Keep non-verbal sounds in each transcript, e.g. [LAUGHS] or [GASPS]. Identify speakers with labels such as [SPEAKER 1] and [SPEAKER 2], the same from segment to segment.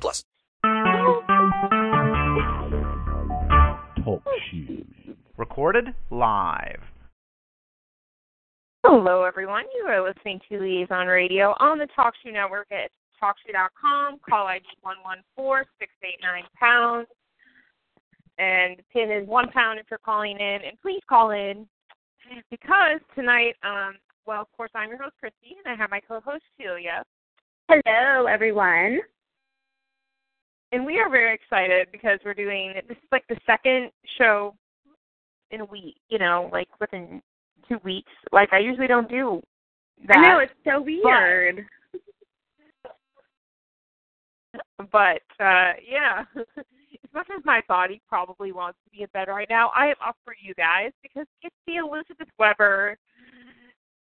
[SPEAKER 1] plus.
[SPEAKER 2] Talk shoe. Recorded live.
[SPEAKER 3] Hello, everyone. You are listening to Liaison Radio on the TalkShoe Network at TalkShoe.com. Call ID one one four six eight nine pounds, and the pin is one pound if you're calling in. And please call in because tonight, um, well, of course, I'm your host Christy, and I have my co-host Celia,
[SPEAKER 4] Hello, everyone.
[SPEAKER 3] And we are very excited because we're doing this is like the second show in a week. You know, like within two weeks. Like I usually don't do that.
[SPEAKER 4] I know it's so weird.
[SPEAKER 3] but uh yeah [LAUGHS] as much as my body probably wants to be in bed right now i am up for you guys because it's the elizabeth webber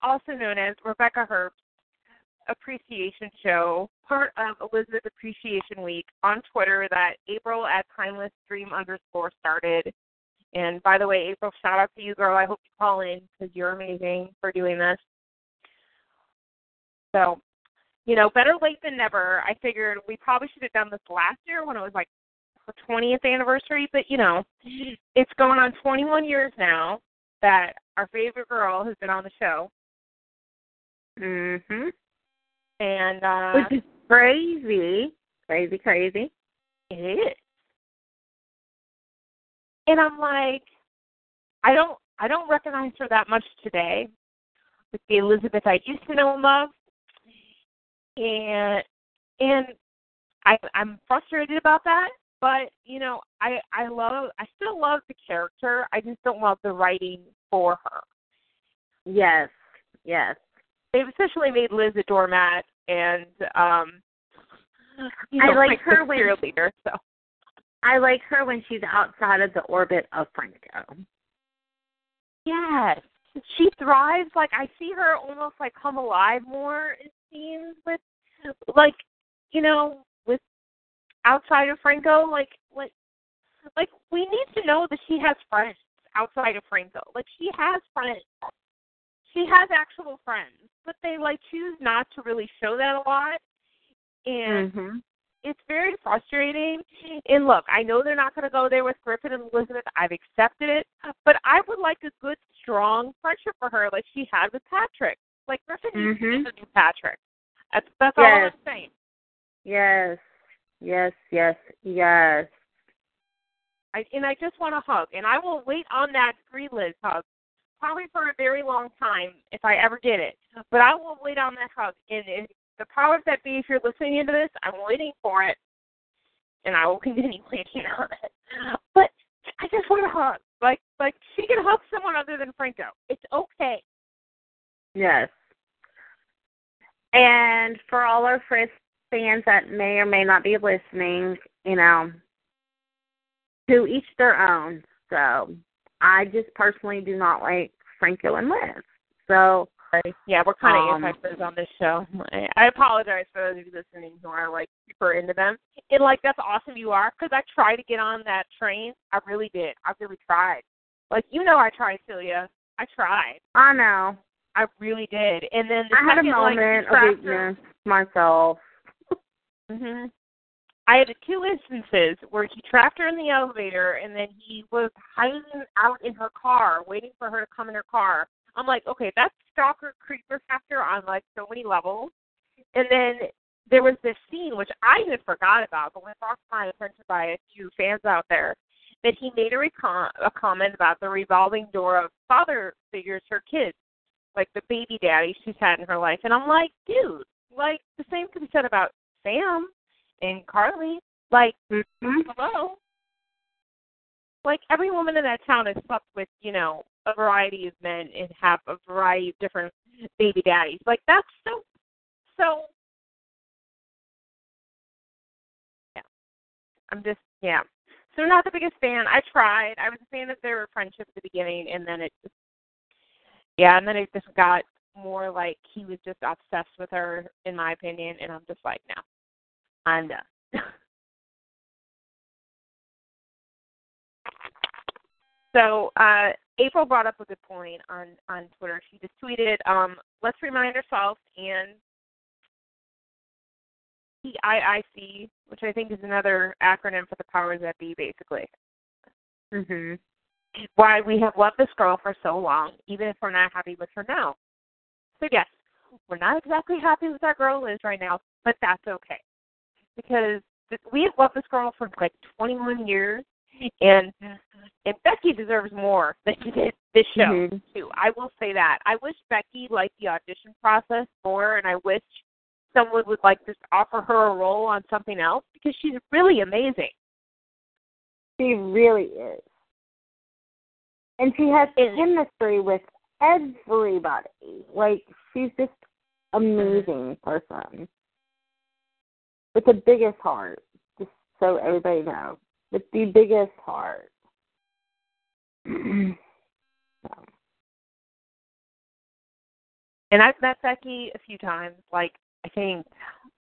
[SPEAKER 3] also known as rebecca herbst appreciation show part of elizabeth appreciation week on twitter that april at timeless dream underscore started and by the way april shout out to you girl i hope you call in because you're amazing for doing this so you know, better late than never. I figured we probably should have done this last year when it was like her 20th anniversary, but you know, it's going on 21 years now that our favorite girl has been on the show,
[SPEAKER 4] Mhm.
[SPEAKER 3] And uh
[SPEAKER 4] Which is crazy, crazy, crazy.
[SPEAKER 3] it is. And I'm like, I don't, I don't recognize her that much today with the Elizabeth I used to know and love, and and I, I'm frustrated about that. But you know, I I love, I still love the character. I just don't love the writing for her.
[SPEAKER 4] Yes, yes.
[SPEAKER 3] They've essentially made Liz a doormat, and um, you
[SPEAKER 4] I
[SPEAKER 3] know,
[SPEAKER 4] like her when-
[SPEAKER 3] cheerleader. So
[SPEAKER 4] I like her when she's outside of the orbit of Franco.
[SPEAKER 3] Yes. She thrives. Like I see her almost like come alive more it seems with like you know, with outside of Franco, like like like we need to know that she has friends outside of Franco. Like she has friends. She has actual friends. But they like choose not to really show that a lot. And
[SPEAKER 4] Mhm.
[SPEAKER 3] it's very frustrating. And look, I know they're not going to go there with Griffin and Elizabeth. I've accepted it, but I would like a good, strong friendship for her, like she had with Patrick. Like Griffin
[SPEAKER 4] Mhm.
[SPEAKER 3] be the new Patrick. That's that's all I'm saying.
[SPEAKER 4] Yes. Yes, yes, yes.
[SPEAKER 3] I, and I just want a hug, and I will wait on that free Liz hug, probably for a very long time if I ever get it. But I will wait on that hug, and if the powers that be, if you're listening into this, I'm waiting for it, and I will continue [LAUGHS] waiting on it. But I just want a hug, like like she can hug someone other than Franco. It's okay.
[SPEAKER 4] Yes. And for all our Frisk fans that may or may not be listening, you know, to each their own. So I just personally do not like Franco and Liz. So
[SPEAKER 3] Yeah, we're kind of
[SPEAKER 4] Um,
[SPEAKER 3] anti-Frizz on this show. [LAUGHS] I, apologize for those of you listening who are like super into them. And like that's awesome you are because I tried to get on that train. I really did. I really tried. Like you know, I tried, Celia. I tried.
[SPEAKER 4] I know.
[SPEAKER 3] I really did. And then the
[SPEAKER 4] I had a
[SPEAKER 3] second, like,
[SPEAKER 4] moment of weakness myself.
[SPEAKER 3] hmm I had two instances where he trapped her in the elevator and then he was hiding out in her car, waiting for her to come in her car. I'm like, okay, that's stalker creeper factor on like so many levels. And then there was this scene which I even forgot about, but was brought to my attention by a few fans out there that he made a, recon- a comment about the revolving door of father figures for kids, like the baby daddy she's had in her life. And I'm like, dude, like the same could be said about Sam and Carly. Like,
[SPEAKER 4] Mhm.
[SPEAKER 3] hello. Like every woman in that town has slept with, you know, a variety of men and have a variety of different baby daddies. Like that's so so Yeah. I'm just yeah. So not the biggest fan. I tried. I was a fan of their friendship at the beginning, and then it just yeah, and then it just got more like he was just obsessed with her, in my opinion, and I'm just like, no, [LAUGHS] So uh April brought up a good point on on Twitter. She just tweeted, um, "Let's remind ourselves and PIIC, which I think is another acronym for the powers that be, basically.
[SPEAKER 4] Mhm.
[SPEAKER 3] Why we have loved this girl for so long, even if we're not happy with her now. So yes, we're not exactly happy with our girl Liz right now, but that's okay because we have loved this girl for like 21 years, and and Becky deserves more than she did this show
[SPEAKER 4] Mhm.
[SPEAKER 3] too. I will say that. I wish Becky liked the audition process more, and I wish someone would like just offer her a role on something else because she's really amazing.
[SPEAKER 4] She really is. And she has
[SPEAKER 3] And-
[SPEAKER 4] chemistry with everybody. Like she's just amazing person. With the biggest heart. Just so everybody knows. With the biggest heart. [CLEARS THROAT]
[SPEAKER 3] And I've met Becky a few times. Like I think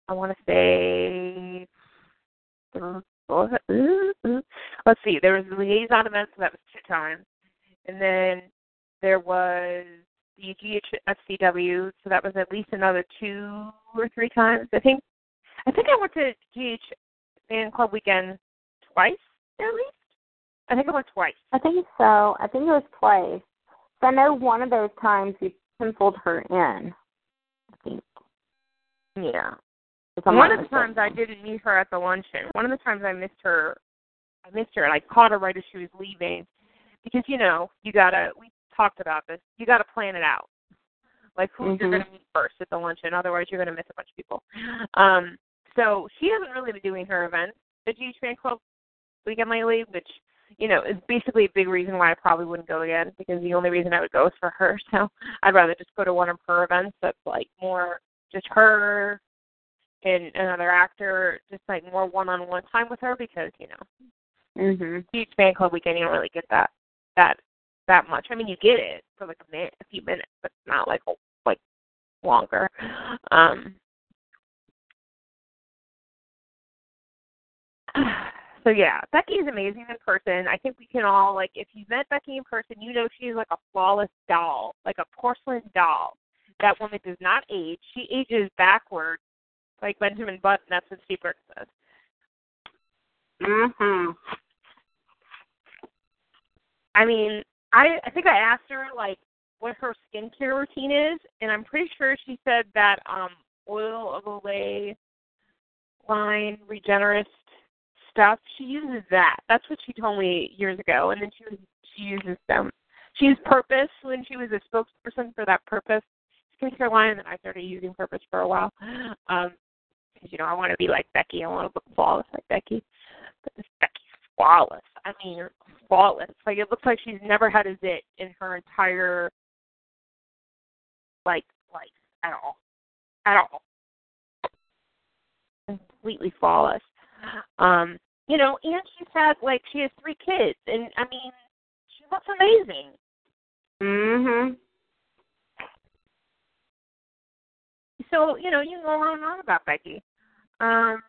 [SPEAKER 3] I want to say, let's see, there was the liaison event, so that was two times, and then there was the GHFCW, so that was at least another two or three times. I think I think I went to GH Fan Club weekend twice at least. I think I went twice.
[SPEAKER 4] I think so. I think it was twice. So I know one of those times you penciled her in. I think.
[SPEAKER 3] Yeah. One of the times I didn't meet her at the luncheon. One of the times I missed her, I missed her and I caught her right as she was leaving, because you know you gotta. We talked about this. You gotta plan it out, like who you're
[SPEAKER 4] Mhm.
[SPEAKER 3] gonna meet first at the luncheon. Otherwise, you're gonna miss a bunch of people. Um, so she hasn't really been doing her events the GH Fan Club weekend lately, which you know is basically a big reason why I probably wouldn't go again because the only reason I would go is for her. [LAUGHS] So I'd rather just go to one of her events that's like more just her and another actor, just like more one-on-one time with her because you know
[SPEAKER 4] Mhm.
[SPEAKER 3] huge fan club weekend you don't really get that that that much. I mean you get it for like a minute, a few minutes, but it's not like like longer. Um [SIGHS] So yeah, Becky is amazing in person. I think we can all like if you met Becky in person, you know she's like a flawless doll, like a porcelain doll. That woman does not age. She ages backwards, like Benjamin Button. That's what Steve Burton says.
[SPEAKER 4] Mhm.
[SPEAKER 3] I mean, I I think I asked her like what her skincare routine is, and I'm pretty sure she said that um oil of Olay line regenerist stuff. She uses that. That's what she told me years ago, and then she was she uses them. She used Purpose when she was a spokesperson for that Purpose skincare line, and I started using Purpose for a while. Um, because you know I want to be like Becky. I want to look flawless like Becky. But this Becky's flawless. I mean, flawless. Like it looks like she's never had a zit in her entire like life at all, at all. Completely flawless. Um, you know, and she's had like she has three kids, and I mean, she looks amazing.
[SPEAKER 4] Mhm.
[SPEAKER 3] So you know, you can go on and on about Becky. Um,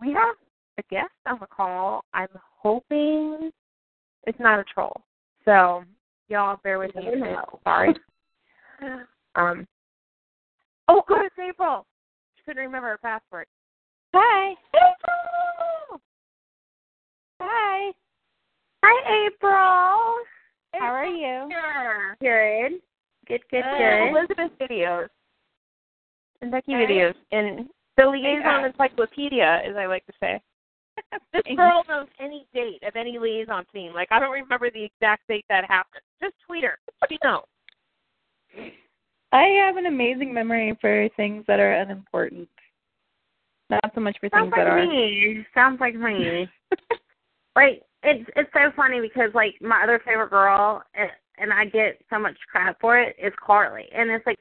[SPEAKER 3] we have a guest on the call. I'm hoping it's not a troll. So y'all bear with me. Sorry. [LAUGHS] um. Oh, good, it's April. She couldn't remember her password. Hi, April. Hi.
[SPEAKER 4] Hi, April.
[SPEAKER 3] How
[SPEAKER 4] are you?
[SPEAKER 3] Sure.
[SPEAKER 4] Good. Good, good,
[SPEAKER 3] Uh,
[SPEAKER 4] good.
[SPEAKER 3] Elizabeth videos and Becky
[SPEAKER 4] Hey.
[SPEAKER 3] videos and the liaison
[SPEAKER 4] guys.
[SPEAKER 3] encyclopedia, as I like to say. [LAUGHS] this girl knows any date of any liaison scene. Like I don't remember the exact date that happened. Just tweet her. She knows.
[SPEAKER 5] I have an amazing memory for things that are unimportant. Not so much for
[SPEAKER 4] Sounds
[SPEAKER 5] things
[SPEAKER 4] like
[SPEAKER 5] that are.
[SPEAKER 4] me. Sounds like me. [LAUGHS] like it's it's so funny because like my other favorite girl and, and I get so much crap for it is Carly, and it's like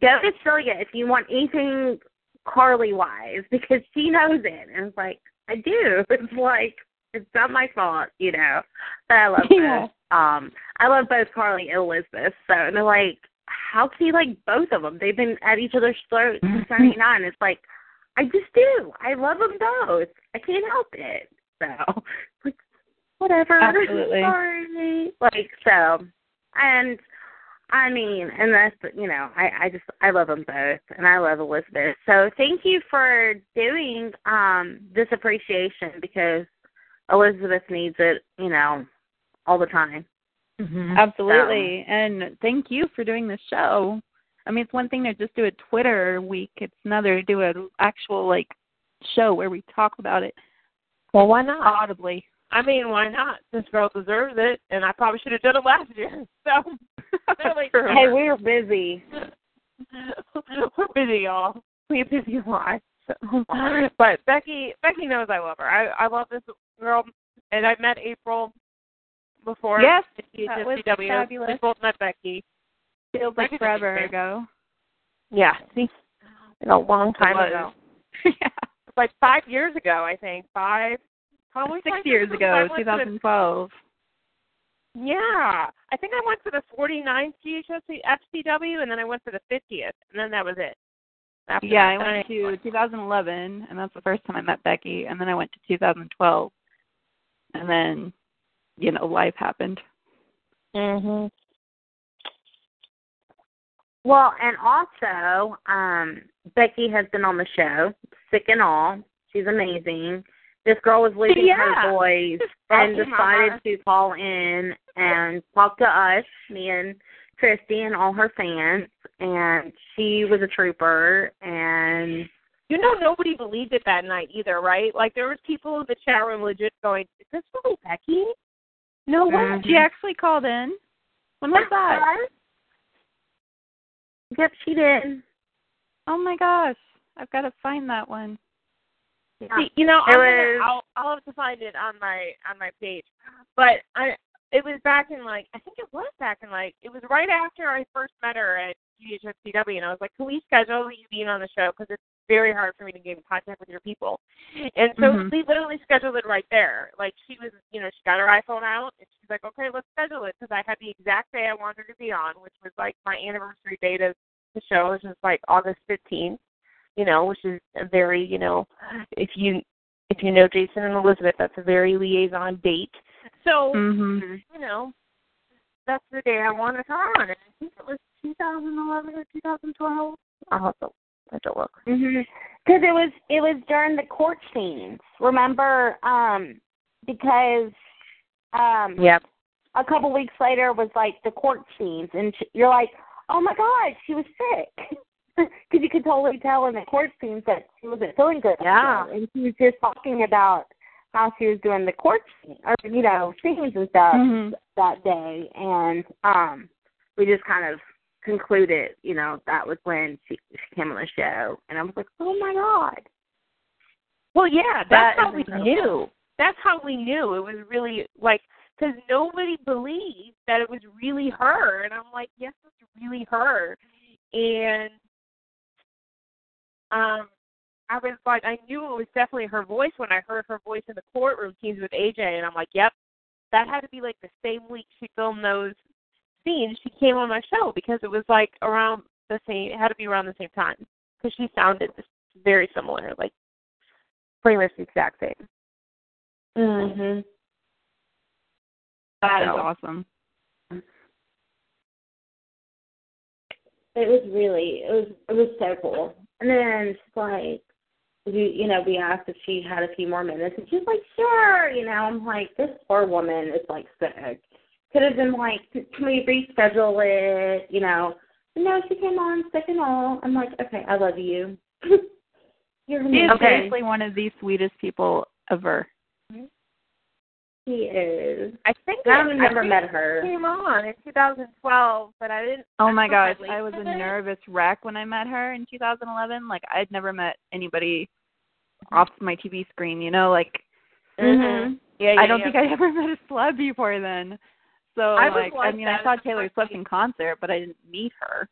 [SPEAKER 4] go to Celia if you want anything Carly wise [LAUGHS] because she knows it, and it's like I do. [LAUGHS] It's like it's not my fault, you know. But I love
[SPEAKER 5] Yeah.
[SPEAKER 4] both. Um, I love both Carly and Elizabeth. So and they're like, how can you like both of them? They've been at each other's throats [LAUGHS] since '99. It's like, I just do. I love them both. I can't help it. So, [LAUGHS] like, whatever.
[SPEAKER 5] Absolutely.
[SPEAKER 4] Sorry. Like so, and I mean, and that's you know, I I just I love them both, and I love Elizabeth. So thank you for doing um this appreciation because Elizabeth needs it, you know, all the time. Mm-hmm.
[SPEAKER 5] Absolutely. And thank you for doing this show. I mean, it's one thing to just do a Twitter week. It's another to do an actual like show where we talk about it
[SPEAKER 3] Well, why not?
[SPEAKER 5] audibly.
[SPEAKER 3] I mean, why not? This girl deserves it, and I probably should have done it last year. [LAUGHS] So, [LAUGHS] really,
[SPEAKER 5] True.
[SPEAKER 4] Hey, we were busy. [LAUGHS]
[SPEAKER 3] we're busy, y'all. We have busy lives. So. But Becky, Becky knows I love her. I I love this girl, and I met April before.
[SPEAKER 5] Yes, that was
[SPEAKER 3] CW.
[SPEAKER 5] fabulous.
[SPEAKER 3] We both met Becky.
[SPEAKER 5] Feels like forever ago.
[SPEAKER 3] Yeah, see, a long time ago. [LAUGHS]
[SPEAKER 5] yeah.
[SPEAKER 3] Like five years ago, I think. Five, probably
[SPEAKER 5] Six
[SPEAKER 3] five
[SPEAKER 5] years ago,
[SPEAKER 3] went the-
[SPEAKER 5] 2012.
[SPEAKER 3] Yeah, I think I went to the 49th GHS FCW, and then I went to the 50th, and then that was it. After
[SPEAKER 5] Yeah,
[SPEAKER 3] that,
[SPEAKER 5] I went to 2011, and that's the first time I met Becky. And then I went to 2012, and then, you know, life happened.
[SPEAKER 3] Mhm.
[SPEAKER 4] Well, and also, um, Becky has been on the show, sick and all. She's amazing. This girl was losing
[SPEAKER 3] Yeah.
[SPEAKER 4] her voice and decided to call in and talk to us, me and Christy and all her fans. And she was a trooper. And
[SPEAKER 3] You know, nobody believed it that night either, right? Like there was people in the chat room legit going, "Is this really Becky?" No way.
[SPEAKER 4] Mhm.
[SPEAKER 5] She actually called in. When was that?
[SPEAKER 4] Yep, she did.
[SPEAKER 5] Oh my gosh, I've got to find that one.
[SPEAKER 4] Yeah.
[SPEAKER 3] See, you know, I'm
[SPEAKER 4] was-
[SPEAKER 3] gonna, I'll I'll have to find it on my on my page. But I it was back in like I think it was back in like it was right after I first met her at GHSCW, and I was like, "Can we schedule you being on the show? Because it's very hard for me to get in contact with your people." And so
[SPEAKER 5] Mhm.
[SPEAKER 3] we literally scheduled it right there. Like she was, you know, she got her iPhone out, and she's like, "Okay, let's schedule it," because I had the exact day I wanted her to be on, which was like my anniversary date of the show, which was like August fifteenth you know, which is a very, you know, if you if you know Jason and Elizabeth, that's a very liaison date. So,
[SPEAKER 5] Mhm.
[SPEAKER 3] you know, that's the day I wanted her on. And I think it was 2011 or 2012. I'll have to, I look.
[SPEAKER 4] Mhm. Because it was it was during the court scenes. Remember, um, because um,
[SPEAKER 3] Yep.
[SPEAKER 4] a couple weeks later was like the court scenes, and sh- you're like, oh my god, she was sick. [LAUGHS] Because you could totally tell in the court scenes that she wasn't feeling good.
[SPEAKER 3] Yeah.
[SPEAKER 4] and she was just talking about how she was doing the court scene, or you know, scenes and stuff
[SPEAKER 5] Mhm.
[SPEAKER 4] that day, and um, we just kind of concluded, you know, that was when she, she came on the show, and I was like, oh my god.
[SPEAKER 3] Well, yeah, that's
[SPEAKER 4] is
[SPEAKER 3] how we
[SPEAKER 4] incredible.
[SPEAKER 3] knew. That's how we knew it was really like because nobody believed that it was really her, and I'm like, yes, it's really her, and um, I was like, I knew it was definitely her voice when I heard her voice in the courtroom scenes with AJ, and I'm like, yep, that had to be like the same week she filmed those scenes. She came on my show because it was like around the same. It had to be around the same time because she sounded just very similar, like pretty much the exact same.
[SPEAKER 4] Mhm.
[SPEAKER 5] That is
[SPEAKER 3] So-
[SPEAKER 5] awesome.
[SPEAKER 4] It was really it was it was so cool. And then she's like you you know, we asked if she had a few more minutes and she's like, Sure, you know, I'm like, This poor woman is like sick. Could have been like, Can we reschedule it? You know. No, she came on sick and all. I'm like, Okay, I love you. [LAUGHS] You're
[SPEAKER 5] She is
[SPEAKER 4] amazing.
[SPEAKER 5] seriously one of the sweetest people ever.
[SPEAKER 4] She is.
[SPEAKER 3] I think
[SPEAKER 4] I've never
[SPEAKER 3] I think
[SPEAKER 4] met
[SPEAKER 3] it
[SPEAKER 4] her.
[SPEAKER 3] Came on in 2012, but I didn't.
[SPEAKER 5] Oh my gosh, I was a
[SPEAKER 3] linked to it.
[SPEAKER 5] nervous wreck when I met her in 2011. Like I'd never met anybody off my TV screen, you know, like
[SPEAKER 3] Mm-hmm. Yeah, yeah,
[SPEAKER 5] I don't
[SPEAKER 3] yeah.
[SPEAKER 5] think I'd [LAUGHS] ever met a celeb before then. So
[SPEAKER 3] I was
[SPEAKER 5] like, I mean, I saw Taylor Swift in concert, but I didn't meet her.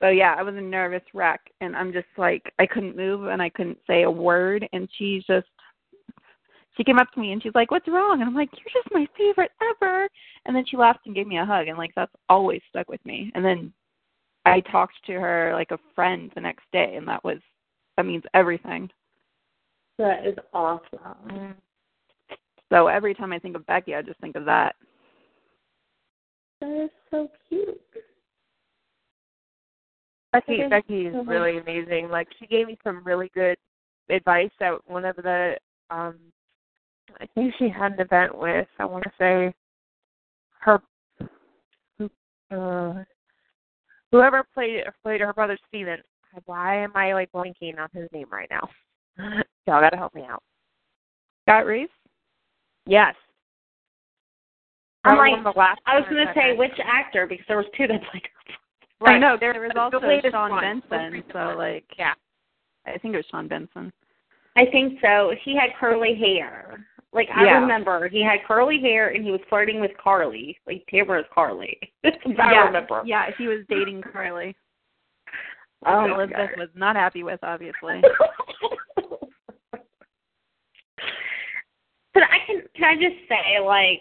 [SPEAKER 5] So yeah, I was a nervous wreck, and I'm just like, I couldn't move and I couldn't say a word, and she's just she came up to me and she's like, "What's wrong?" And I'm like, "You're just my favorite ever." And then she laughed and gave me a hug, and like that's always stuck with me. And then I talked to her like a friend the next day, and that was that means everything.
[SPEAKER 4] That is awesome.
[SPEAKER 5] So every time I think of Becky, I just think of that.
[SPEAKER 4] That is so cute.
[SPEAKER 3] Becky
[SPEAKER 4] Okay.
[SPEAKER 3] Becky is
[SPEAKER 4] Mhm.
[SPEAKER 3] really amazing. Like she gave me some really good advice at one of the um I think she had an event with I want to say her uh whoever played played her brother Steven. Why am I like blanking on his name right now? [LAUGHS] Y'all gotta help me out.
[SPEAKER 5] Scott Reeves?
[SPEAKER 3] Yes.
[SPEAKER 4] I'm
[SPEAKER 3] was
[SPEAKER 4] like-
[SPEAKER 3] the last
[SPEAKER 4] I was gonna say which actor because there was two that played. [LAUGHS]
[SPEAKER 5] I know there was also
[SPEAKER 3] latest
[SPEAKER 5] Shaun
[SPEAKER 3] one.
[SPEAKER 5] Benson. So like,
[SPEAKER 3] Yeah.
[SPEAKER 5] I think it was Shaun Benson.
[SPEAKER 4] I think so. He had curly hair. Like I
[SPEAKER 5] Yeah.
[SPEAKER 4] remember, he had curly hair and he was flirting with Carly, like Tamara's Carly. [LAUGHS] That's what I
[SPEAKER 5] yeah,
[SPEAKER 4] remember.
[SPEAKER 5] yeah, he was dating Carly.
[SPEAKER 4] Oh
[SPEAKER 5] Elizabeth was not happy with, obviously. [LAUGHS]
[SPEAKER 4] but I can can I just say like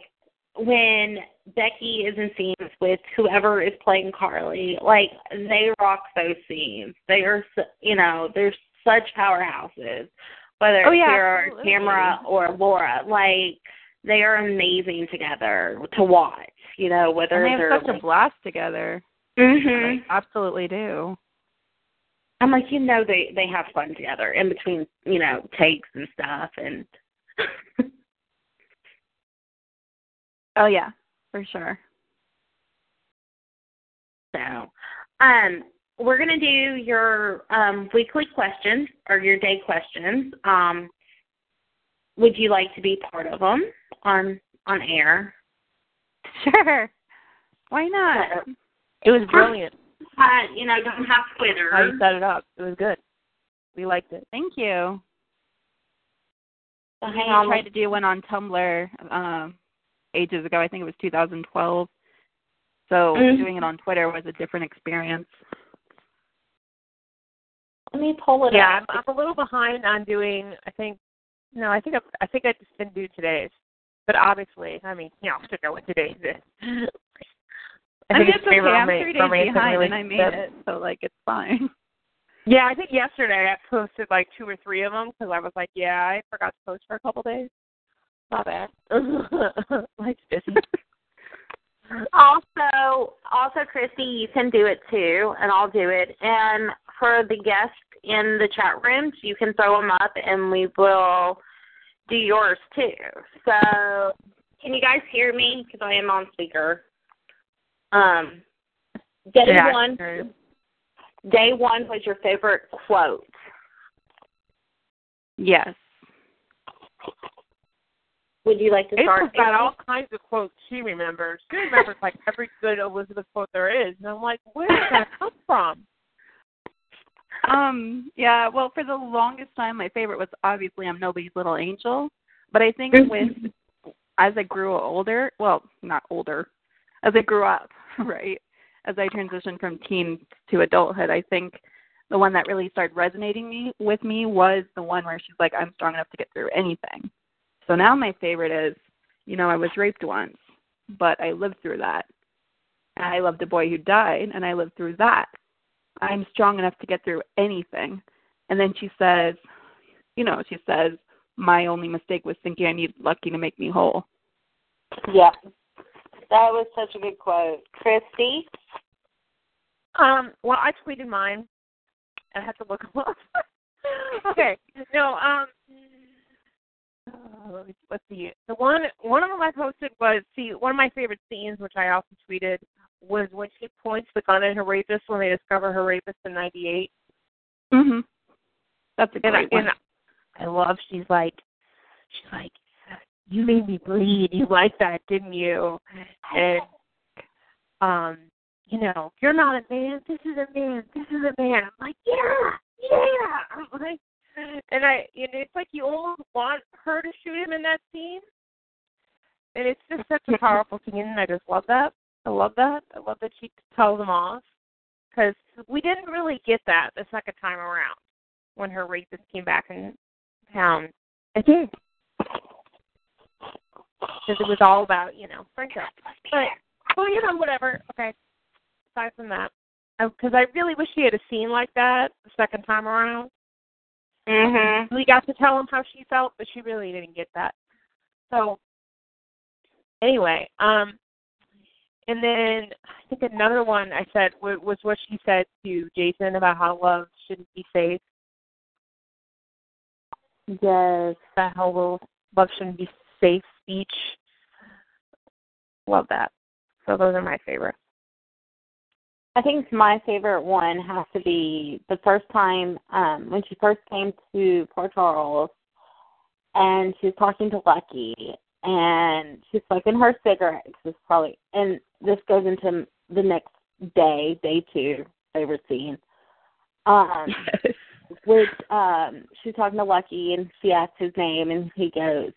[SPEAKER 4] when Becky is in scenes with whoever is playing Carly, like they rock those scenes. They are s- you know they're such powerhouses. Whether
[SPEAKER 5] Oh,
[SPEAKER 4] it's
[SPEAKER 5] yeah,
[SPEAKER 4] Sarah or. Tamara or Laura, like they are amazing together to watch. You know whether
[SPEAKER 5] and they have
[SPEAKER 4] they're
[SPEAKER 5] such a blast together.
[SPEAKER 4] Mhm.
[SPEAKER 5] Like, absolutely do.
[SPEAKER 4] I'm like, you know, they they have fun together in between, you know, takes and stuff, and [LAUGHS]
[SPEAKER 5] Oh yeah, for sure.
[SPEAKER 4] so, um, we're gonna do your um weekly questions or your day questions. Um, would you like to be part of them on on air? [LAUGHS]
[SPEAKER 5] Sure. Why not?
[SPEAKER 3] It was brilliant [LAUGHS]
[SPEAKER 4] Uh, you know, don't have Twitter.
[SPEAKER 3] how you set it up. It was good. We liked it.
[SPEAKER 5] Thank you.
[SPEAKER 4] So
[SPEAKER 5] I
[SPEAKER 4] hang on.
[SPEAKER 5] tried to do one on Tumblr um, ages ago. I think it was 2012. So
[SPEAKER 4] Mhm.
[SPEAKER 5] doing it on Twitter was a different experience.
[SPEAKER 4] Let me pull it
[SPEAKER 3] Yeah,
[SPEAKER 4] up.
[SPEAKER 3] I'm, I'm a little behind on doing. I think no, I think I, I think I just didn't do today's. But obviously, I mean, you know, I know what today's is. [LAUGHS]
[SPEAKER 5] I mean,
[SPEAKER 3] think
[SPEAKER 5] it's okay.
[SPEAKER 3] favorite
[SPEAKER 5] I'm
[SPEAKER 3] roman-
[SPEAKER 5] three days behind, and I made it, so like it's fine. [LAUGHS]
[SPEAKER 3] Yeah, I think yesterday I posted like two or three of them because I was like, yeah, I forgot to post for a couple days. Not bad. [LAUGHS] Life's busy.
[SPEAKER 4] Also, also, Christy, you can do it too, and I'll do it. And for the guests in the chat rooms, you can throw them up, and we will do yours too. So, can you guys hear me? Because I am on speaker. Um, day
[SPEAKER 3] Yeah,
[SPEAKER 4] one. Day one was your favorite quote.
[SPEAKER 5] Yes.
[SPEAKER 4] Would you like to start?
[SPEAKER 3] April's got all kinds of quotes she remembers. She remembers like [LAUGHS] every good Elizabeth quote there is, and I'm like, where did that come from?
[SPEAKER 5] Um, yeah, well, for the longest time, my favorite was obviously I'm Nobody's Little Angel. But I think with, as I grew older, well, not older, as I grew up, [LAUGHS] right, as I transitioned from teen to adulthood, I think the one that really started resonating me with me was the one where she's like, I'm strong enough to get through anything. So now my favorite is, you know, I was raped once, but I lived through that. And I loved a boy who died, and I lived through that. I'm strong enough to get through anything. And then she says, you know, she says, my only mistake was thinking I needed lucky to make me whole.
[SPEAKER 4] Yeah, that was such a good quote, Christy.
[SPEAKER 3] Um, well, I tweeted mine. I had to look [LAUGHS] them up. okay, no, um, me, let's see. The one, one of them I posted was see one of my favorite scenes, which I also tweeted, was when she points the gun at her rapist when they discover her rapist in '98.
[SPEAKER 5] Mhm. That's a
[SPEAKER 3] And I,
[SPEAKER 5] great one.
[SPEAKER 3] and I love. She's like, she's like, you made me bleed. You liked that, didn't you? And um, you know, you're not a man. This is a man. This is a man. I'm like, yeah, yeah. I'm like, and I, you know, it's like you almost want her to shoot him in that scene. And it's just such a [LAUGHS] powerful scene, and I just love that. I love that. I love that she tells him off because we didn't really get that the second time around when her rapist came back in town. I did. because it was all about you know Franco. But well, you know, whatever. Okay. Aside from that, because I really wish she had a scene like that the second time around.
[SPEAKER 4] Mhm.
[SPEAKER 3] We got to tell him how she felt, but she really didn't get that. So anyway, um, and then I think another one I said wa- was what she said to Jason about how love shouldn't be safe.
[SPEAKER 4] Yes.
[SPEAKER 3] That whole love shouldn't be safe speech. Love that. So those are my favorites.
[SPEAKER 4] I think my favorite one has to be the first time um when she first came to Port Charles and she's talking to Lucky and she's smoking her cigarette. This is probably and this goes into the next day, day two, favorite scene. Um [LAUGHS] which um she's talking to Lucky and she asks his name and he goes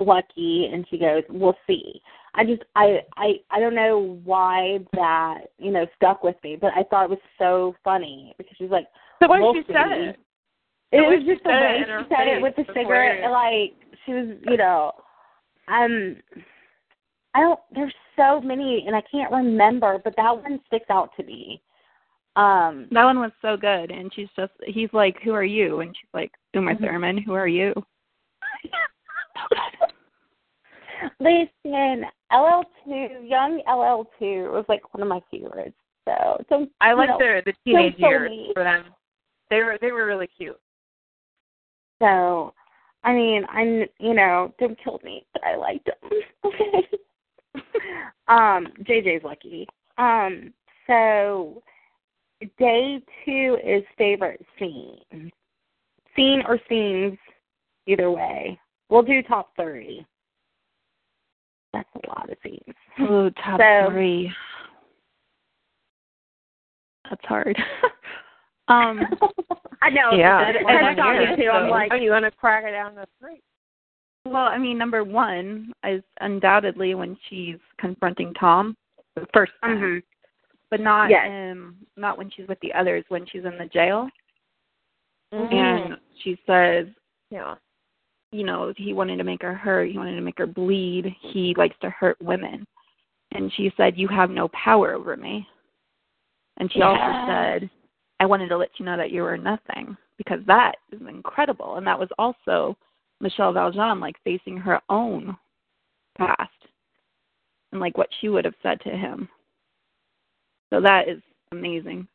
[SPEAKER 4] Lucky and she goes we'll see. I just I I I don't know why that you know stuck with me, but I thought it was so funny because she's like
[SPEAKER 3] The way
[SPEAKER 4] we'll
[SPEAKER 3] she
[SPEAKER 4] see.
[SPEAKER 3] said it.
[SPEAKER 4] It was just the way she said it with the cigarette,
[SPEAKER 3] hilarious.
[SPEAKER 4] like she was you know um I don't there's so many and I can't remember, but that one sticks out to me. Um
[SPEAKER 5] That one was so good, and she's just he's like, "Who are you?" And she's like, "Uma
[SPEAKER 4] Mhm.
[SPEAKER 5] Thurman. Who are you?" [LAUGHS]
[SPEAKER 4] Listen, LL two, young LL two was like one of my favorites. So, so
[SPEAKER 3] I like
[SPEAKER 4] know,
[SPEAKER 3] the the teenage years
[SPEAKER 4] funny.
[SPEAKER 3] for them. They were they were really cute.
[SPEAKER 4] So, I mean, I'm you know, don't kill me, but I liked them. Okay. [LAUGHS] um, JJ's lucky. Um, so day two is favorite scene. Scene or scenes, either way. We'll do top three. That's a lot of scenes.
[SPEAKER 5] Oh, top
[SPEAKER 4] So-
[SPEAKER 5] three. That's hard. [LAUGHS] um, [LAUGHS]
[SPEAKER 4] I know.
[SPEAKER 3] Yeah.
[SPEAKER 4] It's
[SPEAKER 5] I
[SPEAKER 4] kind of
[SPEAKER 5] know,
[SPEAKER 4] talking
[SPEAKER 5] yeah,
[SPEAKER 4] too. I'm like,
[SPEAKER 3] Are you gonna crack it down the three?
[SPEAKER 5] well, I mean, number one is undoubtedly when she's confronting Tom, the first time,
[SPEAKER 4] mhm.
[SPEAKER 5] but not
[SPEAKER 4] Yes.
[SPEAKER 5] um, not when she's with the others. When she's in the jail,
[SPEAKER 3] Mm-hmm.
[SPEAKER 5] and she says,
[SPEAKER 3] Yeah.
[SPEAKER 5] You know, he wanted to make her hurt. He wanted to make her bleed. He likes to hurt women. And she said, You have no power over me. And she also said, I wanted to let you know that you were nothing because that is incredible. And that was also Michele Val Jean, like facing her own past and like what she would have said to him. So that is amazing.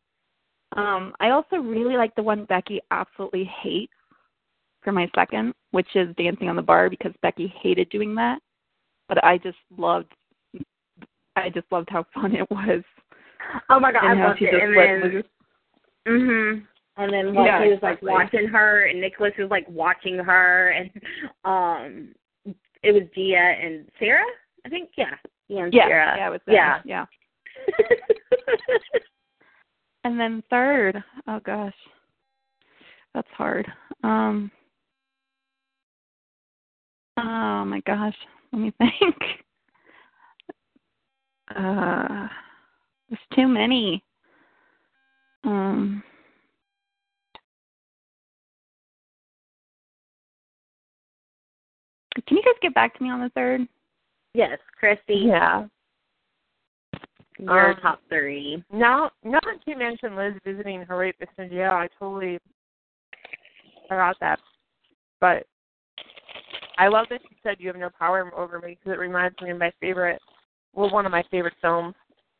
[SPEAKER 5] Um, I also really like the one Becky absolutely hates for my second, which is dancing on the bar because Becky hated doing that. But I just loved I just loved how fun it was.
[SPEAKER 4] oh my god,
[SPEAKER 5] and
[SPEAKER 4] I loved it. And then, mhm. And then Leslie
[SPEAKER 5] Yeah,
[SPEAKER 4] was like
[SPEAKER 5] exactly.
[SPEAKER 4] watching her, and Nicholas was like watching her, and um, it was Gia and Sarah. I think yeah, Gia and
[SPEAKER 5] Yeah,
[SPEAKER 4] Sarah.
[SPEAKER 5] yeah, it was
[SPEAKER 4] yeah.
[SPEAKER 5] yeah. [LAUGHS] And then third, oh gosh, that's hard. Um, oh my gosh, let me think. [LAUGHS] Uh, there's too many. Um, can you guys get back to me on the third?
[SPEAKER 4] yes, Christy.
[SPEAKER 3] Yeah.
[SPEAKER 4] Your
[SPEAKER 3] Um,
[SPEAKER 4] top three.
[SPEAKER 3] Now, now that you mentioned Liz visiting her rapist in jail, I totally forgot that. But I love that she said you have no power over me because it reminds me of my favorite, well, one of my favorite films,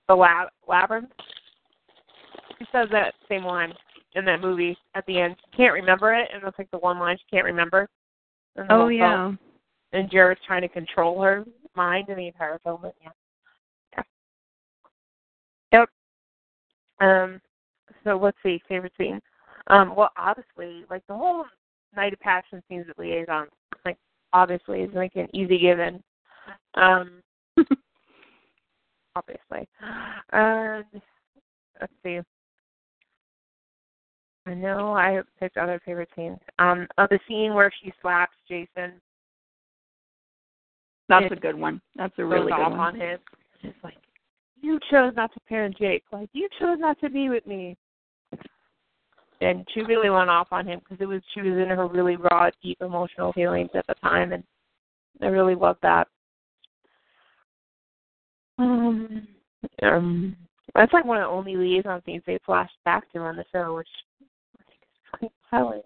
[SPEAKER 3] The Lab- Labyrinth. She says that same line in that movie at the end. She can't remember it, and it's like the one line she can't remember.
[SPEAKER 5] Oh
[SPEAKER 3] whole film.
[SPEAKER 5] yeah.
[SPEAKER 3] And Jareth's trying to control her mind in the entire film. But yeah. Yep. Um. So let's see. Favorite scene. Um. Well, obviously, like the whole night of passion scenes at liaison, like obviously is like an easy given. Um. [LAUGHS] obviously. And let's see. I know I picked other favorite scenes. Um, of the scene where she slaps Jason
[SPEAKER 5] That's a good one. That's a really good one.
[SPEAKER 3] on him. Just like you chose not to parent Jake. Like you chose not to be with me. And she really went off on him because it was she was in her really raw, deep emotional feelings at the time, and I really loved that. Um, um, that's like one of the only liaison scenes they flashed back to on the show, which I think is telling.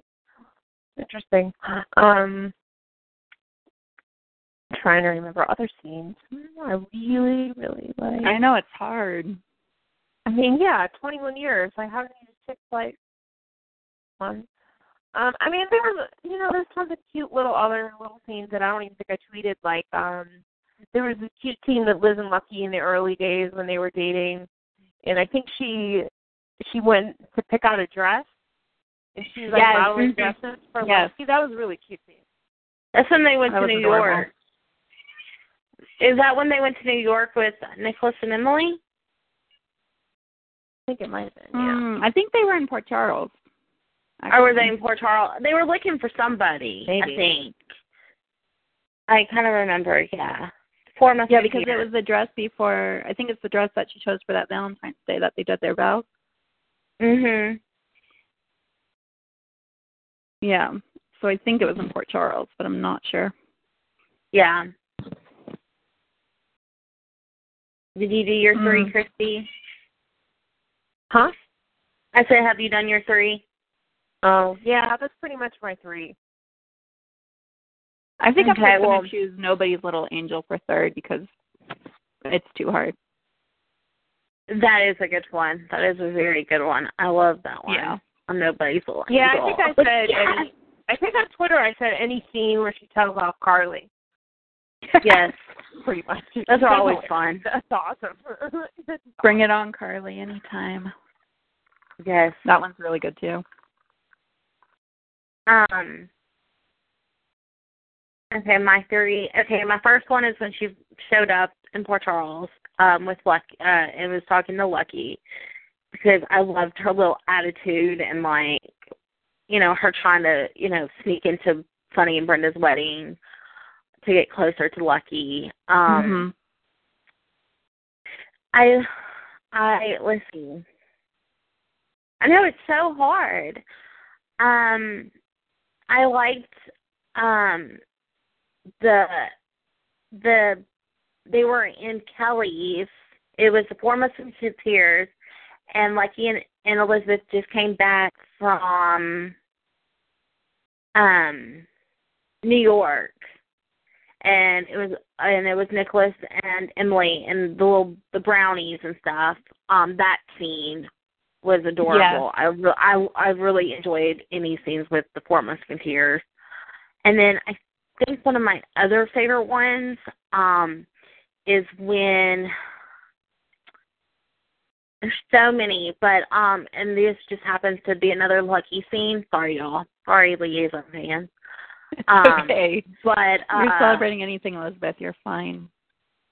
[SPEAKER 3] Interesting. Um, trying to remember other scenes. I really, really like.
[SPEAKER 5] I know it's hard.
[SPEAKER 3] I mean, yeah, 21 years. Like, how do you just pick like one? Um, I mean, there was, you know, there's tons of cute little other little scenes that I don't even think I tweeted. Like, um, there was a cute scene that Liz and Lucky in the early days when they were dating, and I think she she went to pick out a dress, and she was like
[SPEAKER 4] Yes.
[SPEAKER 3] modeling
[SPEAKER 4] Mhm.
[SPEAKER 3] dresses for
[SPEAKER 5] Yes.
[SPEAKER 3] Lucky. That was a really cute scene.
[SPEAKER 4] That's when they went
[SPEAKER 3] That
[SPEAKER 4] to New
[SPEAKER 3] adorable.
[SPEAKER 4] York. Is that when they went to New York with Nicholas and Emily?
[SPEAKER 3] I think it might have been. Yeah.
[SPEAKER 5] Mm, I think they were in Port Charles.
[SPEAKER 4] Or were they in Port Charles? They were looking for somebody,
[SPEAKER 3] Maybe.
[SPEAKER 4] I think. I kind of remember, yeah. Four months
[SPEAKER 5] Yeah, because it was the dress before. I think it's the dress that she chose for that Valentine's Day that they did their vows.
[SPEAKER 4] Mhm.
[SPEAKER 5] Yeah. So I think it was in Port Charles, but I'm not sure.
[SPEAKER 4] Yeah. Did you do your three,
[SPEAKER 5] Mm.
[SPEAKER 4] Christy?
[SPEAKER 3] Huh?
[SPEAKER 4] I said, have you done your three?
[SPEAKER 3] Oh, yeah. That's pretty much my three.
[SPEAKER 5] I think
[SPEAKER 4] Okay,
[SPEAKER 5] I'm
[SPEAKER 4] well-
[SPEAKER 5] gonna choose Nobody's Little Angel for third because it's too hard.
[SPEAKER 4] That is a good one. That is a very good one. I love that one.
[SPEAKER 5] Yeah.
[SPEAKER 4] I'm nobody's little
[SPEAKER 3] Yeah, I think I said
[SPEAKER 4] Yes. [LAUGHS]
[SPEAKER 3] any. I think on Twitter I said any scene where she tells off Carly.
[SPEAKER 4] yes. [LAUGHS]
[SPEAKER 3] pretty much.
[SPEAKER 4] Those are always fun. [LAUGHS]
[SPEAKER 3] That's awesome.
[SPEAKER 5] Bring it on, Carly, anytime.
[SPEAKER 4] Yes.
[SPEAKER 5] That one's really good too.
[SPEAKER 4] Um. Okay, my three. Okay, my first one is when she showed up in Port Charles um, with Lucky uh, and was talking to Lucky because I loved her little attitude and like, you know, her trying to you know sneak into Sonny and Brenda's wedding to get closer to Lucky. Um,
[SPEAKER 5] Mhm.
[SPEAKER 4] I, I listen. I know it's so hard. Um, I liked um the the they were in Kelly's. It was the Four Musketeers, and Lucky and, and Elizabeth just came back from um New York, and it was and it was Nicholas and Emily and the little the brownies and stuff. Um, that scene was adorable. I, re- I I really enjoyed any scenes with the Four Musketeers, and then I think one of my other favorite ones um is when there's so many, but um, and this just happens to be another lucky scene. Sorry, y'all. Sorry, liaison fans. [LAUGHS] Um,
[SPEAKER 5] okay.
[SPEAKER 4] But
[SPEAKER 5] You're
[SPEAKER 4] uh,
[SPEAKER 5] celebrating anything, Elizabeth. You're fine.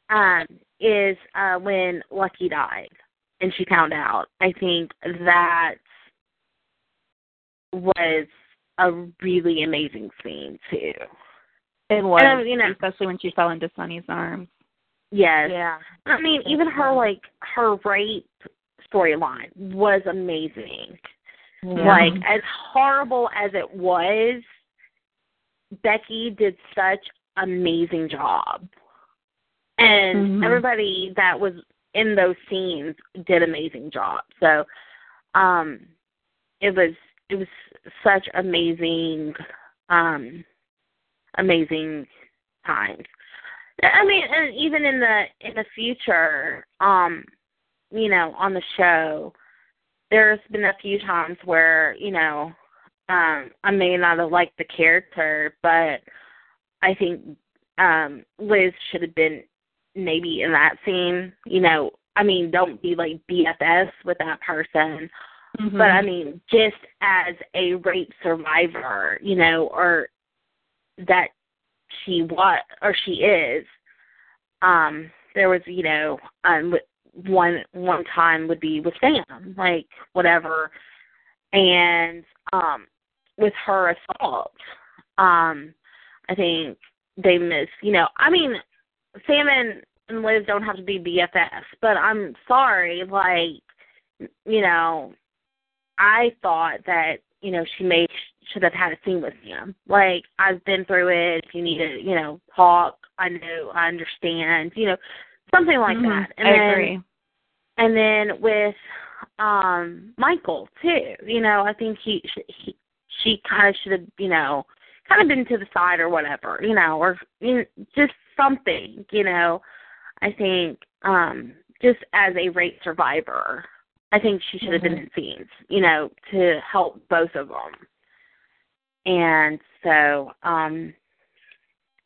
[SPEAKER 4] um, is uh, when Lucky died and she found out. I think that was a really amazing scene too.
[SPEAKER 5] It was,
[SPEAKER 4] And, um, you know-
[SPEAKER 5] especially when she fell into Sonny's arms.
[SPEAKER 4] Yes.
[SPEAKER 3] yeah.
[SPEAKER 4] I mean, even her like her rape storyline was amazing. Like as horrible as it was, Becky did such amazing job. And
[SPEAKER 5] Mhm.
[SPEAKER 4] everybody that was in those scenes did amazing job. So um it was it was such amazing um amazing times. I mean, and even in the in the future, um, you know, on the show, there's been a few times where you know, um, I may not have liked the character, but I think um Liz should have been maybe in that scene. You know, I mean, don't be like BFS with that person,
[SPEAKER 5] Mm-hmm.
[SPEAKER 4] but I mean, just as a rape survivor, you know, or that she was or she is. Um, there was, you know, um, one one time would be with Sam, like whatever, and um, with her assault, um, I think they miss. You know, I mean, Sam and, and Liz don't have to be BFFs, but I'm sorry, like, you know, I thought that you know she may should have had a scene with him. Like I've been through it. If you need to, you know, talk, I know, I understand. You know, something like
[SPEAKER 5] Mhm.
[SPEAKER 4] that. And
[SPEAKER 5] I
[SPEAKER 4] then
[SPEAKER 5] agree.
[SPEAKER 4] and then with um Michael too. You know, I think he, he she kind of should have, you know, kind of been to the side or whatever, you know, or you know, just something, you know. I think um just as a rape survivor, I think she should have been in scenes, you know, to help both of them. And so, um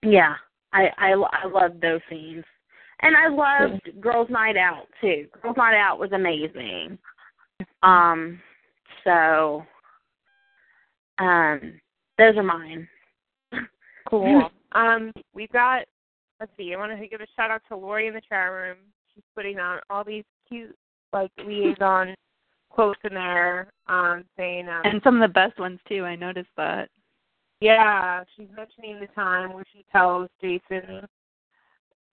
[SPEAKER 4] yeah, I I I love those scenes. And I loved Girls Night Out too. Girls Night Out was amazing. Um so um those are mine.
[SPEAKER 3] Cool. [LAUGHS] um, we've got. Let's see. I want to give a shout out to Lori in the chat room. She's putting on all these cute like liaison [LAUGHS] quotes in there, um, saying, um,
[SPEAKER 5] And some of the best ones too. I noticed that.
[SPEAKER 3] yeah, she's mentioning the time where she tells Jason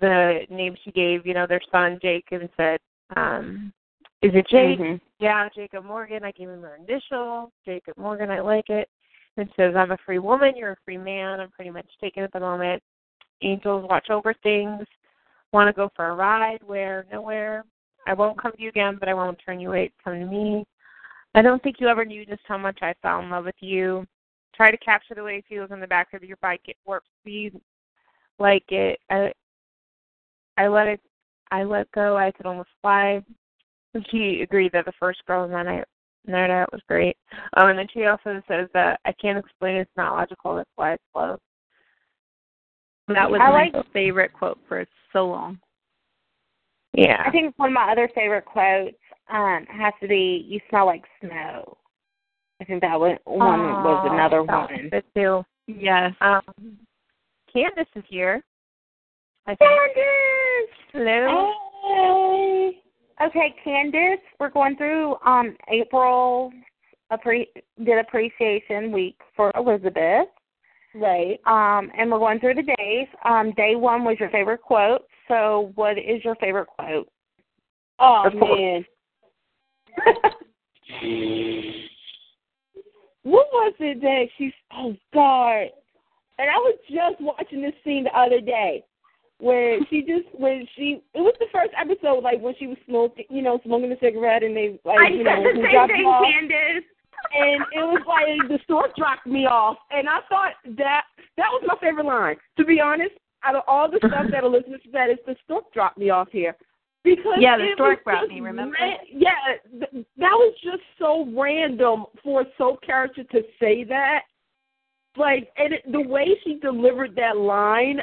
[SPEAKER 3] the name she gave, you know, their son Jacob, and said, um, "Is it Jake?"
[SPEAKER 4] Mhm.
[SPEAKER 3] Yeah, Jacob Morgan. I gave him her initial. Jacob Morgan. I like it. It says, I'm a free woman. You're a free man. I'm pretty much taken at the moment. Angels watch over things. Want to go for a ride? Where? Nowhere. I won't come to you again, but I won't turn you away. Come to me. I don't think you ever knew just how much I fell in love with you. Try to capture the way it feels in the back of your bike at warp speed. Like it. I, I let it. I let go. I could almost fly. She agreed that the first girl night out night out was great. Um, and then she also says that I can't explain it's not logical, that's why it's love.
[SPEAKER 5] That was
[SPEAKER 4] I
[SPEAKER 5] my
[SPEAKER 4] like-
[SPEAKER 5] favorite quote for so long.
[SPEAKER 3] Yeah.
[SPEAKER 4] I think one of my other favorite quotes um has to be "You smell like snow." I think that one one was another one.
[SPEAKER 3] Good too.
[SPEAKER 5] Yes.
[SPEAKER 3] Um, Candace is here. I think.
[SPEAKER 4] Candace.
[SPEAKER 3] Hello.
[SPEAKER 4] Hey. Okay, Candace, we're going through um April appre- did appreciation week for Elizabeth.
[SPEAKER 6] Right.
[SPEAKER 4] Um and we're going through the days. Um day 1 was your favorite quote. So what is your favorite quote?
[SPEAKER 6] Oh man. [LAUGHS] what was it that she's oh God. And I was just watching this scene the other day where she just when she it was the first episode like when she was smoking you know, smoking a cigarette and they like
[SPEAKER 4] I
[SPEAKER 6] you
[SPEAKER 4] said
[SPEAKER 6] know
[SPEAKER 4] the same thing. Candace.
[SPEAKER 6] And it was like the stork dropped me off, and I thought that that was my favorite line. To be honest, out of all the stuff that Elizabeth said, it's the stork dropped me off here because
[SPEAKER 5] Yeah, the stork brought me, remember?
[SPEAKER 6] ran- yeah, th- that was just so random for a soap character to say that. Like, and it, the way she delivered that line,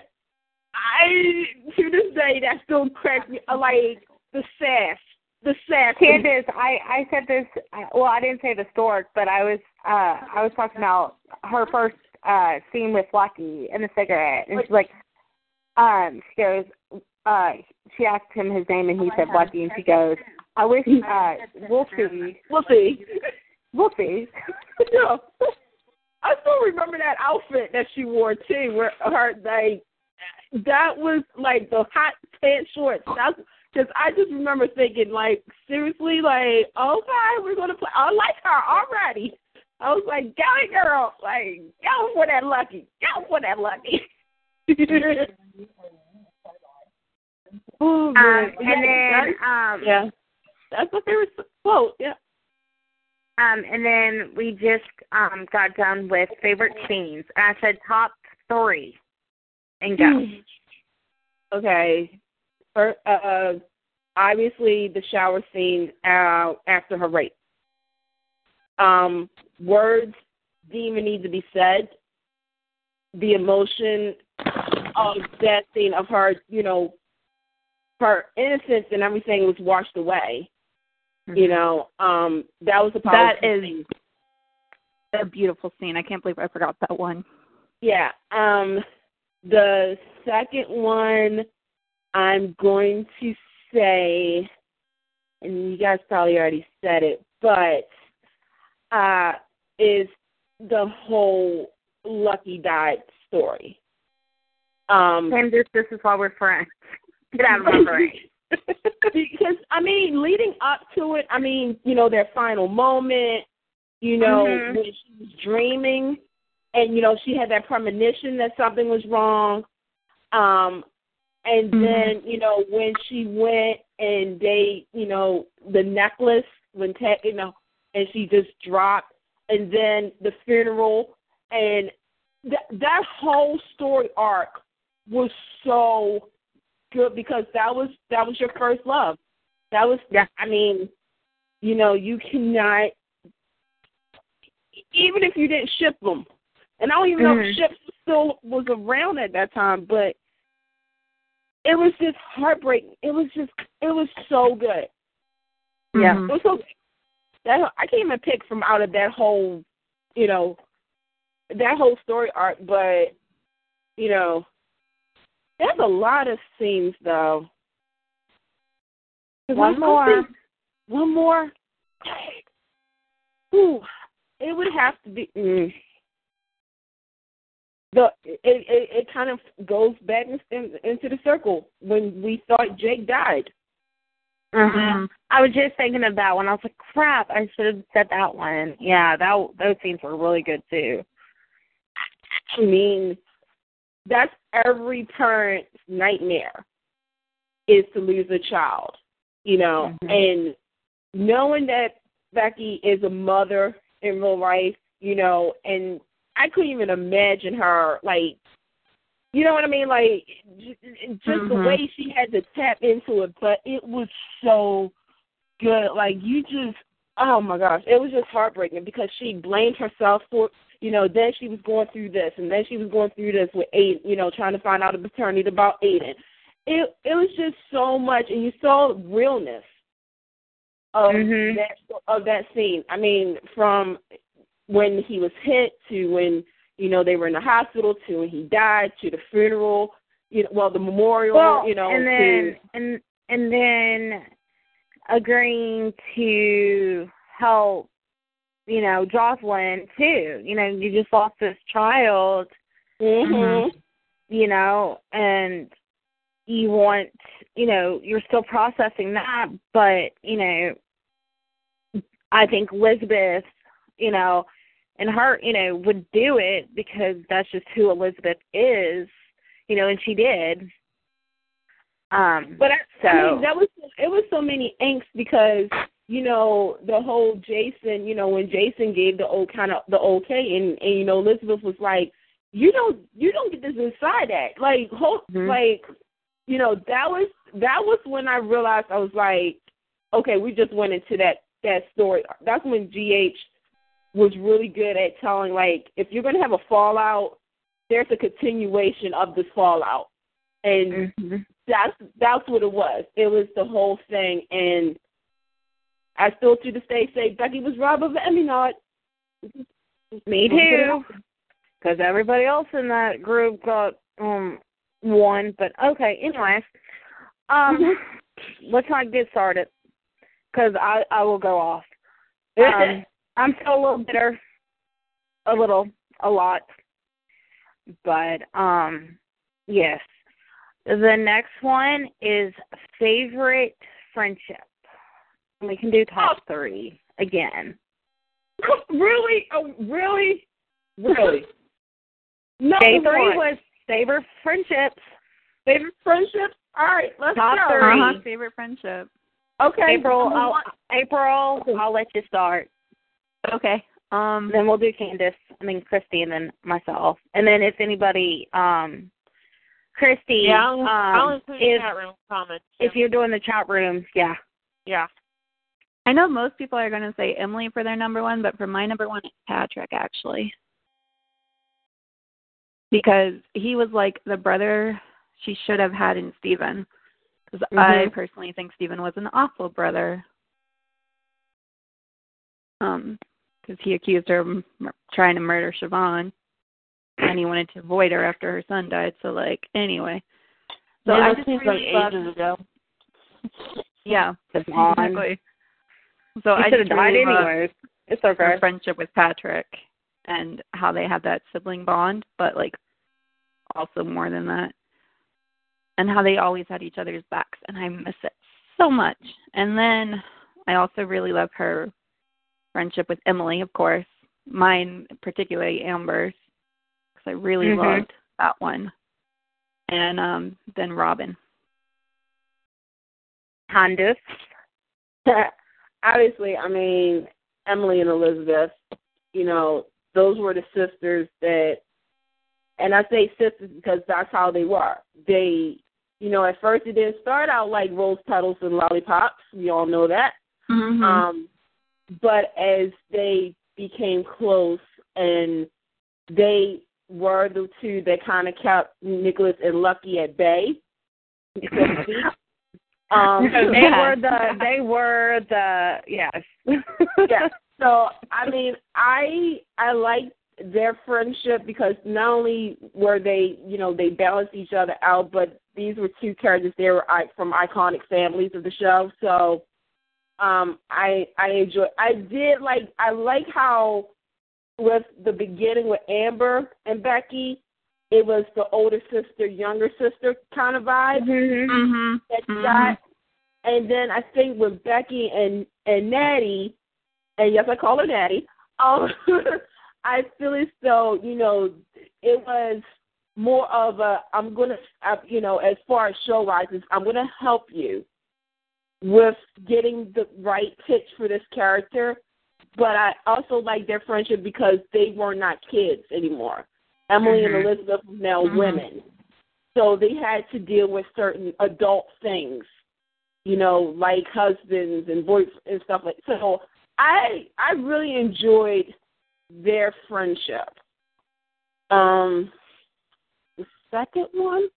[SPEAKER 6] I to this day that still cracks me. Like the sass, the.
[SPEAKER 4] Candace, [LAUGHS] I I said this. I- Well, I didn't say the stork, but I was uh I was talking about her first uh scene with Lucky and the cigarette, and she's like, um, she goes, uh, she asked him his name, and he said Lucky, and she goes, I wish uh we'll see,
[SPEAKER 6] We'll see. [LAUGHS]
[SPEAKER 4] we'll see. [LAUGHS]
[SPEAKER 6] yeah. I still remember that outfit that she wore too, where her like that was like the hot pants shorts. That's because I just remember thinking like seriously, like okay, we're gonna play. I like her already. I was like, go it, girl, like go for that lucky, go for that lucky. oh
[SPEAKER 4] Um, and
[SPEAKER 6] yeah,
[SPEAKER 4] then um
[SPEAKER 6] yeah, that's my favorite quote. Yeah.
[SPEAKER 4] Um, and then we just um got done with favorite scenes. And I said top three. And go.
[SPEAKER 6] Okay. First, uh, obviously the shower scene uh, after her rape. Um, words didn't even need to be said. The emotion of that scene of her, you know, her innocence and everything was washed away. You know, um, that was a
[SPEAKER 5] That is-. A beautiful scene. I can't believe I forgot that one.
[SPEAKER 6] Yeah. Um the second one I'm going to say and you guys probably already said it, but uh is the whole Lucky died story. Um
[SPEAKER 4] Candace, this is why we're friends. [LAUGHS] Get out of my [LAUGHS] brain.
[SPEAKER 6] because I mean, leading up to it, I mean, you know, their final moment, you know,
[SPEAKER 4] Mhm.
[SPEAKER 6] when she was dreaming, and you know, she had that premonition that something was wrong. Um, And
[SPEAKER 5] Mhm.
[SPEAKER 6] then, you know, when she went and they, you know, the necklace when Ted, you know, and she just dropped, and then the funeral, and that that whole story arc was so good because that was that was your first love. That was,
[SPEAKER 4] Yeah.
[SPEAKER 6] I mean, you know, you cannot, even if you didn't ship them, and I don't even know
[SPEAKER 4] Mhm.
[SPEAKER 6] if ships still was around at that time, but it was just heartbreaking. It was just, it was so good.
[SPEAKER 4] Yeah.
[SPEAKER 5] Mhm.
[SPEAKER 6] It was so that I can't even pick from out of that whole, you know, that whole story arc. But you know, there's a lot of scenes though.
[SPEAKER 4] One more.
[SPEAKER 6] thinking- One more. Ooh, it would have to be. Mm, the it, it it kind of goes back in, in, into the circle when we thought Jake died.
[SPEAKER 5] Mhm.
[SPEAKER 4] I was just thinking of that one. I was like, crap, I should have said that one. Yeah, that those scenes were really good too.
[SPEAKER 6] I mean, that's every parent's nightmare is to lose a child, you know,
[SPEAKER 4] Mhm.
[SPEAKER 6] and knowing that Becky is a mother in real life, you know, and I couldn't even imagine her like, you know what I mean, like just the
[SPEAKER 5] Mhm.
[SPEAKER 6] way she had to tap into it, but it was so good. Like you just, oh my gosh, it was just heartbreaking because she blamed herself for you know, then she was going through this, and then she was going through this with Aiden, you know, trying to find out the paternity about Aiden. It it was just so much, and you saw realness of
[SPEAKER 4] Mhm.
[SPEAKER 6] that of that scene. I mean, from when he was hit to when you know they were in the hospital to when he died to the funeral. You know, well, the memorial.
[SPEAKER 4] Well,
[SPEAKER 6] you know,
[SPEAKER 4] and then
[SPEAKER 6] to,
[SPEAKER 4] and and then agreeing to help, you know, Josslyn too. You know, you just lost this child,
[SPEAKER 6] mhm.
[SPEAKER 4] you know, and you want, you know, you're still processing that, but you know, I think Elizabeth, you know, and her, you know, would do it because that's just who Elizabeth is, you know, and she did. Um,
[SPEAKER 6] But I, I mean, that was it was so many angst because you know the whole Jason, you know, when Jason gave the old kind of the okay, and and you know Elizabeth was like, you don't you don't get this inside that like hold
[SPEAKER 4] Mhm.
[SPEAKER 6] like you know that was that was when I realized I was like, okay, we just went into that that story. That's when GH was really good at telling like if you're gonna have a fallout, there's a continuation of this fallout, and
[SPEAKER 4] mhm.
[SPEAKER 6] that's that's what it was. It was the whole thing, and I still to this day say Becky was robbed of the Emmy nod.
[SPEAKER 4] Me too. Because everybody else in that group got um one. But okay, anyways, um, let's not get started. Because I I will go off. [LAUGHS] Um, I'm still a little bitter, a little, a lot, but um, yes. The next one is favorite friendship. We can do top three again. [LAUGHS]
[SPEAKER 6] really, oh, really, really. [LAUGHS] Number
[SPEAKER 4] Day three
[SPEAKER 6] one,
[SPEAKER 4] was favorite friendships.
[SPEAKER 6] favorite friendships. All right, let's
[SPEAKER 4] Top
[SPEAKER 6] go.
[SPEAKER 4] three.
[SPEAKER 5] Uh-huh. Favorite friendship.
[SPEAKER 6] Okay,
[SPEAKER 4] April, I'll. April, I'll let you start.
[SPEAKER 5] Okay. Um.
[SPEAKER 4] Then we'll do Candace, and then Christy, and then myself. And then if anybody, um, Christy,
[SPEAKER 3] Yeah, I'll, I'll
[SPEAKER 4] um,
[SPEAKER 3] include the
[SPEAKER 4] if
[SPEAKER 3] chat room comments.
[SPEAKER 4] if you're doing the chat room, yeah.
[SPEAKER 3] yeah.
[SPEAKER 5] I know most people are going to say Emily for their number one, but for my number one, it's Patrick actually, because he was like the brother she should have had in Steven. Because I
[SPEAKER 4] Mhm.
[SPEAKER 5] personally think Steven was an awful brother. Um, because he accused her of m- trying to murder Siobhan, and he wanted to avoid her after her son died. So like, anyway. So
[SPEAKER 4] Yeah,
[SPEAKER 5] I just
[SPEAKER 4] seems
[SPEAKER 5] really
[SPEAKER 4] like ages ago. [LAUGHS]
[SPEAKER 5] yeah, exactly. So I just
[SPEAKER 4] died
[SPEAKER 5] really
[SPEAKER 4] anyways. It's
[SPEAKER 5] her
[SPEAKER 4] okay.
[SPEAKER 5] friendship with Patrick and how they have that sibling bond, but like also more than that. And how they always had each other's backs and I miss it so much. And then I also really love her friendship with Emily, of course. Mine particularly Amber's because I really
[SPEAKER 4] Mhm.
[SPEAKER 5] loved that one. And um than Robin.
[SPEAKER 4] Candice. [LAUGHS]
[SPEAKER 6] Obviously, I mean Emily and Elizabeth. You know, those were the sisters that, and I say sisters because that's how they were. They, you know, at first it didn't start out like rose petals and lollipops. We all know that.
[SPEAKER 5] Mm-hmm.
[SPEAKER 6] Um, but as they became close and they were the two that kind of kept Nikolas and Lucky at bay, so. [LAUGHS] Um,
[SPEAKER 4] they
[SPEAKER 5] Yeah.
[SPEAKER 4] were the they were the yes. [LAUGHS]
[SPEAKER 6] yeah. So I mean, I I like their friendship because not only were they, you know, they balanced each other out, but these were two characters. They were i- from iconic families of the show. So um I I enjoy. I did like. I like how with the beginning with Amber and Becky, it was the older sister, younger sister kind of vibe
[SPEAKER 4] Mhm.
[SPEAKER 5] Mhm.
[SPEAKER 6] that you
[SPEAKER 5] Mhm.
[SPEAKER 6] got. And then I think with Becky and and Natty, and yes, I call her Natty. Um, [LAUGHS] I feel as though you know it was more of a I'm gonna uh, you know as far as show wise, I'm gonna help you with getting the right pitch for this character. But I also like their friendship because they were not kids anymore. Emily and Elizabeth were now
[SPEAKER 5] Mhm.
[SPEAKER 6] women. So they had to deal with certain adult things, you know, like husbands and boys and stuff like so I I really enjoyed their friendship. Um the second one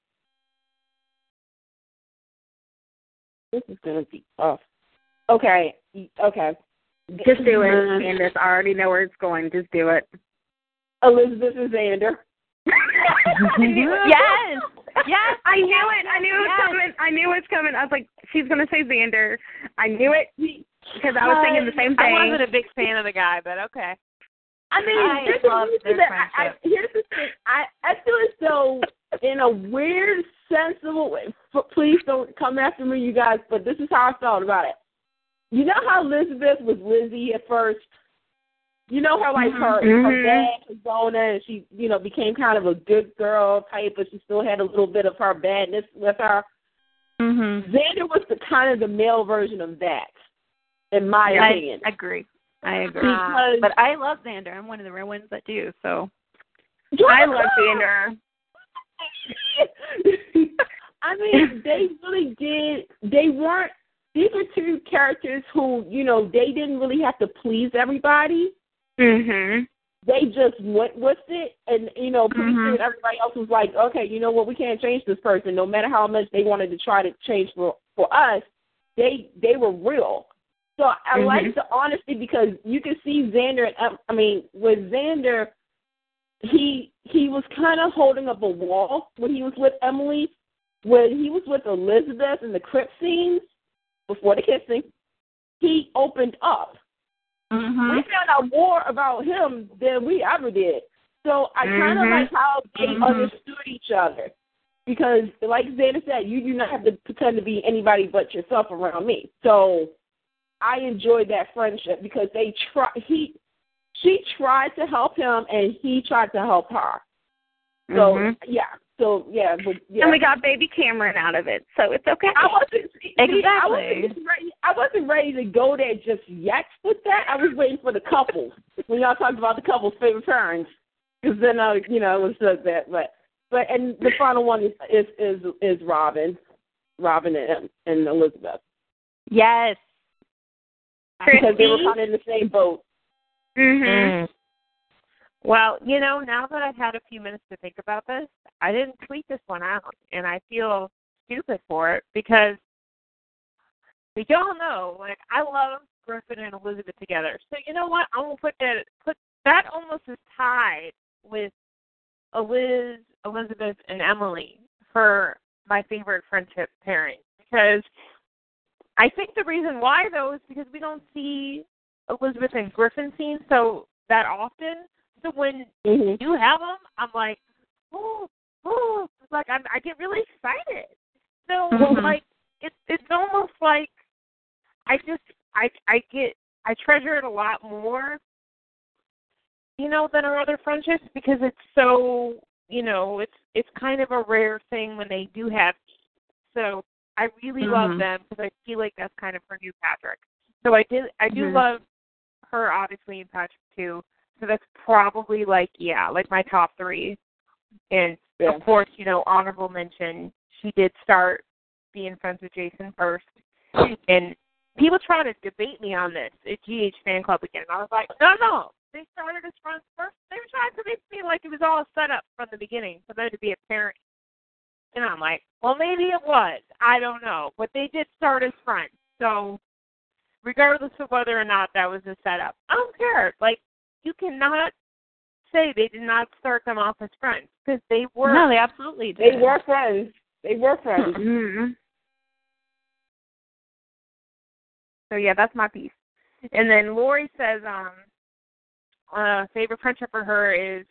[SPEAKER 6] this is gonna be tough. Okay, okay.
[SPEAKER 4] Just do it, Candice. I already know where it's going. Just do it.
[SPEAKER 6] Elizabeth and Zander. [LAUGHS]
[SPEAKER 5] Yes. Yes.
[SPEAKER 4] I knew it. I knew it was
[SPEAKER 5] Yes.
[SPEAKER 4] coming. I knew it was coming. I was like, she's gonna say Zander. I knew it because I was thinking the same thing.
[SPEAKER 3] I wasn't a big fan of the guy, but okay.
[SPEAKER 6] I mean,
[SPEAKER 5] I
[SPEAKER 6] here's
[SPEAKER 5] love
[SPEAKER 6] reason
[SPEAKER 5] their
[SPEAKER 6] that I, I,
[SPEAKER 5] friendship.
[SPEAKER 6] here's the thing. I I feel as though, in a weird, sensible way. F- Please don't come after me, you guys. But this is how I felt about it. You know how Elizabeth was Lizzie at first. You know her like her her
[SPEAKER 4] Mhm.
[SPEAKER 6] bad persona, and she you know became kind of a good girl type, but she still had a little bit of her badness with her.
[SPEAKER 5] Mhm.
[SPEAKER 6] Zander was the kind of the male version of that, in my
[SPEAKER 5] I
[SPEAKER 6] opinion.
[SPEAKER 5] I agree. I agree.
[SPEAKER 6] Because-
[SPEAKER 5] but I love Zander. I'm one of the rare ones that do. So.
[SPEAKER 4] I love Zander. [LAUGHS] [LAUGHS]
[SPEAKER 6] I mean, [LAUGHS] they really did. They weren't. These were two characters who, you know, they didn't really have to please everybody.
[SPEAKER 4] Mhm.
[SPEAKER 6] They just went with it, and you know, pretty
[SPEAKER 5] Mhm.
[SPEAKER 6] soon everybody else was like, okay, you know what, we can't change this person, no matter how much they wanted to try to change for for us. They they were real. So I
[SPEAKER 4] Mhm.
[SPEAKER 6] like the honesty because you can see Zander. And um, I mean, with Zander, he he was kind of holding up a wall when he was with Emily. When he was with Elizabeth in the crypt scenes before the kissing, he opened up.
[SPEAKER 5] Mhm.
[SPEAKER 6] We found out more about him than we ever did. So I kind of like how they
[SPEAKER 5] Mhm.
[SPEAKER 6] understood each other. Because, like Zander said, you do not have to pretend to be anybody but yourself around me. So I enjoyed that friendship because they try. He, she tried to help him, and he tried to help her. So
[SPEAKER 4] Mhm.
[SPEAKER 6] yeah, so yeah, but yeah.
[SPEAKER 4] And we got baby Cameron out of it, so it's okay.
[SPEAKER 6] I wasn't see, I wasn't ready. I wasn't ready to go there just yet with that. I was waiting for the couples when y'all talked about the couples' favorite parents, because then I, you know, I was just that. But but and the final one is is is, is Robin, Robin and, and Elizabeth
[SPEAKER 5] Yes.
[SPEAKER 6] because they were
[SPEAKER 4] Christy?
[SPEAKER 6] kind of in the same boat.
[SPEAKER 4] Mhm.
[SPEAKER 3] Well, you know, now that I've had a few minutes to think about this, I didn't tweet this one out, and I feel stupid for it because but y'all know, like, I love Griffin and Elizabeth together. So you know what? I'm gonna put that put that almost is tied with Eliz, Elizabeth, and Emily for my favorite friendship pairing because I think the reason why though is because we don't see Elizabeth and Griffin scenes so that often. So when
[SPEAKER 6] Mm-hmm.
[SPEAKER 3] you have them, I'm like, oh, oh, [GASPS] like I'm, I get really excited. So
[SPEAKER 5] Mhm.
[SPEAKER 3] like it's it's almost like I just I I get I treasure it a lot more, you know, than our other friendships because it's so you know, it's it's kind of a rare thing when they do have. So I really love
[SPEAKER 5] Mhm.
[SPEAKER 3] them because I feel like that's kind of her new Patrick. So I did I do
[SPEAKER 5] Mhm.
[SPEAKER 3] love her obviously in Patrick too. So that's probably like yeah, like my top three. And
[SPEAKER 6] Yeah.
[SPEAKER 3] of course, you know, honorable mention, she did start being friends with Jason first. And people try to debate me on this at GH fan club again. And I was like, no, no. They started as friends first. They were trying to make me like it was all set up from the beginning for them to be a parent. And I'm like, well, maybe it was. I don't know. But they did start as friends. So regardless of whether or not that was a setup, I don't care. Like, you cannot say they did not start them off as friends because they were.
[SPEAKER 5] No, they absolutely did.
[SPEAKER 6] They were friends. They were friends. [LAUGHS]
[SPEAKER 4] Mm-hmm.
[SPEAKER 3] So yeah, that's my piece. And then Lori says, um, uh, favorite friendship for her is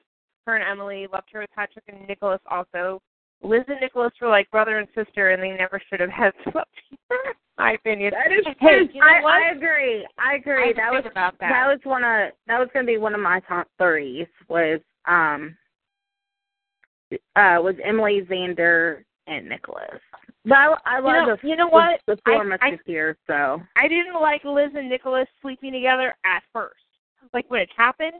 [SPEAKER 3] her and Emily. Loved her with Patrick and Nikolas also. Liz and Nikolas were like brother and sister, and they never should have had slept [LAUGHS] together. My opinion.
[SPEAKER 6] That is
[SPEAKER 3] Hey, you know
[SPEAKER 4] I,
[SPEAKER 3] what?
[SPEAKER 4] I agree. I agree.
[SPEAKER 3] I
[SPEAKER 4] that was
[SPEAKER 3] about that.
[SPEAKER 4] That was one of that was gonna be one of my top threes was um uh was Emily Zander and Nikolas. But I, I love
[SPEAKER 3] you know,
[SPEAKER 4] the
[SPEAKER 3] you know what?
[SPEAKER 4] the, the four
[SPEAKER 3] I- I-
[SPEAKER 4] musketeers so
[SPEAKER 3] I didn't like Liz and Nikolas sleeping together at first, like when it happened,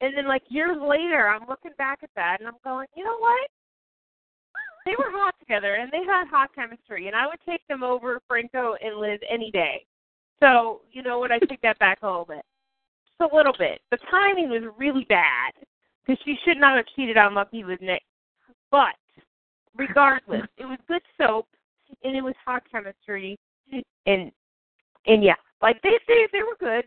[SPEAKER 3] and then like years later, I'm looking back at that and I'm going, you know what? They were hot together and they had hot chemistry, and I would take them over Franco and Liz any day. So you know what? I take that back a little bit, just a little bit. The timing was really bad because she should not have cheated on Lucky with Nick, but regardless, it was good soap and it was hot chemistry, and and yeah, like they they they were good.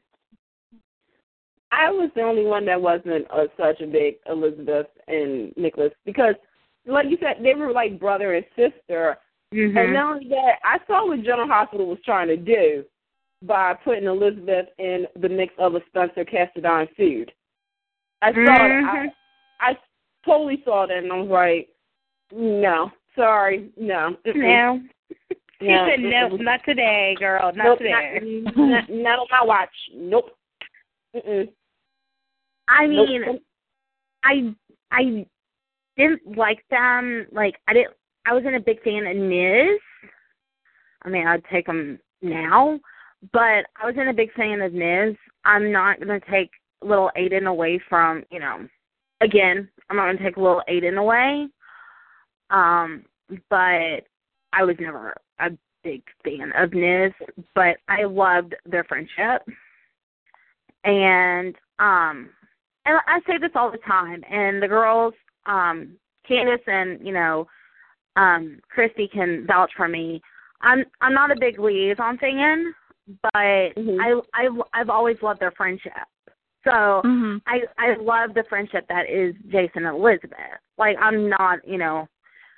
[SPEAKER 6] I was the only one that wasn't uh, such a big Elizabeth and Nikolas because, like you said, they were like brother and sister.
[SPEAKER 4] mm-hmm.
[SPEAKER 6] And not only that, I saw what General Hospital was trying to do by putting Elizabeth in the mix of a Spencer Cassadine feud. I saw
[SPEAKER 4] Mhm.
[SPEAKER 6] it. I, I totally saw that, and I was like, no, sorry, no.
[SPEAKER 4] No. [LAUGHS]
[SPEAKER 6] No,
[SPEAKER 4] said no,
[SPEAKER 6] mm-mm.
[SPEAKER 4] not today, girl, not
[SPEAKER 6] nope,
[SPEAKER 4] today.
[SPEAKER 6] Not, not, [LAUGHS] not on my watch. Nope. Mm-mm.
[SPEAKER 4] I
[SPEAKER 6] Nope.
[SPEAKER 4] mean I I didn't like them. Like I didn't. I wasn't a big fan of Niz. I mean, I'd take them now, but I wasn't a big fan of Niz. I'm not gonna take little Aiden away from you know. Again, I'm not gonna take little Aiden away. Um, but I was never a big fan of Niz, but I loved their friendship. And um and I say this all the time, and the girls, um, Candace and you know, um, Christy can vouch for me. I'm I'm not a big liaison fan, but
[SPEAKER 6] Mhm.
[SPEAKER 4] I I I've always loved their friendship. So
[SPEAKER 5] Mhm.
[SPEAKER 4] I I love the friendship that is Jason and Elizabeth. Like I'm not, you know,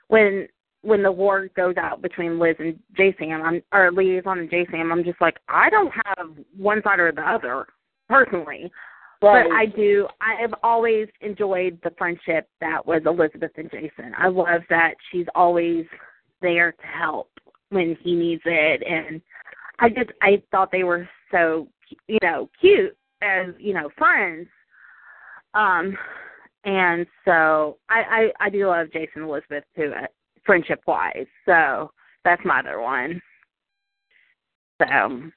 [SPEAKER 4] when when the war goes out between Liz and Jason, I'm or liaison and Jason, I'm just like I don't have one side or the other personally. But I do. I have always enjoyed the friendship that was Elizabeth and Jason. I love that she's always there to help when he needs it, and I just I thought they were so you know cute as you know friends. Um, and so I I, I do love Jason and Elizabeth too, uh, friendship wise. So that's my other one. So, and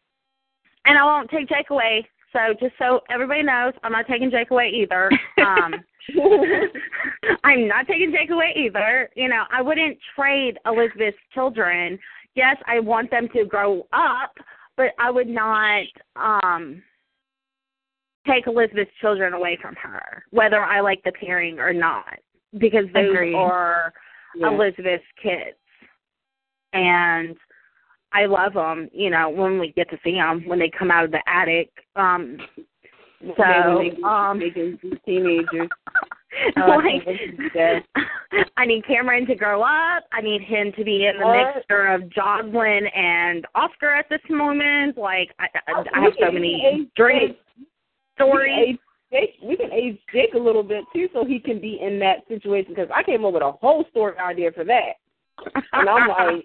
[SPEAKER 4] I won't take Jake away. So just so everybody knows, I'm not taking Jake away either. [LAUGHS] Um, [LAUGHS] I'm not taking Jake away either. You know, I wouldn't trade Elizabeth's children. Yes, I want them to grow up, but I would not um take Elizabeth's children away from her, whether I like the pairing or not, because those
[SPEAKER 5] Agreed.
[SPEAKER 4] are
[SPEAKER 6] Yeah.
[SPEAKER 4] Elizabeth's kids, and I love them. You know, when we get to see them when they come out of the attic. Um, so
[SPEAKER 6] they,
[SPEAKER 4] um,
[SPEAKER 6] they can be teenagers. [LAUGHS]
[SPEAKER 4] like, [LAUGHS] I need Cameron to grow up. I need him to be in the
[SPEAKER 6] What?
[SPEAKER 4] mixture of Josslyn and Oscar at this moment. Like, I, I, I have so many dreams, stories.
[SPEAKER 6] We can, age Jake, we can age Jake a little bit too, so he can be in that situation. Because I came up with a whole story idea for that, and I'm like,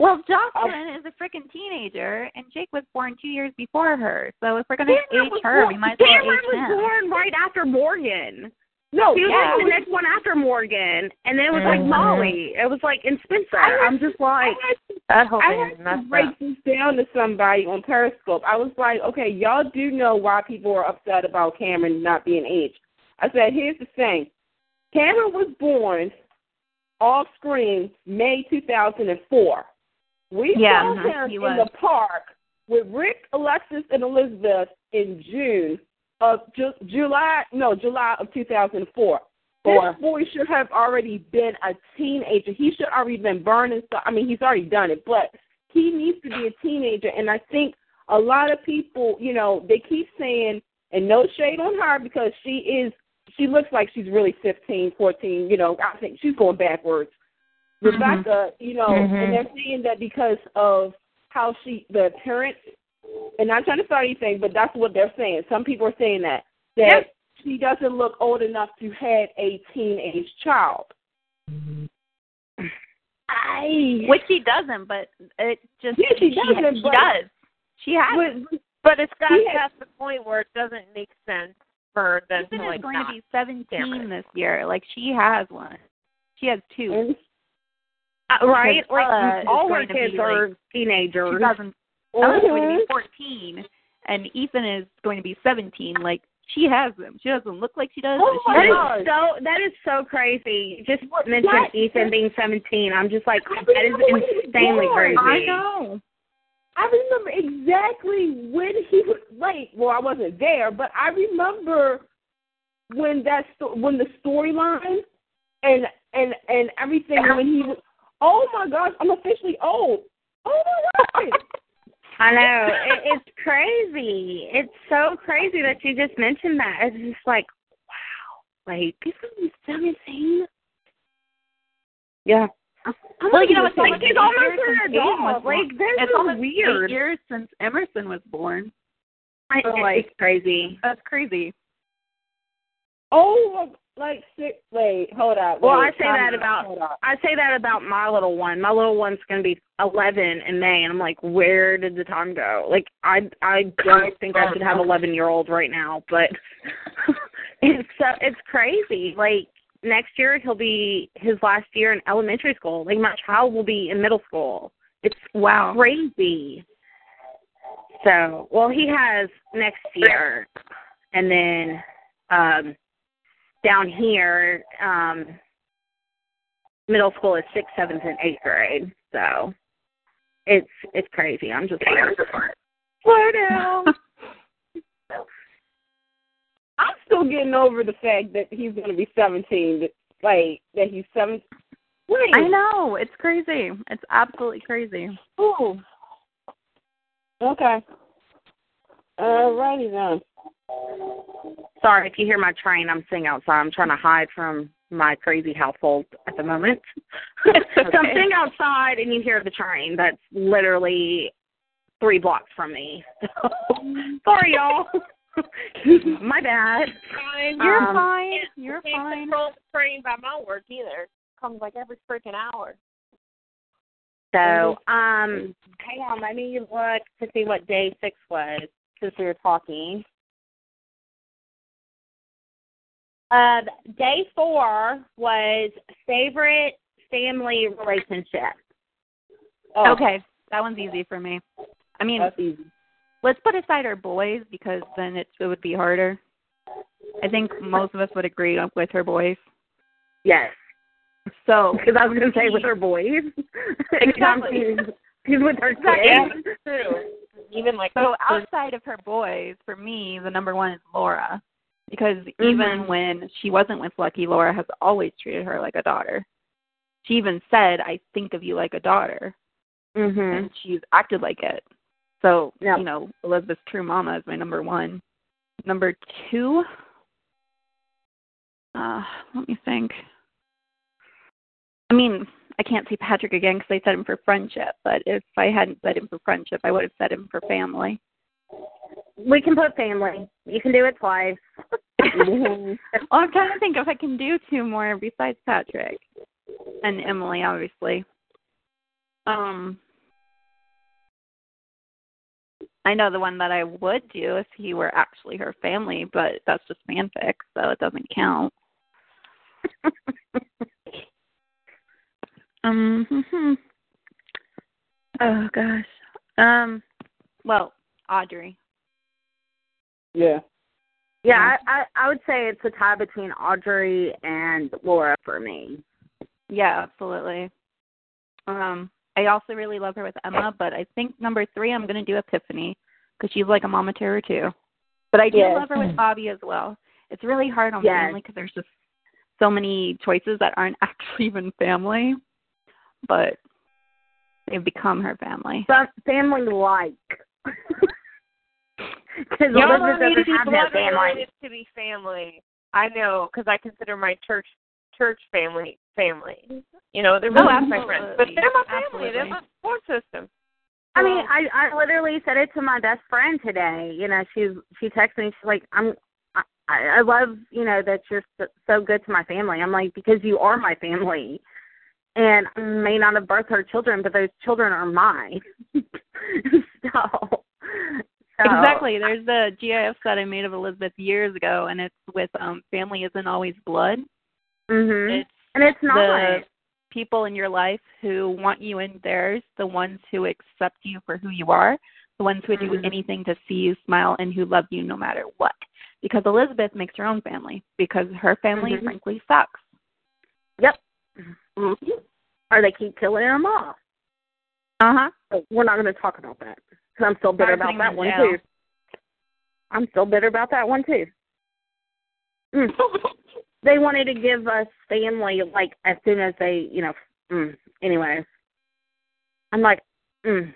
[SPEAKER 5] Well, Josslyn is a freaking teenager, and Jake was born two years before her. So if we're gonna age her,
[SPEAKER 4] born-
[SPEAKER 5] we might as well
[SPEAKER 4] Cameron
[SPEAKER 5] age
[SPEAKER 4] was born right after Morgan.
[SPEAKER 6] No,
[SPEAKER 4] He was
[SPEAKER 6] yeah.
[SPEAKER 4] like the next one after Morgan, and then it was like
[SPEAKER 3] Mhm.
[SPEAKER 4] Molly. It was like in Spencer.
[SPEAKER 6] I-
[SPEAKER 4] I'm just like,
[SPEAKER 6] I had
[SPEAKER 3] That whole
[SPEAKER 6] I
[SPEAKER 3] thing
[SPEAKER 6] had
[SPEAKER 3] is
[SPEAKER 6] to
[SPEAKER 3] messed
[SPEAKER 6] break
[SPEAKER 3] up.
[SPEAKER 6] this down to somebody on Periscope. I was like, okay, y'all do know why people are upset about Cameron not being aged. I said, here's the thing. Cameron was born off screen May 2004. We
[SPEAKER 5] Yeah,
[SPEAKER 6] saw
[SPEAKER 5] mhm,
[SPEAKER 6] him in
[SPEAKER 5] was.
[SPEAKER 6] the park with Ric, Alexis, and Elizabeth in June of Ju- July, no, July of 2004.
[SPEAKER 4] Four.
[SPEAKER 6] This boy should have already been a teenager. He should already been burning stuff. I mean, he's already done it, but he needs to be a teenager. And I think a lot of people, you know, they keep saying, and no shade on her because she is, she looks like she's really 15, 14. You know, I think she's going backwards. Rebecca, you know,
[SPEAKER 3] Mhm.
[SPEAKER 6] and they're saying that because of how she, the appearance, and I'm not trying to start anything, but that's what they're saying. Some people are saying that that she doesn't look old enough to have a teenage child. I
[SPEAKER 5] Which she doesn't, but it just
[SPEAKER 6] Yeah, she doesn't,
[SPEAKER 5] She
[SPEAKER 6] but-
[SPEAKER 5] does. She has.
[SPEAKER 6] but,
[SPEAKER 3] But it's got
[SPEAKER 6] He had-
[SPEAKER 3] past the point where it doesn't make sense for them
[SPEAKER 5] Ethan
[SPEAKER 3] to
[SPEAKER 5] is going
[SPEAKER 3] not.
[SPEAKER 5] to be 17
[SPEAKER 3] Cameron.
[SPEAKER 5] this year. Like she has one. She has two.
[SPEAKER 6] and
[SPEAKER 4] uh, right?
[SPEAKER 5] Because Ella
[SPEAKER 4] Like
[SPEAKER 5] is
[SPEAKER 4] all her kids
[SPEAKER 5] be,
[SPEAKER 4] are
[SPEAKER 5] like,
[SPEAKER 4] teenagers.
[SPEAKER 5] 2000. Ella's going to be 14, and Ethan is going to be 17. Like she has them. She doesn't look like she does.
[SPEAKER 6] Oh
[SPEAKER 5] but
[SPEAKER 6] my
[SPEAKER 5] she
[SPEAKER 4] That
[SPEAKER 5] does.
[SPEAKER 4] is
[SPEAKER 6] God.
[SPEAKER 4] so. That is so crazy. Just
[SPEAKER 6] What-
[SPEAKER 4] mention
[SPEAKER 6] that-
[SPEAKER 4] Ethan being 17. I'm just like
[SPEAKER 6] I
[SPEAKER 4] that is
[SPEAKER 6] remember when he was
[SPEAKER 4] insanely crazy.
[SPEAKER 5] I know.
[SPEAKER 6] I remember exactly when he was late. Well, I wasn't there, but I remember when that sto- when the storyline and and and everything when he was. Oh my gosh, I'm officially old. Oh my gosh. [LAUGHS]
[SPEAKER 4] I know. It, it's crazy. It's so crazy that you just mentioned that. It's just like, wow. Like,
[SPEAKER 6] He's 17. Yeah.
[SPEAKER 5] Well, you know, it's
[SPEAKER 4] like
[SPEAKER 5] almost
[SPEAKER 4] he's
[SPEAKER 5] eight
[SPEAKER 4] almost an
[SPEAKER 5] since Aiden was
[SPEAKER 4] adult. Like, this
[SPEAKER 5] It's
[SPEAKER 4] is
[SPEAKER 5] almost
[SPEAKER 4] weird.
[SPEAKER 5] eight years since Emerson was born.
[SPEAKER 4] I,
[SPEAKER 5] So, like-
[SPEAKER 4] it's crazy.
[SPEAKER 5] That's crazy.
[SPEAKER 6] Oh, like six. Wait, hold up.
[SPEAKER 4] Well, I say that about. I say that about my little one. My little one's going to be 11 in May, and I'm like, where did the time go? Like, I I don't think I should have 11 year old right now, but [LAUGHS] it's uh, it's crazy. Like next year he'll be his last year in elementary school. Like my child will be in middle school. It's
[SPEAKER 5] Wow.
[SPEAKER 4] crazy. So, well, he has next year, and then um down here, um middle school is sixth, seventh, and eighth grade. So it's it's crazy. I'm just like, slow down. [LAUGHS]
[SPEAKER 6] I'm still getting over the fact that he's going to be 17. That, like that he's seven. Wait.
[SPEAKER 5] I know. It's crazy. It's absolutely crazy.
[SPEAKER 6] Ooh. Okay. Alrighty then.
[SPEAKER 4] Sorry if you hear my train. I'm sitting outside. I'm trying to hide from my crazy household at the moment. [LAUGHS] so I'm
[SPEAKER 5] Okay.
[SPEAKER 4] sitting outside, and you hear the train. That's literally three blocks from me. So, [LAUGHS] sorry, y'all. [LAUGHS] my bad.
[SPEAKER 3] Fine.
[SPEAKER 5] You're
[SPEAKER 4] Um,
[SPEAKER 5] fine. You're
[SPEAKER 3] Can't
[SPEAKER 5] fine.
[SPEAKER 3] control the train by my work either. Comes like every freaking hour.
[SPEAKER 4] So, um, hang on, let me look to see what day six was since we were talking. Uh, day four was favorite family relationship.
[SPEAKER 6] Oh,
[SPEAKER 5] Okay, that one's easy for me. I mean,
[SPEAKER 6] That's easy.
[SPEAKER 5] let's put aside our boys because then it it would be harder. I think most of us would agree with her boys.
[SPEAKER 4] Yes,
[SPEAKER 5] So [LAUGHS]
[SPEAKER 4] because I was going to say with her boys.
[SPEAKER 5] Exactly. [LAUGHS]
[SPEAKER 4] She's with her
[SPEAKER 5] Exactly.
[SPEAKER 4] kids.
[SPEAKER 3] True. Even like
[SPEAKER 5] so outside of her boys, for me, the number one is Laura. Because even
[SPEAKER 4] Mhm.
[SPEAKER 5] when she wasn't with Lucky, Laura has always treated her like a daughter. She even said, I think of you like a daughter.
[SPEAKER 4] Mhm.
[SPEAKER 5] and she's acted like it. So,
[SPEAKER 4] Yep.
[SPEAKER 5] you know, Elizabeth's true mama is my number one. Number two, uh, let me think. I mean, I can't see Patrick again because I said him for friendship, but if I hadn't said him for friendship, I would have said him for family.
[SPEAKER 4] We can put family. You can do it twice. [LAUGHS]
[SPEAKER 5] Well, I'm trying to think if I can do two more besides Patrick and Emily, obviously. Um, I know the one that I would do if he were actually her family, but that's just fanfic, so it doesn't count. [LAUGHS] Um. hmm [LAUGHS] Oh gosh. Um. Well, Audrey.
[SPEAKER 6] Yeah.
[SPEAKER 4] Yeah, I, I I would say it's a tie between Audrey and Laura for me.
[SPEAKER 5] Yeah, absolutely. Um. I also really love her with Emma, but I think number three I'm gonna do Epiphany because she's like a mama terror too. But I do
[SPEAKER 6] Yes.
[SPEAKER 5] love her with Bobbie as well. It's really hard on
[SPEAKER 4] Yes.
[SPEAKER 5] family because there's just so many choices that aren't [LAUGHS] actually even family, but they've become her family.
[SPEAKER 4] Family like. [LAUGHS] Because
[SPEAKER 3] Y'all
[SPEAKER 4] Elizabeth
[SPEAKER 3] don't need to be
[SPEAKER 4] have that
[SPEAKER 3] blood
[SPEAKER 4] family.
[SPEAKER 3] related to be family. I know because I consider my church church family family. You know, they're
[SPEAKER 5] Oh,
[SPEAKER 3] really my friends, but
[SPEAKER 5] absolutely.
[SPEAKER 3] they're my family. They're my support system.
[SPEAKER 4] I mean, I I literally said it to my best friend today. You know, she's she texted me. She's like, "I'm, I I love you know that you're so, so good to my family." I'm like, because you are my family, and I may not have birthed her children, but those children are mine. [LAUGHS] so, so
[SPEAKER 5] Exactly. There's the GIF that I made of Elizabeth years ago, and it's with um family isn't always blood.
[SPEAKER 4] Mhm.
[SPEAKER 5] It's
[SPEAKER 4] And it's not.
[SPEAKER 5] the people in your life who want you in theirs, the ones who accept you for who you are, the ones who would do anything to see you smile and who love you no matter what. Because Elizabeth makes her own family because her family
[SPEAKER 4] Mhm.
[SPEAKER 5] frankly sucks.
[SPEAKER 4] Yep.
[SPEAKER 6] Mm-hmm.
[SPEAKER 4] Or they keep killing them off.
[SPEAKER 5] Uh huh.
[SPEAKER 4] We're not going to talk about that because I'm still bitter about that one too. I'm still bitter about that one too. Mm. [LAUGHS] they wanted to give us family like as soon as they, you know. Mm. Anyway, I'm like, mm.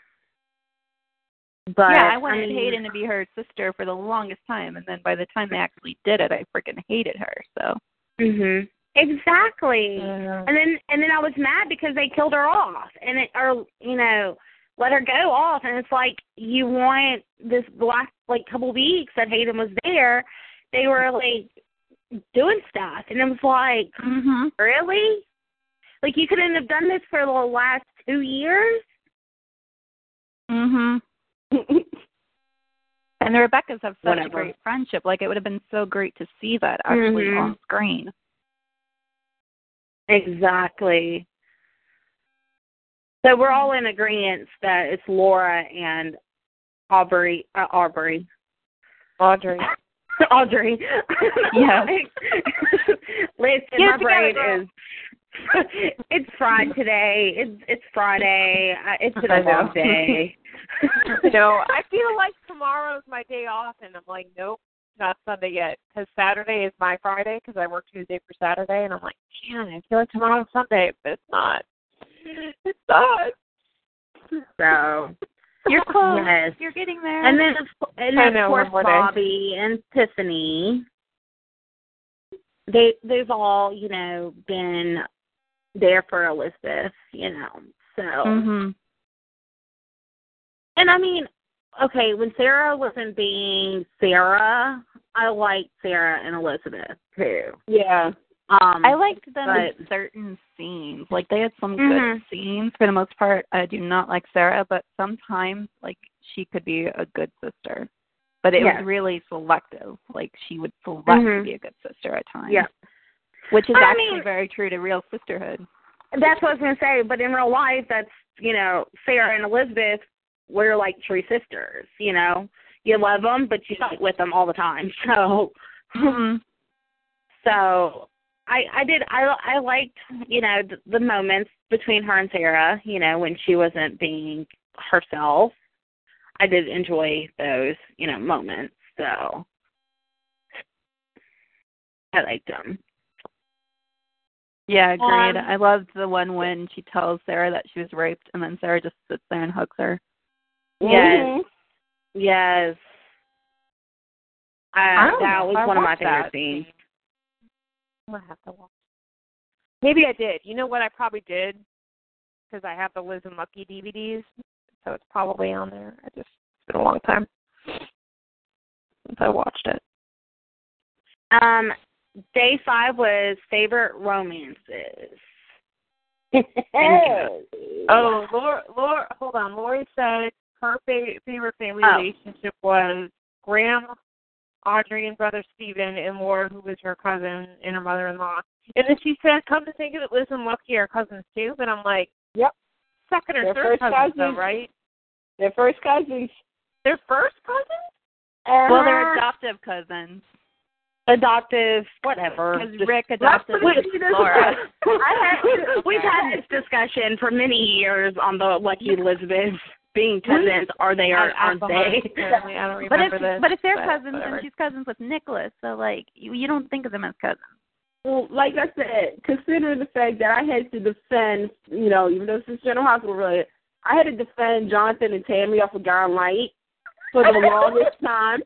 [SPEAKER 4] But
[SPEAKER 5] yeah, I wanted
[SPEAKER 4] mean,
[SPEAKER 5] Hayden to be her sister for the longest time, and then by the time they actually did it, I freaking hated her. So.
[SPEAKER 4] Mhm. Exactly.
[SPEAKER 3] Yeah.
[SPEAKER 4] And then and then I was mad because they killed her off and it or you know let her go off and it's like you want this last like couple weeks that Hayden was there they were like doing stuff and it was like
[SPEAKER 5] Mhm.
[SPEAKER 4] really like you couldn't have done this for the last two years
[SPEAKER 5] Mhm. [LAUGHS] And the Rebeccas have such
[SPEAKER 4] Whatever.
[SPEAKER 5] a great friendship. Like it would have been so great to see that actually
[SPEAKER 4] Mhm.
[SPEAKER 5] on screen.
[SPEAKER 4] Exactly so we're all in agreement that it's Laura and Aubrey uh, Aubrey
[SPEAKER 3] Audrey. [LAUGHS]
[SPEAKER 4] Audrey.
[SPEAKER 5] Yeah. [LAUGHS]
[SPEAKER 4] Listen,
[SPEAKER 3] Get
[SPEAKER 4] my brain is. [LAUGHS] it's Friday today. It's it's Friday. I- It's been a long day.
[SPEAKER 3] no, I feel like tomorrow's my day off, and I'm like, nope, not Sunday yet, because Saturday is my Friday, because I work Tuesday for Saturday, and I'm like, man, I feel like tomorrow's Sunday, but it's not. [LAUGHS] It's not.
[SPEAKER 4] So
[SPEAKER 5] You're close.
[SPEAKER 4] yes,
[SPEAKER 5] You're getting there.
[SPEAKER 4] and then of, and then
[SPEAKER 3] know,
[SPEAKER 4] of course
[SPEAKER 3] one day.
[SPEAKER 4] Bobbie and Tiffany. They they've all you know been there for Elizabeth, you know. So
[SPEAKER 5] Mhm.
[SPEAKER 4] And I mean, okay, when Sarah wasn't being Sarah, I liked Sarah and Elizabeth too.
[SPEAKER 6] Yeah.
[SPEAKER 4] Um,
[SPEAKER 5] I liked them in certain scenes. Like they had some
[SPEAKER 4] Mhm.
[SPEAKER 5] good scenes. For the most part, I do not like Sarah, but sometimes like she could be a good sister. But it was really selective. Like she would select to
[SPEAKER 4] Mhm.
[SPEAKER 5] be a good sister at times.
[SPEAKER 4] Yeah.
[SPEAKER 5] Which is
[SPEAKER 4] I
[SPEAKER 5] actually
[SPEAKER 4] mean-
[SPEAKER 5] very true to real sisterhood.
[SPEAKER 4] that's what I was gonna say. But in real life, that's you know, Sarah and Elizabeth were like true sisters. You know, you love them, but you fight with them all the time. [LAUGHS] So,
[SPEAKER 5] Mhm.
[SPEAKER 4] so I I did I I liked you know the, the moments between her and Sarah. You know, when she wasn't being herself. I did enjoy those you know moments. So I liked them.
[SPEAKER 5] Yeah, agreed.
[SPEAKER 4] Um,
[SPEAKER 5] I loved the one when she tells Sarah that she was raped, and then Sarah just sits there and hugs her.
[SPEAKER 4] Yes. Yes.
[SPEAKER 3] I
[SPEAKER 4] Uh,
[SPEAKER 3] don't
[SPEAKER 4] that was
[SPEAKER 3] I
[SPEAKER 4] one of my favorite scenes.
[SPEAKER 3] I'm gonna have to watch. Maybe I did. You know what? I probably did because I have the Liz and Lucky DVDs, so it's probably on there. I just it's been a long time since I watched it.
[SPEAKER 4] Um, day five was favorite romances. [LAUGHS] [LAUGHS]
[SPEAKER 3] Oh, Laura, Laura, hold on. Lori said her favorite, favorite family
[SPEAKER 4] Oh.
[SPEAKER 3] relationship was Graham, Audrey, and brother Steven, and Laura, who was her cousin and her mother-in-law. And then she said, "Come to think of it, Liz and Lucky are cousins too." But I'm like,
[SPEAKER 6] Yep.
[SPEAKER 3] second or
[SPEAKER 6] They're
[SPEAKER 3] third
[SPEAKER 6] first
[SPEAKER 3] cousins, though, right?
[SPEAKER 6] They're first cousins.
[SPEAKER 3] They're first cousins.
[SPEAKER 5] Well, they're
[SPEAKER 4] Uh-huh.
[SPEAKER 5] adoptive cousins
[SPEAKER 4] adoptive, whatever.
[SPEAKER 5] because Rick adopted Laura. [LAUGHS]
[SPEAKER 4] I had, we've had this discussion for many years on the Lucky Elizabeth being cousins. Are they or aren't they? [LAUGHS] [LAUGHS]
[SPEAKER 3] Apparently, I don't
[SPEAKER 5] But if
[SPEAKER 3] this.
[SPEAKER 5] but if they're
[SPEAKER 3] but
[SPEAKER 5] cousins,
[SPEAKER 3] whatever.
[SPEAKER 5] then she's cousins with Nikolas. So like you, you don't think of them as cousins.
[SPEAKER 6] Well, like I said, considering the fact that I had to defend, you know, even though this is General Hospital related, I had to defend Jonathan and Tammy off of Guiding Light for the [LAUGHS] longest time.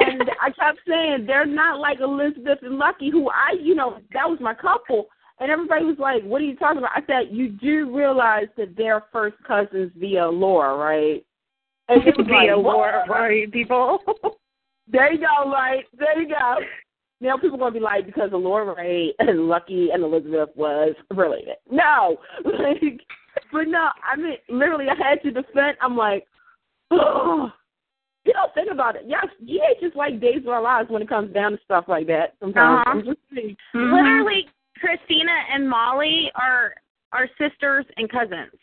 [SPEAKER 6] And I kept saying they're not like Elizabeth and Lucky, who I, you know, that was my couple. And everybody was like, "What are you talking about?" I said, "You do realize that they're first cousins via Laura, right?" And it [LAUGHS] was
[SPEAKER 4] Via
[SPEAKER 6] like,
[SPEAKER 4] Laura, right, people. [LAUGHS]
[SPEAKER 6] There you go, right? There you go. Now people are gonna be like because of Laura [LAUGHS] Ray and Lucky and Elizabeth was related. No, like, but no. I mean, literally, I had to defend. I'm like, oh, [SIGHS] you know, think about it. Yes, yeah, is like Days of Our Lives when it comes down to stuff like that. Sometimes
[SPEAKER 4] Uh-huh.
[SPEAKER 6] I'm just saying.
[SPEAKER 4] Literally, Christina and Molly are are sisters and cousins.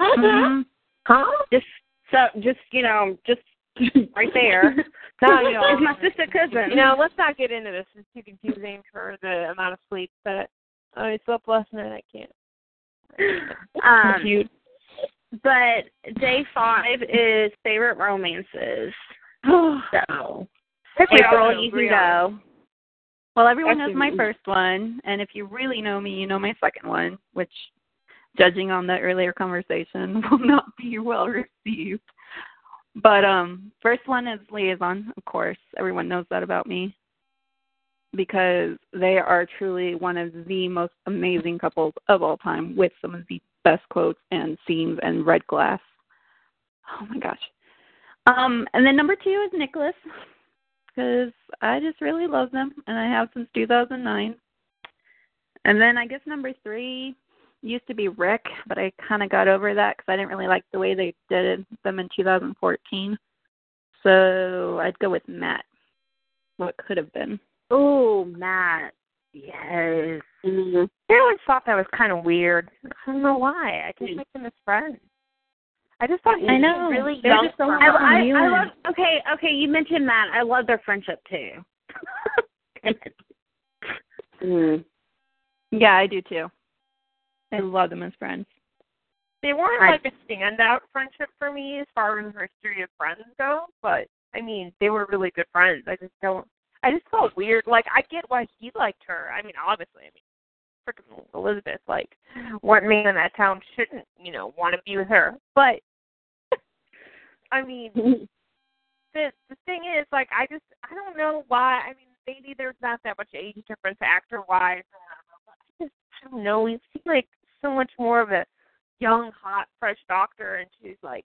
[SPEAKER 5] Mhm.
[SPEAKER 3] huh?
[SPEAKER 4] Just so, just you know, just [LAUGHS] right there.
[SPEAKER 3] No, you [LAUGHS] know,
[SPEAKER 4] It's my sister cousin.
[SPEAKER 3] You know, let's not get into this. It's too confusing for the amount of sleep that I slept last night. I can't.
[SPEAKER 4] Um,
[SPEAKER 3] Cute.
[SPEAKER 4] but day five is favorite romances. [GASPS] So, April, you can go.
[SPEAKER 5] Well, everyone knows my first one, and if you really know me, you know my second one, which, judging on the earlier conversation, [LAUGHS] will not be well received. But um, first one is liaison, of course. Everyone knows that about me because they are truly one of the most amazing couples of all time, with some of the best quotes and scenes and red glass. Oh my gosh. Um, and then number two is Nikolas because I just really love them, and I have since 2009. And then I guess number three used to be Ric, but I kind of got over that because I didn't really like the way they did them in 2014. So I'd go with Matt. What could have been.
[SPEAKER 4] Oh, Matt. Yes.
[SPEAKER 6] Mhm.
[SPEAKER 3] I always thought that was kind of weird. I don't know why. I just like them as friends. I just thought he
[SPEAKER 5] I
[SPEAKER 3] was
[SPEAKER 5] know.
[SPEAKER 3] really
[SPEAKER 5] They're
[SPEAKER 3] young.
[SPEAKER 5] just so
[SPEAKER 3] for
[SPEAKER 4] I,
[SPEAKER 3] her.
[SPEAKER 4] I, I love. Okay, okay. You mentioned that. I love their friendship too. [LAUGHS]
[SPEAKER 6] Mhm.
[SPEAKER 5] Yeah, I do too. I love them as friends.
[SPEAKER 3] They weren't
[SPEAKER 4] I-
[SPEAKER 3] like a standout friendship for me as far as the history of friends go, but I mean, they were really good friends. I just don't. I just felt weird. Like I get why he liked her. I mean, obviously, I mean, freaking Elizabeth. Like, what man in that town shouldn't, you know, want to be with her? But I mean, mm-hmm. the the thing is, like, I just I don't know why. I mean, maybe there's not that much age difference actor wise. I just I don't know. He seems like so much more of a young, hot, fresh doctor, and she's like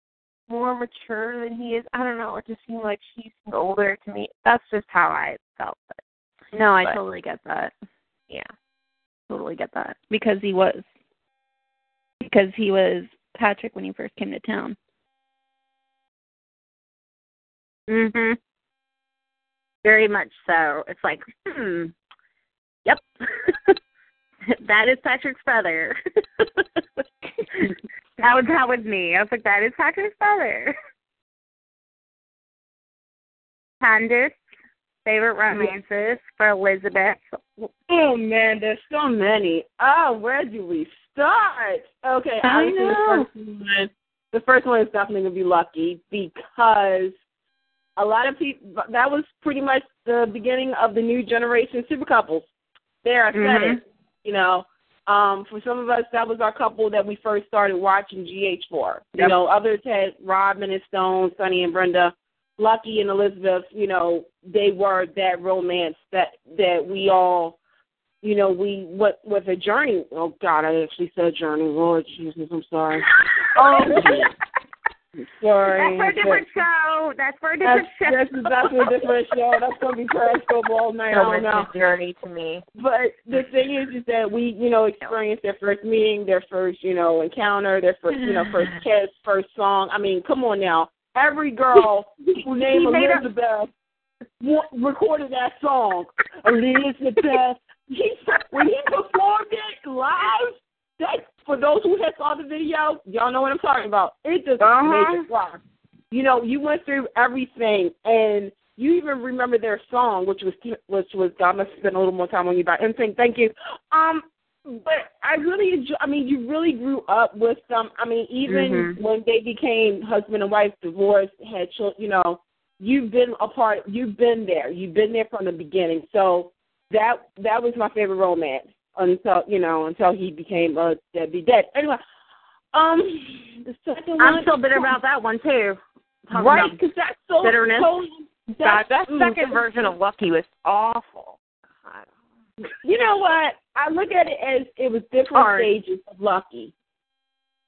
[SPEAKER 3] more mature than he is. I don't know. It just seemed like she seemed older to me. That's just how I felt. But
[SPEAKER 5] No, I
[SPEAKER 3] But-
[SPEAKER 5] totally get that.
[SPEAKER 3] yeah,
[SPEAKER 5] Totally get that. Because he was. Because he was Patrick when he first came to town.
[SPEAKER 4] Mhm. Very much so. It's like, hmm. Yep. [LAUGHS] that is Patrick's brother. [LAUGHS] that was that was me. I was like, that is Patrick's brother. Candace, favorite romances for Elizabeth.
[SPEAKER 6] Oh man, there's so many. Oh, where do we start? Okay,
[SPEAKER 5] I know.
[SPEAKER 6] The first, one, the first one is definitely gonna be lucky because a lot of people. That was pretty much the beginning of the new generation super couples. There, I said
[SPEAKER 4] Mhm.
[SPEAKER 6] it. You know, um, for some of us, that was our couple that we first started watching GH for. You know, others had Robin and Stone, Sonny and Brenda. Lucky and Elizabeth, you know, they were that romance that that we all, you know, we what with a journey. Oh God, I actually said journey. Lord Jesus, I'm sorry. I'm [LAUGHS] sorry.
[SPEAKER 4] That's for a different show. That's for a
[SPEAKER 6] That's,
[SPEAKER 4] different
[SPEAKER 6] that's,
[SPEAKER 4] show.
[SPEAKER 6] that's a different show. That's gonna be Periscope all night. I
[SPEAKER 3] so
[SPEAKER 6] don't know.
[SPEAKER 3] journey to me.
[SPEAKER 6] But the thing is, is that we, you know, experienced their first meeting, their first, you know, encounter, their first, you know, first [LAUGHS] kiss, first song. I mean, come on now. Every girl [LAUGHS] who named
[SPEAKER 4] He made a-
[SPEAKER 6] Elizabeth recorded that song. Elizabeth, he when he performed it live, that for those who had saw the video, y'all know what I'm talking about. It just
[SPEAKER 4] Uh-huh.
[SPEAKER 6] made it rock. You know, you went through everything, and you even remember their song, which was which was I must spend a little more time on you about anything. Thank you. Um, but I really enjoy. I mean, you really grew up with them. I mean, even
[SPEAKER 4] Mhm.
[SPEAKER 6] when they became husband and wife, divorced, had children. You know, you've been a part. You've been there. You've been there from the beginning. So that that was my favorite romance until you know until he became a deadbeat dead. Anyway, um, the second one.
[SPEAKER 4] I'm still bitter about that one too. Talking
[SPEAKER 6] right because that's so
[SPEAKER 4] bitterness.
[SPEAKER 6] so-
[SPEAKER 3] God,
[SPEAKER 6] that's,
[SPEAKER 3] that second version of Lucky was awful.
[SPEAKER 6] You know what? I look at it as it was different
[SPEAKER 4] Hard.
[SPEAKER 6] stages of Lucky.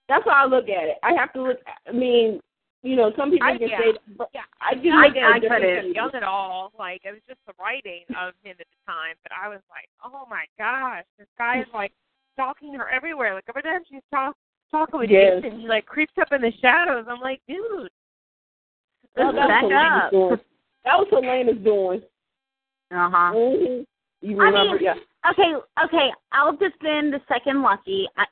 [SPEAKER 6] That's how I look at it. I have to look. I mean, you know, some people
[SPEAKER 3] I-
[SPEAKER 6] can
[SPEAKER 3] yeah.
[SPEAKER 6] say, but
[SPEAKER 3] Yeah.
[SPEAKER 6] I just
[SPEAKER 4] I-
[SPEAKER 6] look at
[SPEAKER 4] I
[SPEAKER 6] it
[SPEAKER 4] couldn't.
[SPEAKER 3] young at all. Like it was just the writing of him at the time. But I was like, oh my gosh, this guy is like stalking her everywhere. Like every time she's talk, talking with
[SPEAKER 6] Yes.
[SPEAKER 3] Jason, he like creeps up in the shadows. I'm like, dude.
[SPEAKER 6] Well, that
[SPEAKER 4] Back up.
[SPEAKER 6] doing. That was Helena's doing.
[SPEAKER 4] Uh huh.
[SPEAKER 6] hmm You
[SPEAKER 4] I
[SPEAKER 6] remember?
[SPEAKER 4] mean-
[SPEAKER 6] yeah.
[SPEAKER 4] Okay, okay. I'll just defend the second lucky. I,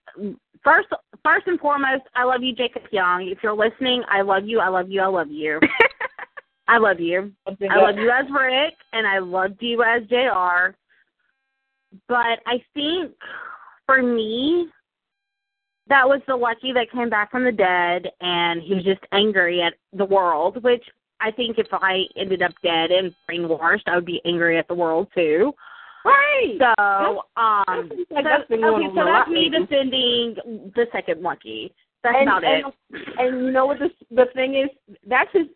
[SPEAKER 4] first, first and foremost, I love you, Jacob Young. If you're listening, I love you. I love you. I love you. [LAUGHS] I love you. I love you as Ric, and I loved you as Jr. But I think for me, that was the lucky that came back from the dead, and he was just angry at the world. Which I think if I ended up dead and brainwashed, I would be angry at the world too.
[SPEAKER 6] Right.
[SPEAKER 4] So, um,
[SPEAKER 6] That's-
[SPEAKER 4] so,
[SPEAKER 6] that's going
[SPEAKER 4] okay, so that's me defending the second lucky. That's
[SPEAKER 6] and,
[SPEAKER 4] about it.
[SPEAKER 6] and, And you know what the the thing is? That's his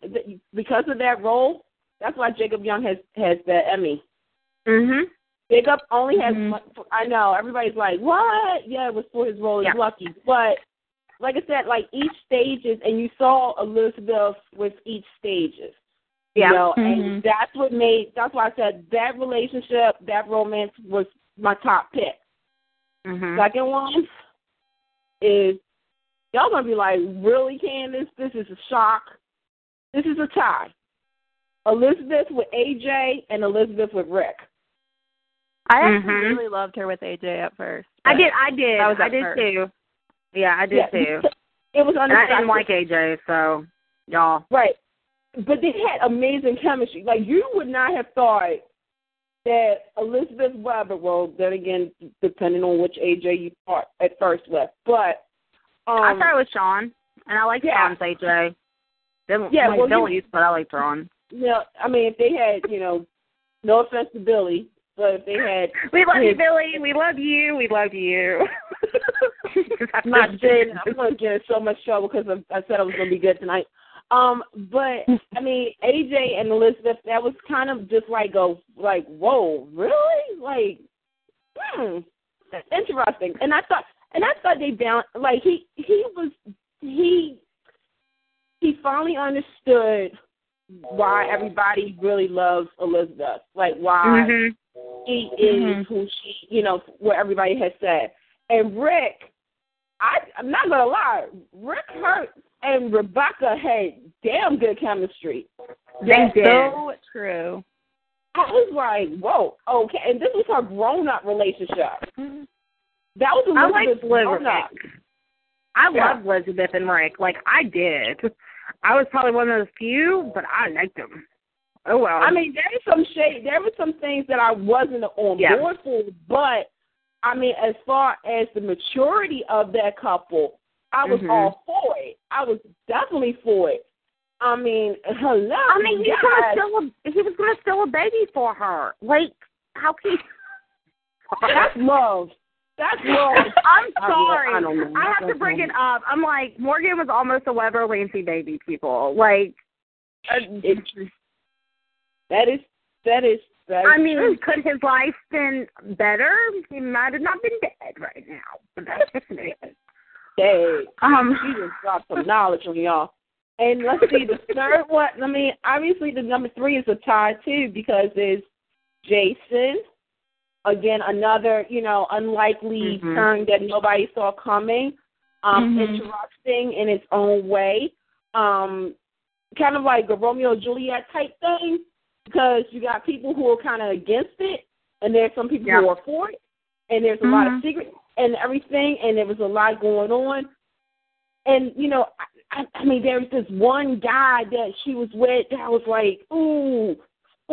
[SPEAKER 6] because of that role. That's why Jacob Young has has the Emmy.
[SPEAKER 4] Mhm.
[SPEAKER 6] Jacob only has.
[SPEAKER 4] Mhm.
[SPEAKER 6] I know everybody's like, "What?" Yeah, it was for his role as
[SPEAKER 4] Yeah.
[SPEAKER 6] Lucky, but like I said, like each stages, and you saw Elizabeth with each stages.
[SPEAKER 4] Yeah.
[SPEAKER 6] You know,
[SPEAKER 5] Mhm.
[SPEAKER 6] and that's what made. That's why I said that relationship, that romance was my top pick.
[SPEAKER 4] Mhm.
[SPEAKER 6] Second one is y'all gonna be like, really, Candace? This is a shock. This is a tie. Elizabeth with AJ and Elizabeth with Ric.
[SPEAKER 5] I actually
[SPEAKER 4] Mhm.
[SPEAKER 5] really loved her with AJ at first.
[SPEAKER 4] I did. I did.
[SPEAKER 5] Was
[SPEAKER 4] I did
[SPEAKER 5] first.
[SPEAKER 4] too. Yeah, I did
[SPEAKER 6] Yeah,
[SPEAKER 4] too.
[SPEAKER 6] It was
[SPEAKER 4] And I didn't like AJ, so y'all.
[SPEAKER 6] Right. But they had amazing chemistry. Like you would not have thought that Elizabeth Webber, well, then again, depending on which AJ you thought at first with. But um
[SPEAKER 4] I started with Sean, and I liked
[SPEAKER 6] yeah.
[SPEAKER 4] Sean's AJ. Didn't
[SPEAKER 6] Yeah,
[SPEAKER 4] like
[SPEAKER 6] well, you-
[SPEAKER 4] Billy's, but I liked Ron.
[SPEAKER 6] you know, I mean if they had, you know, no offense to Billy, but if they had
[SPEAKER 4] We love
[SPEAKER 6] Yeah.
[SPEAKER 4] you, Billy. We love you. We love you. [LAUGHS] [LAUGHS]
[SPEAKER 6] I'm not saying I'm gonna get in so much trouble because I said I was gonna be good tonight. Um, but I mean, AJ and Elizabeth, that was kind of just like a like, whoa, really? Like, hmm, that's interesting. And I thought, and I thought they balanced. Like he he was he he finally understood why everybody really loves Elizabeth. Like why
[SPEAKER 4] Mhm.
[SPEAKER 6] she is
[SPEAKER 5] Mhm.
[SPEAKER 6] who she, you know, what everybody has said. And Ric, I, I'm not gonna lie, Rick Hearst and Rebecca had damn good chemistry.
[SPEAKER 4] They did.
[SPEAKER 5] So true.
[SPEAKER 6] I was like, whoa, okay. And this was her grown-up relationship. That was
[SPEAKER 4] I liked
[SPEAKER 6] Elizabeth's grown-up.
[SPEAKER 4] I
[SPEAKER 6] Yeah.
[SPEAKER 4] loved Elizabeth and Ric. Like I did. I was probably one of those few, but I liked them. Oh well.
[SPEAKER 6] I mean, there was some shade. There were some things that I wasn't on
[SPEAKER 4] Yeah.
[SPEAKER 6] board for, but I mean, as far as the maturity of that couple, I was
[SPEAKER 4] Mhm.
[SPEAKER 6] all for it. I was definitely for it. I mean, [LAUGHS] hello.
[SPEAKER 4] I mean, he was gonna steal a he was gonna steal a baby for her. Like, how can? [LAUGHS]
[SPEAKER 6] That's love. That's [LAUGHS] love.
[SPEAKER 4] I'm sorry.
[SPEAKER 6] I don't know.
[SPEAKER 4] I have to bring it up. I'm like Morgan was almost a Webber Lansing baby. People like.
[SPEAKER 6] It's, that is that is that is
[SPEAKER 4] I mean,
[SPEAKER 6] true.
[SPEAKER 4] could his life been better? He might have not been dead right now.
[SPEAKER 6] Hey,
[SPEAKER 4] Um,
[SPEAKER 6] she just dropped some knowledge on y'all. And let's see the third one. I mean, obviously the number three is a tie too because it's Jason. Again, another you know unlikely
[SPEAKER 4] Mhm.
[SPEAKER 6] turn that nobody saw coming. Um,
[SPEAKER 5] Mhm.
[SPEAKER 6] Interesting in its own way. Um, kind of like a Romeo and Juliet type thing because you got people who are kind of against it, and there's some people
[SPEAKER 4] Yeah.
[SPEAKER 6] who are for it, and there's a lot of
[SPEAKER 5] Mhm.
[SPEAKER 6] secret and everything, and there was a lot going on. And you know, I, I, I mean, there was this one guy that she was with that was like, ooh,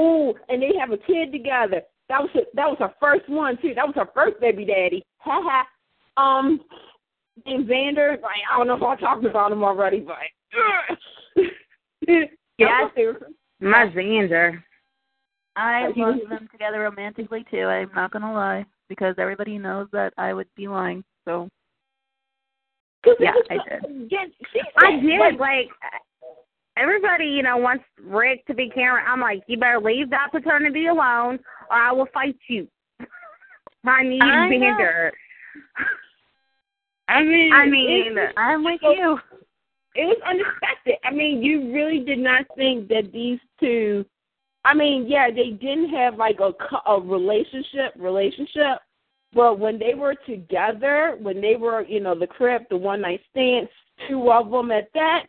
[SPEAKER 6] ooh, and they have a kid together. That was her, that was her first one too. That was her first baby daddy. Ha ha. Um, and Zander, like I don't know if I talked about him already, but [LAUGHS]
[SPEAKER 4] Yeah.
[SPEAKER 6] yeah,
[SPEAKER 4] My Zander.
[SPEAKER 5] I
[SPEAKER 6] But
[SPEAKER 5] love
[SPEAKER 6] was-
[SPEAKER 5] them together romantically too. I'm not gonna lie because everybody knows that I would be lying. So yeah, I did. [LAUGHS]
[SPEAKER 4] I did.
[SPEAKER 6] like,
[SPEAKER 4] everybody, you know, wants Ric to be Karen. I'm like, you better leave that paternity alone, or I will fight you. [LAUGHS] I need
[SPEAKER 5] I know.
[SPEAKER 4] Zander.
[SPEAKER 6] I mean,
[SPEAKER 4] I mean,
[SPEAKER 6] it,
[SPEAKER 5] I'm with
[SPEAKER 6] So-
[SPEAKER 5] you.
[SPEAKER 6] it was unexpected. I mean, you really did not think that these two. I mean, yeah, they didn't have like a a relationship relationship, but when they were together, when they were, you know, the crib, the one night stands, two of them at that,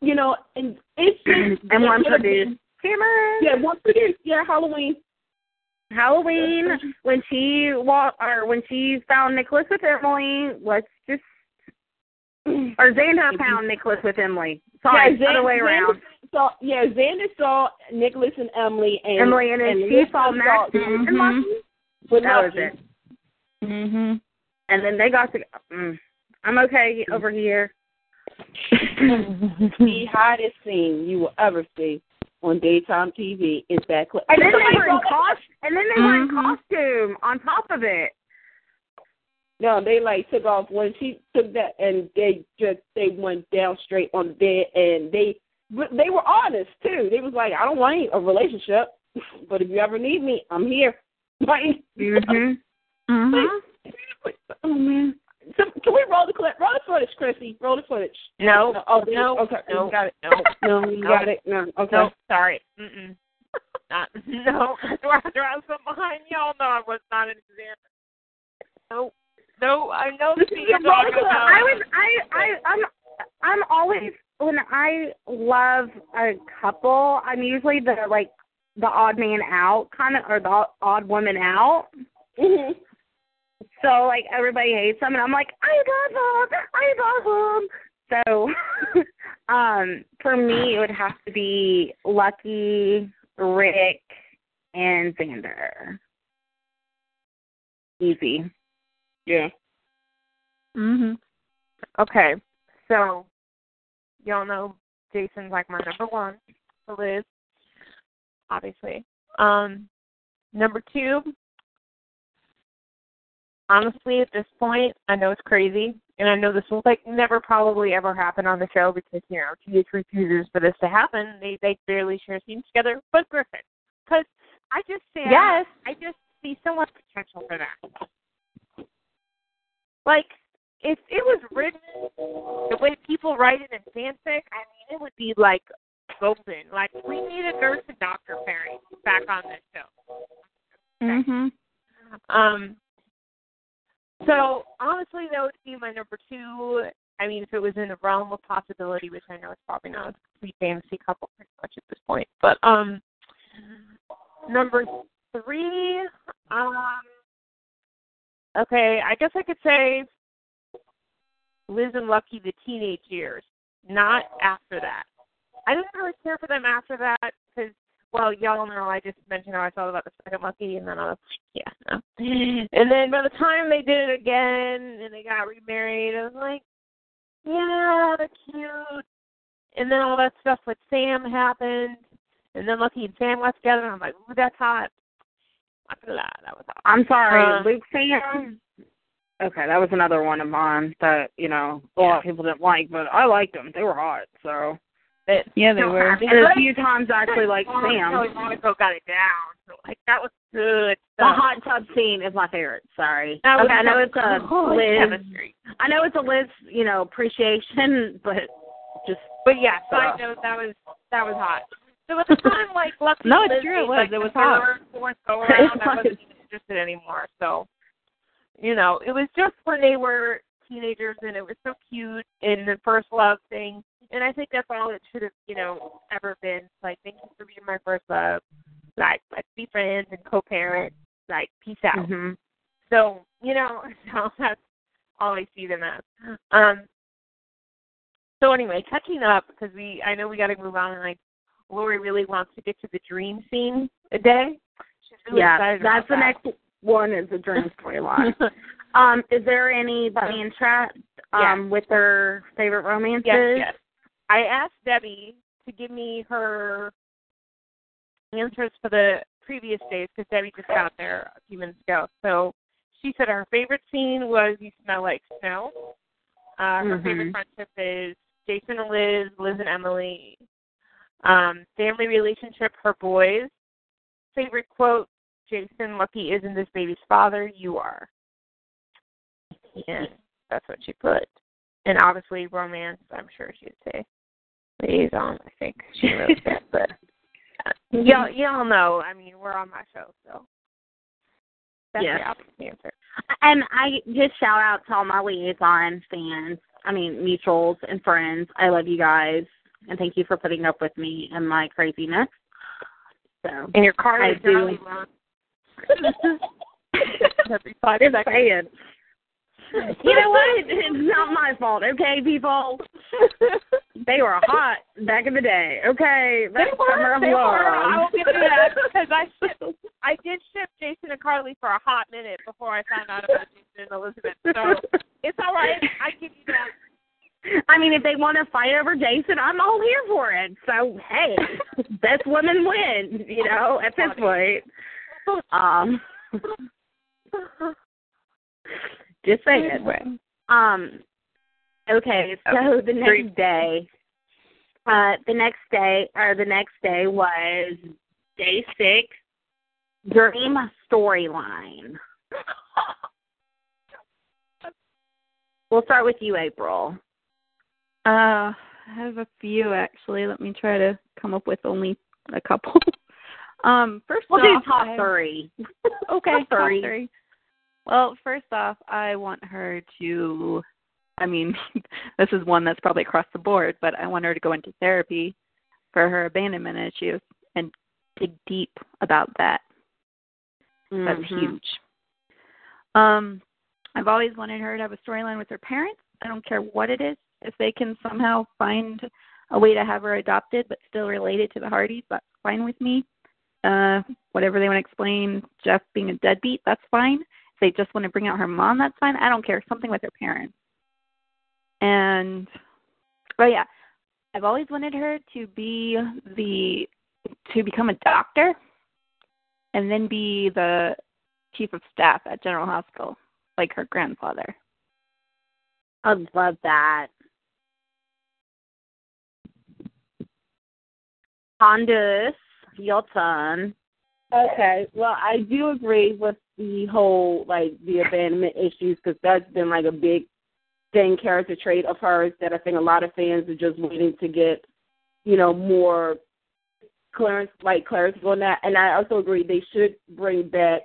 [SPEAKER 6] you know, and it's just [CLEARS THROAT]
[SPEAKER 4] and one
[SPEAKER 6] it could've been-
[SPEAKER 4] produced.
[SPEAKER 6] Yeah, one produced. Yeah, Halloween.
[SPEAKER 4] Halloween when she wa- or when she found Nikolas with Emily. Let's just or Zander mm-hmm. found Nikolas with Emily. Sorry,
[SPEAKER 6] yeah,
[SPEAKER 4] other way around.
[SPEAKER 6] Saw, yeah, Zander saw Nikolas and Emily, and
[SPEAKER 4] Emily and then she saw Max
[SPEAKER 5] Mhm.
[SPEAKER 4] and
[SPEAKER 6] with
[SPEAKER 4] That was it.
[SPEAKER 5] Mhm.
[SPEAKER 4] And then they got to. Mm, I'm okay over here. [LAUGHS]
[SPEAKER 6] the hottest scene you will ever see on daytime TV is that clip.
[SPEAKER 4] And then they were in costume. And then they were in
[SPEAKER 5] Mhm.
[SPEAKER 4] costume on top of it.
[SPEAKER 6] No, they like took off when she took that, and they just they went down straight on the bed, and they they were honest too. They was like, I don't want a relationship, but if you ever need me, I'm here. [LAUGHS] Like,
[SPEAKER 4] Mhm.
[SPEAKER 5] Mhm.
[SPEAKER 6] oh man. So, can we roll the clip? Roll the footage, Chrissy. Roll the footage.
[SPEAKER 3] No,
[SPEAKER 6] Oh,
[SPEAKER 3] no,
[SPEAKER 6] okay.
[SPEAKER 3] no,
[SPEAKER 6] you got it.
[SPEAKER 3] no,
[SPEAKER 6] No, you
[SPEAKER 3] No.
[SPEAKER 6] got it. No, okay.
[SPEAKER 3] no, sorry. Mm-mm. Not, [LAUGHS] no, do I have to have some behind y'all? No, I was not an examiner. No, no, I know
[SPEAKER 6] This is
[SPEAKER 3] scene
[SPEAKER 6] a roller
[SPEAKER 3] talking
[SPEAKER 6] coaster.
[SPEAKER 4] I was I I I'm I'm always when I love a couple, I'm usually the like the odd man out kind of or the odd woman out.
[SPEAKER 6] Mhm.
[SPEAKER 4] So like everybody hates them, and I'm like I love them, I love them. So [LAUGHS] um for me, it would have to be Lucky, Ric, and Zander. Easy.
[SPEAKER 6] Yeah.
[SPEAKER 5] Mhm.
[SPEAKER 3] Okay, so y'all know Jason's like my number one for Liz, obviously. Um, number two, honestly, at this point, I know it's crazy, and I know this will like never probably ever happen on the show because you know teenage refusers for this to happen. They they barely share scenes together, but Griffin, because I just say
[SPEAKER 5] Yes.
[SPEAKER 3] I just see so much potential for that. Like, if it was written the way people write it in fanfic, I mean, it would be like golden. Like, we need a nurse and doctor pairing back on this show.
[SPEAKER 5] Mhm.
[SPEAKER 3] Um, so honestly, that would be my number two. I mean, if it was in the realm of possibility, which I know it's probably not, it's a complete fantasy couple pretty much at this point. But um, number three, um, okay, I guess I could say Liz and Lucky the teenage years, not after that. I didn't really care for them after that because, well, y'all know I just mentioned how I felt about the second Lucky, and then I was like, yeah, no. [LAUGHS] And then by the time they did it again and they got remarried, I was like, yeah, they're cute. And then all that stuff with Sam happened, and then Lucky and Sam got together, and I'm like, ooh, that's hot. Not gonna lie, that was hot.
[SPEAKER 4] I'm sorry,
[SPEAKER 3] Uh,
[SPEAKER 4] Luke Sam. Okay, that was another one of mine that you know a lot of people didn't like, but I liked them. They were hot. So
[SPEAKER 3] It,
[SPEAKER 5] Yeah, they
[SPEAKER 3] so
[SPEAKER 5] were.
[SPEAKER 3] happy.
[SPEAKER 4] and a few times I actually like Sam.
[SPEAKER 3] Kelly Monaco got it down. So like that was good.
[SPEAKER 4] The
[SPEAKER 3] stuff.
[SPEAKER 4] hot tub scene is my favorite. Sorry.
[SPEAKER 3] That
[SPEAKER 4] okay, I know it's a Liz.
[SPEAKER 3] chemistry.
[SPEAKER 4] I know it's a Liz, you know, appreciation, but just
[SPEAKER 3] But yeah, side
[SPEAKER 4] Uh.
[SPEAKER 3] note, that was that was hot. So at the time, like Lucky
[SPEAKER 5] No, it's
[SPEAKER 3] Liz
[SPEAKER 5] true, it was.
[SPEAKER 3] like,
[SPEAKER 5] It was
[SPEAKER 3] the
[SPEAKER 5] hot.
[SPEAKER 3] third, fourth go [LAUGHS] around, I
[SPEAKER 4] was.
[SPEAKER 3] wasn't even interested anymore. So, you know, it was just when they were teenagers and it was so cute and the first love thing. And I think that's all it should have, you know, ever been. Like, thank you for being my first love. Like, let's be friends and co-parent. Like, peace out.
[SPEAKER 4] Mhm.
[SPEAKER 3] So, you know, [LAUGHS] so that's all I see them as. Um so anyway, catching up because we I know we gotta move on and like Lori really wants to get to the dream scene a day. She's really
[SPEAKER 4] yeah,
[SPEAKER 3] excited
[SPEAKER 4] that's the
[SPEAKER 3] about
[SPEAKER 4] next one is a dream [LAUGHS] storyline. um, is there anybody in chat um with their favorite romances?
[SPEAKER 3] Yes, yes. I asked Debbie to give me her answers for the previous days because Debbie just got there a few minutes ago. So she said her favorite scene was "You Smell Like Snow." Uh, her
[SPEAKER 4] Mhm.
[SPEAKER 3] favorite friendship is Jason and Liz, Liz and Emily. Um, family relationship, her boys. Favorite quote: Jason, lucky isn't this baby's father. You are. And that's what she put. And obviously romance, I'm sure she'd say liaison. I think she wrote that, but uh, y'all y'all know. I mean, we're on my show, so that's
[SPEAKER 4] Yes.
[SPEAKER 3] the obvious answer.
[SPEAKER 4] And I just shout out to all my liaison fans. I mean, mutuals and friends. I love you guys, and thank you for putting up with me and my craziness. So
[SPEAKER 3] And your car
[SPEAKER 4] I
[SPEAKER 3] is
[SPEAKER 4] do.
[SPEAKER 3] Charlie Brown. Every five
[SPEAKER 4] just
[SPEAKER 3] seconds.
[SPEAKER 4] saying. [LAUGHS] You know what? It's not my fault, okay, people. They were hot back in the day, okay.
[SPEAKER 3] They
[SPEAKER 4] That's
[SPEAKER 3] were.
[SPEAKER 4] summer of
[SPEAKER 3] They were. I will give you that because I [LAUGHS] shipped, I did ship Jason and Carly for a hot minute before I found out about Jason and Elizabeth. So it's all right. I give you that.
[SPEAKER 4] I mean, if they want to fight over Jason, I'm all here for it. So hey, best women win. You know, at this point. [LAUGHS] Um, just saying. Um, okay, so the next day, uh, the next day, or the next day was day six, dream storyline. [LAUGHS] We'll start with you, April.
[SPEAKER 5] Uh, I have a few actually. Let me try to come up with only a couple. [LAUGHS] um, first
[SPEAKER 4] We'll do
[SPEAKER 5] off,
[SPEAKER 4] top
[SPEAKER 5] I-
[SPEAKER 4] three. [LAUGHS]
[SPEAKER 5] Okay,
[SPEAKER 4] Top
[SPEAKER 5] top
[SPEAKER 4] three.
[SPEAKER 5] three. Well, first off, I want her to. I mean, [LAUGHS] this is one that's probably across the board, but I want her to go into therapy for her abandonment issues and dig deep about that. That's
[SPEAKER 4] Mhm.
[SPEAKER 5] huge. Um, I've always wanted her to have a storyline with her parents. I don't care what it is. If they can somehow find a way to have her adopted but still related to the Hardys, that's fine with me. Uh, whatever they want to explain, Jeff being a deadbeat, that's fine. If they just want to bring out her mom, that's fine. I don't care. Something with her parents. And, oh yeah, I've always wanted her to be the to become a doctor and then be the chief of staff at General Hospital, like her grandfather.
[SPEAKER 4] I'd love that. Hondas, your turn.
[SPEAKER 6] Okay. Well, I do agree with the whole like the abandonment issues because that's been like a big thing character trait of hers that I think a lot of fans are just waiting to get, you know, more clearance like clarity on that. And I also agree they should bring back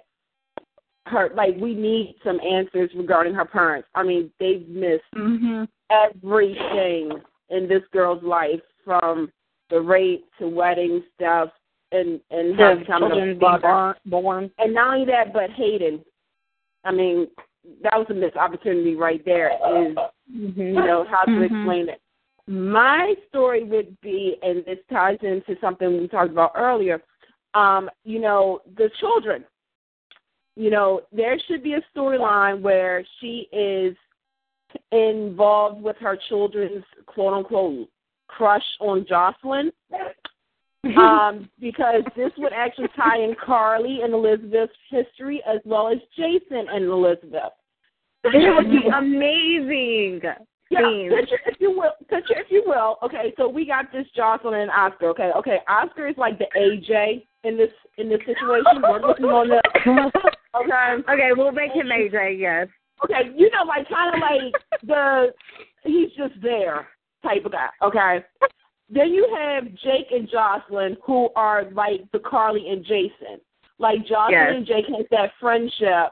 [SPEAKER 6] her like we need some answers regarding her parents. I mean, they've missed
[SPEAKER 5] Mm-hmm.
[SPEAKER 6] everything in this girl's life from the rape to wedding stuff and and
[SPEAKER 4] The children being born, born.
[SPEAKER 6] And not only that, but Hayden. I mean, that was a missed opportunity right there. Is you know how to
[SPEAKER 5] Mhm.
[SPEAKER 6] explain it. My story would be, and this ties into something we talked about earlier. Um, you know, the children. You know, there should be a storyline where she is involved with her children's quote unquote crush on Josslyn. Um, because this would actually tie in Carly and Elizabeth's history as well as Jason and Elizabeth.
[SPEAKER 4] It would be [LAUGHS] amazing.
[SPEAKER 6] Yeah,
[SPEAKER 4] Scenes.
[SPEAKER 6] picture if you will. Picture if you will. Okay, so we got this Josslyn and Oscar. Okay, okay. Oscar is like the AJ in this in this situation. We're looking on the. [LAUGHS] Okay.
[SPEAKER 4] Okay, we'll make him AJ, yes.
[SPEAKER 6] Okay, you know, like kind of like the he's just there type of guy. Okay. Then you have Jake and Josslyn, who are like the Carly and Jason. Like Josslyn
[SPEAKER 4] Yes.
[SPEAKER 6] and Jake has that friendship,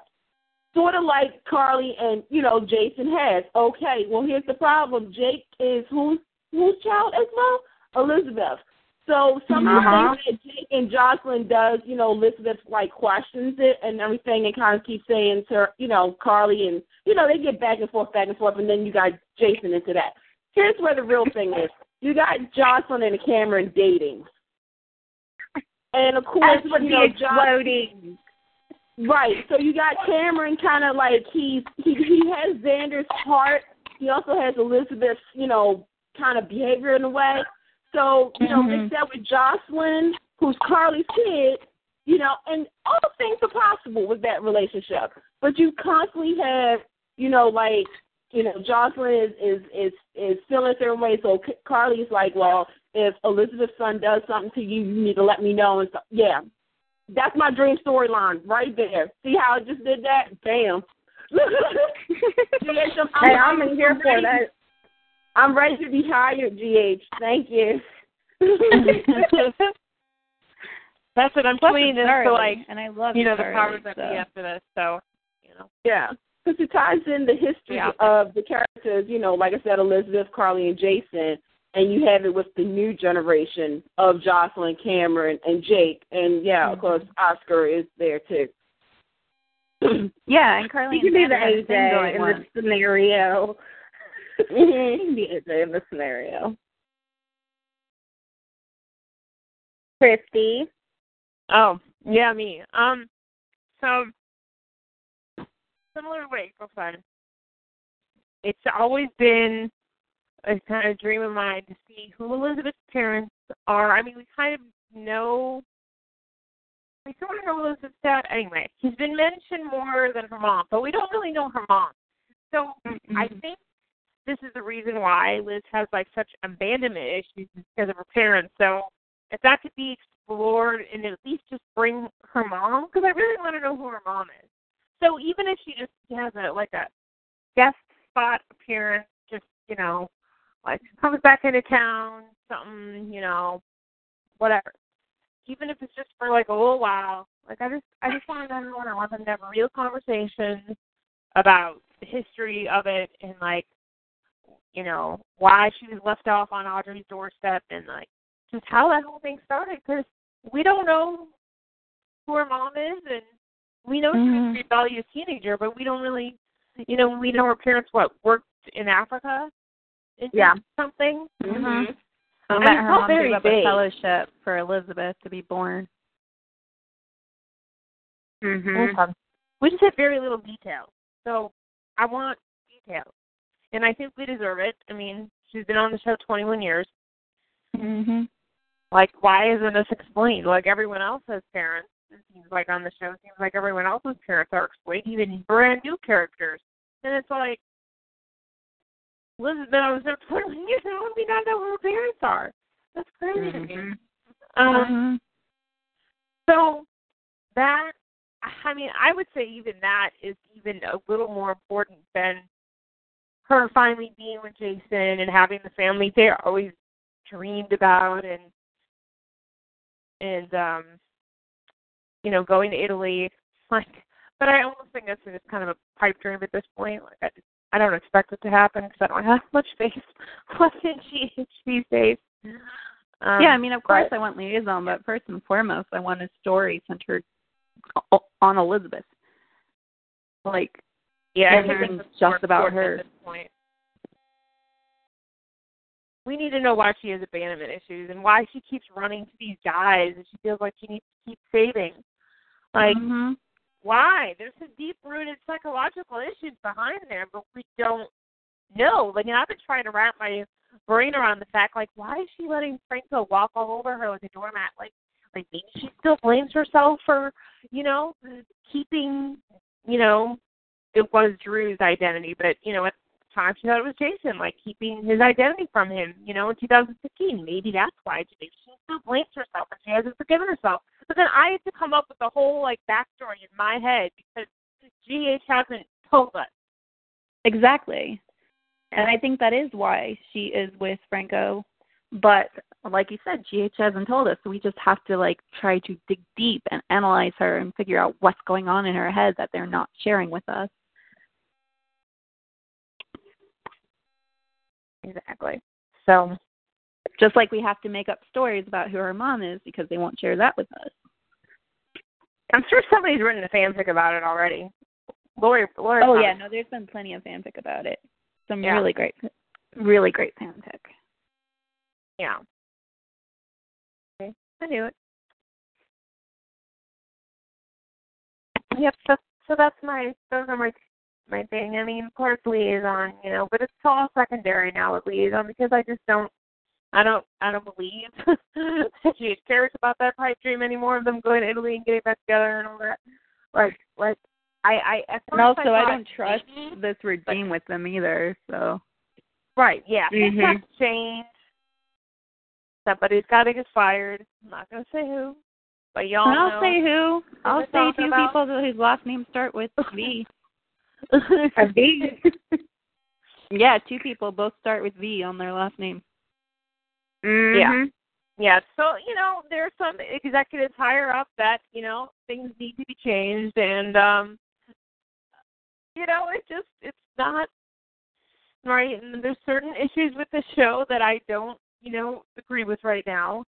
[SPEAKER 6] sort of like Carly and you know Jason has. Okay, well here's the problem. Jake is whose whose child as well? Elizabeth. So some
[SPEAKER 4] Uh-huh.
[SPEAKER 6] of the things that Jake and Josslyn does, you know, Elizabeth like questions it and everything, and kind of keeps saying to you know Carly, and you know they get back and forth, back and forth, and then you got Jason into that. Here's where the real thing is: you got Josslyn and Cameron dating, and of course,
[SPEAKER 4] That's
[SPEAKER 6] you
[SPEAKER 4] the
[SPEAKER 6] know, Josslyn,
[SPEAKER 4] exploding.
[SPEAKER 6] Right. So you got Cameron kind of like he's he he has Zander's heart. He also has Elizabeth's, you know, kind of behavior in a way. So, you know,
[SPEAKER 4] Mhm.
[SPEAKER 6] mix that with Josslyn, who's Carly's kid, you know, and all things are possible with that relationship. But you constantly have, you know, like, you know, Josslyn is is is, is feeling a certain way. So C- Carly's like, well, if Elizabeth's son does something to you, you need to let me know. And so, yeah, that's my dream storyline right there. See how I just did that? Bam. [LAUGHS] GH, I'm,
[SPEAKER 4] Hey, I'm in here for
[SPEAKER 6] ready-
[SPEAKER 4] that.
[SPEAKER 6] I'm ready to be hired, GH. Thank you. [LAUGHS]
[SPEAKER 3] That's what I'm
[SPEAKER 5] Plus
[SPEAKER 3] tweeting
[SPEAKER 5] it's
[SPEAKER 3] is like
[SPEAKER 5] and I love
[SPEAKER 3] you know the
[SPEAKER 5] Charlie,
[SPEAKER 3] powers that
[SPEAKER 5] so.
[SPEAKER 3] be after this. So you know.
[SPEAKER 6] yeah, because it ties in the history
[SPEAKER 3] Yeah.
[SPEAKER 6] of the characters. You know, like I said, Elizabeth, Carly, and Jason, and you have it with the new generation of Josslyn, Cameron, and Jake, and yeah, of course, Oscar is there too. [CLEARS THROAT]
[SPEAKER 5] Yeah, and Carly
[SPEAKER 4] You
[SPEAKER 5] and
[SPEAKER 4] can be the
[SPEAKER 5] Zander had
[SPEAKER 4] AJ in
[SPEAKER 5] once.
[SPEAKER 4] this scenario. [LAUGHS] [LAUGHS] you can be AJ in this scenario. Christy.
[SPEAKER 3] Oh, yeah, me. Um, so similar to April said, it's always been a kind of dream of mine to see who Elizabeth's parents are. I mean, we kind of know, we sort of know Elizabeth's dad. Anyway, he's been mentioned more than her mom, but we don't really know her mom. So I think this is the reason why Liz has like such abandonment issues because of her parents. So if that could be explored and at least just bring her mom, because I really want to know who her mom is. So even if she just has a like a guest spot appearance, just you know, like comes back into town, something, you know, whatever. Even if it's just for like a little while, like I just I just want to know. I want them to have a real conversation about the history of it and like you know why she was left off on Audrey's doorstep and like just how that whole thing started because we don't know who her mom is and we know she was a rebellious teenager but we don't really you know we know her parents what worked in Africa and
[SPEAKER 4] Yeah.
[SPEAKER 3] something
[SPEAKER 4] Mhm.
[SPEAKER 5] So
[SPEAKER 3] I
[SPEAKER 5] that
[SPEAKER 3] mean,
[SPEAKER 5] her mom
[SPEAKER 3] very
[SPEAKER 5] gave up
[SPEAKER 3] vague.
[SPEAKER 5] a fellowship for Elizabeth to be born.
[SPEAKER 4] Mm-hmm.
[SPEAKER 3] Okay. We just have very little detail. So I want details. And I think we deserve it. I mean, she's been on the show 21 years.
[SPEAKER 5] Mm-hmm.
[SPEAKER 3] Like, why isn't this explained? Like everyone else has parents. It seems like on the show, it seems like everyone else's parents are explained, even brand new characters. And it's like, Elizabeth, I was there 21 years and we not know who her parents are. That's crazy to me.
[SPEAKER 4] Mhm.
[SPEAKER 3] Um,
[SPEAKER 5] Mhm.
[SPEAKER 3] So that I mean, I would say even that is even a little more important than her finally being with Jason and having the family they always dreamed about and and um you know going to Italy [LAUGHS] like but I almost think that's just kind of a pipe dream at this point like I, I don't expect it to happen because I don't have [LAUGHS] much faith left in GH these days. Um,
[SPEAKER 5] yeah, I mean, of course,
[SPEAKER 3] but-
[SPEAKER 5] I want liaison, but first and foremost, I want a story centered on Elizabeth. Like,
[SPEAKER 3] Yeah,
[SPEAKER 5] everything's just about her.
[SPEAKER 3] At this point. We need to know why she has abandonment issues and why she keeps running to these guys and she feels like she needs to keep saving. Like,
[SPEAKER 5] Mhm.
[SPEAKER 3] why? There's some deep rooted psychological issues behind there, but we don't know. Like, and I've been trying to wrap my brain around the fact, like, why is she letting Franco walk all over her like a doormat? Like, like maybe she still blames herself for, you know, keeping, you know, it was Drew's identity, but you know, at the time she thought it was Jason, like keeping his identity from him. You know, in 2015, maybe that's why. Maybe she still blames herself and she hasn't forgiven herself. But then I had to come up with a whole like backstory in my head because GH hasn't told us.
[SPEAKER 5] Exactly. And I think that is why she is with Franco. But like you said, GH hasn't told us, so we just have to like try to dig deep and analyze her and figure out what's going on in her head that they're not sharing with us.
[SPEAKER 3] Exactly. So
[SPEAKER 5] Just like we have to make up stories about who our mom is because they won't share that with us.
[SPEAKER 3] I'm sure somebody's written a fanfic about it already. Lori, Lori.
[SPEAKER 5] Oh yeah, no, there's been plenty of fanfic about it. Some
[SPEAKER 3] Yeah.
[SPEAKER 5] really great, really great fanfic.
[SPEAKER 3] Yeah. Okay. I knew it. Yep. So, so that's my those are my my thing. I mean, of course, liaison, you know, but it's all secondary now with liaison because I just don't. I don't. I don't believe that [LAUGHS] she cares about that pipe dream anymore of them going to Italy and getting back together and all that. Like, like I, I.
[SPEAKER 5] And also,
[SPEAKER 3] I,
[SPEAKER 5] I don't trust
[SPEAKER 3] maybe-
[SPEAKER 5] this redeem with them either. So
[SPEAKER 3] Right, yeah. Things
[SPEAKER 4] Mhm.
[SPEAKER 3] have to change. Somebody's got to get fired. I'm not going to say who, but y'all
[SPEAKER 5] And I'll say who. I'll say two
[SPEAKER 3] about?
[SPEAKER 5] people whose last names start with [LAUGHS] V.
[SPEAKER 4] A [LAUGHS] V.
[SPEAKER 5] yeah, two people both start with V on their last name.
[SPEAKER 4] Mhm.
[SPEAKER 3] yeah, so, you know, there's some executives higher up that, you know, things need to be changed. And, um, you know, it just, it's not right. And there's certain issues with the show that I don't, you know, agree with right now.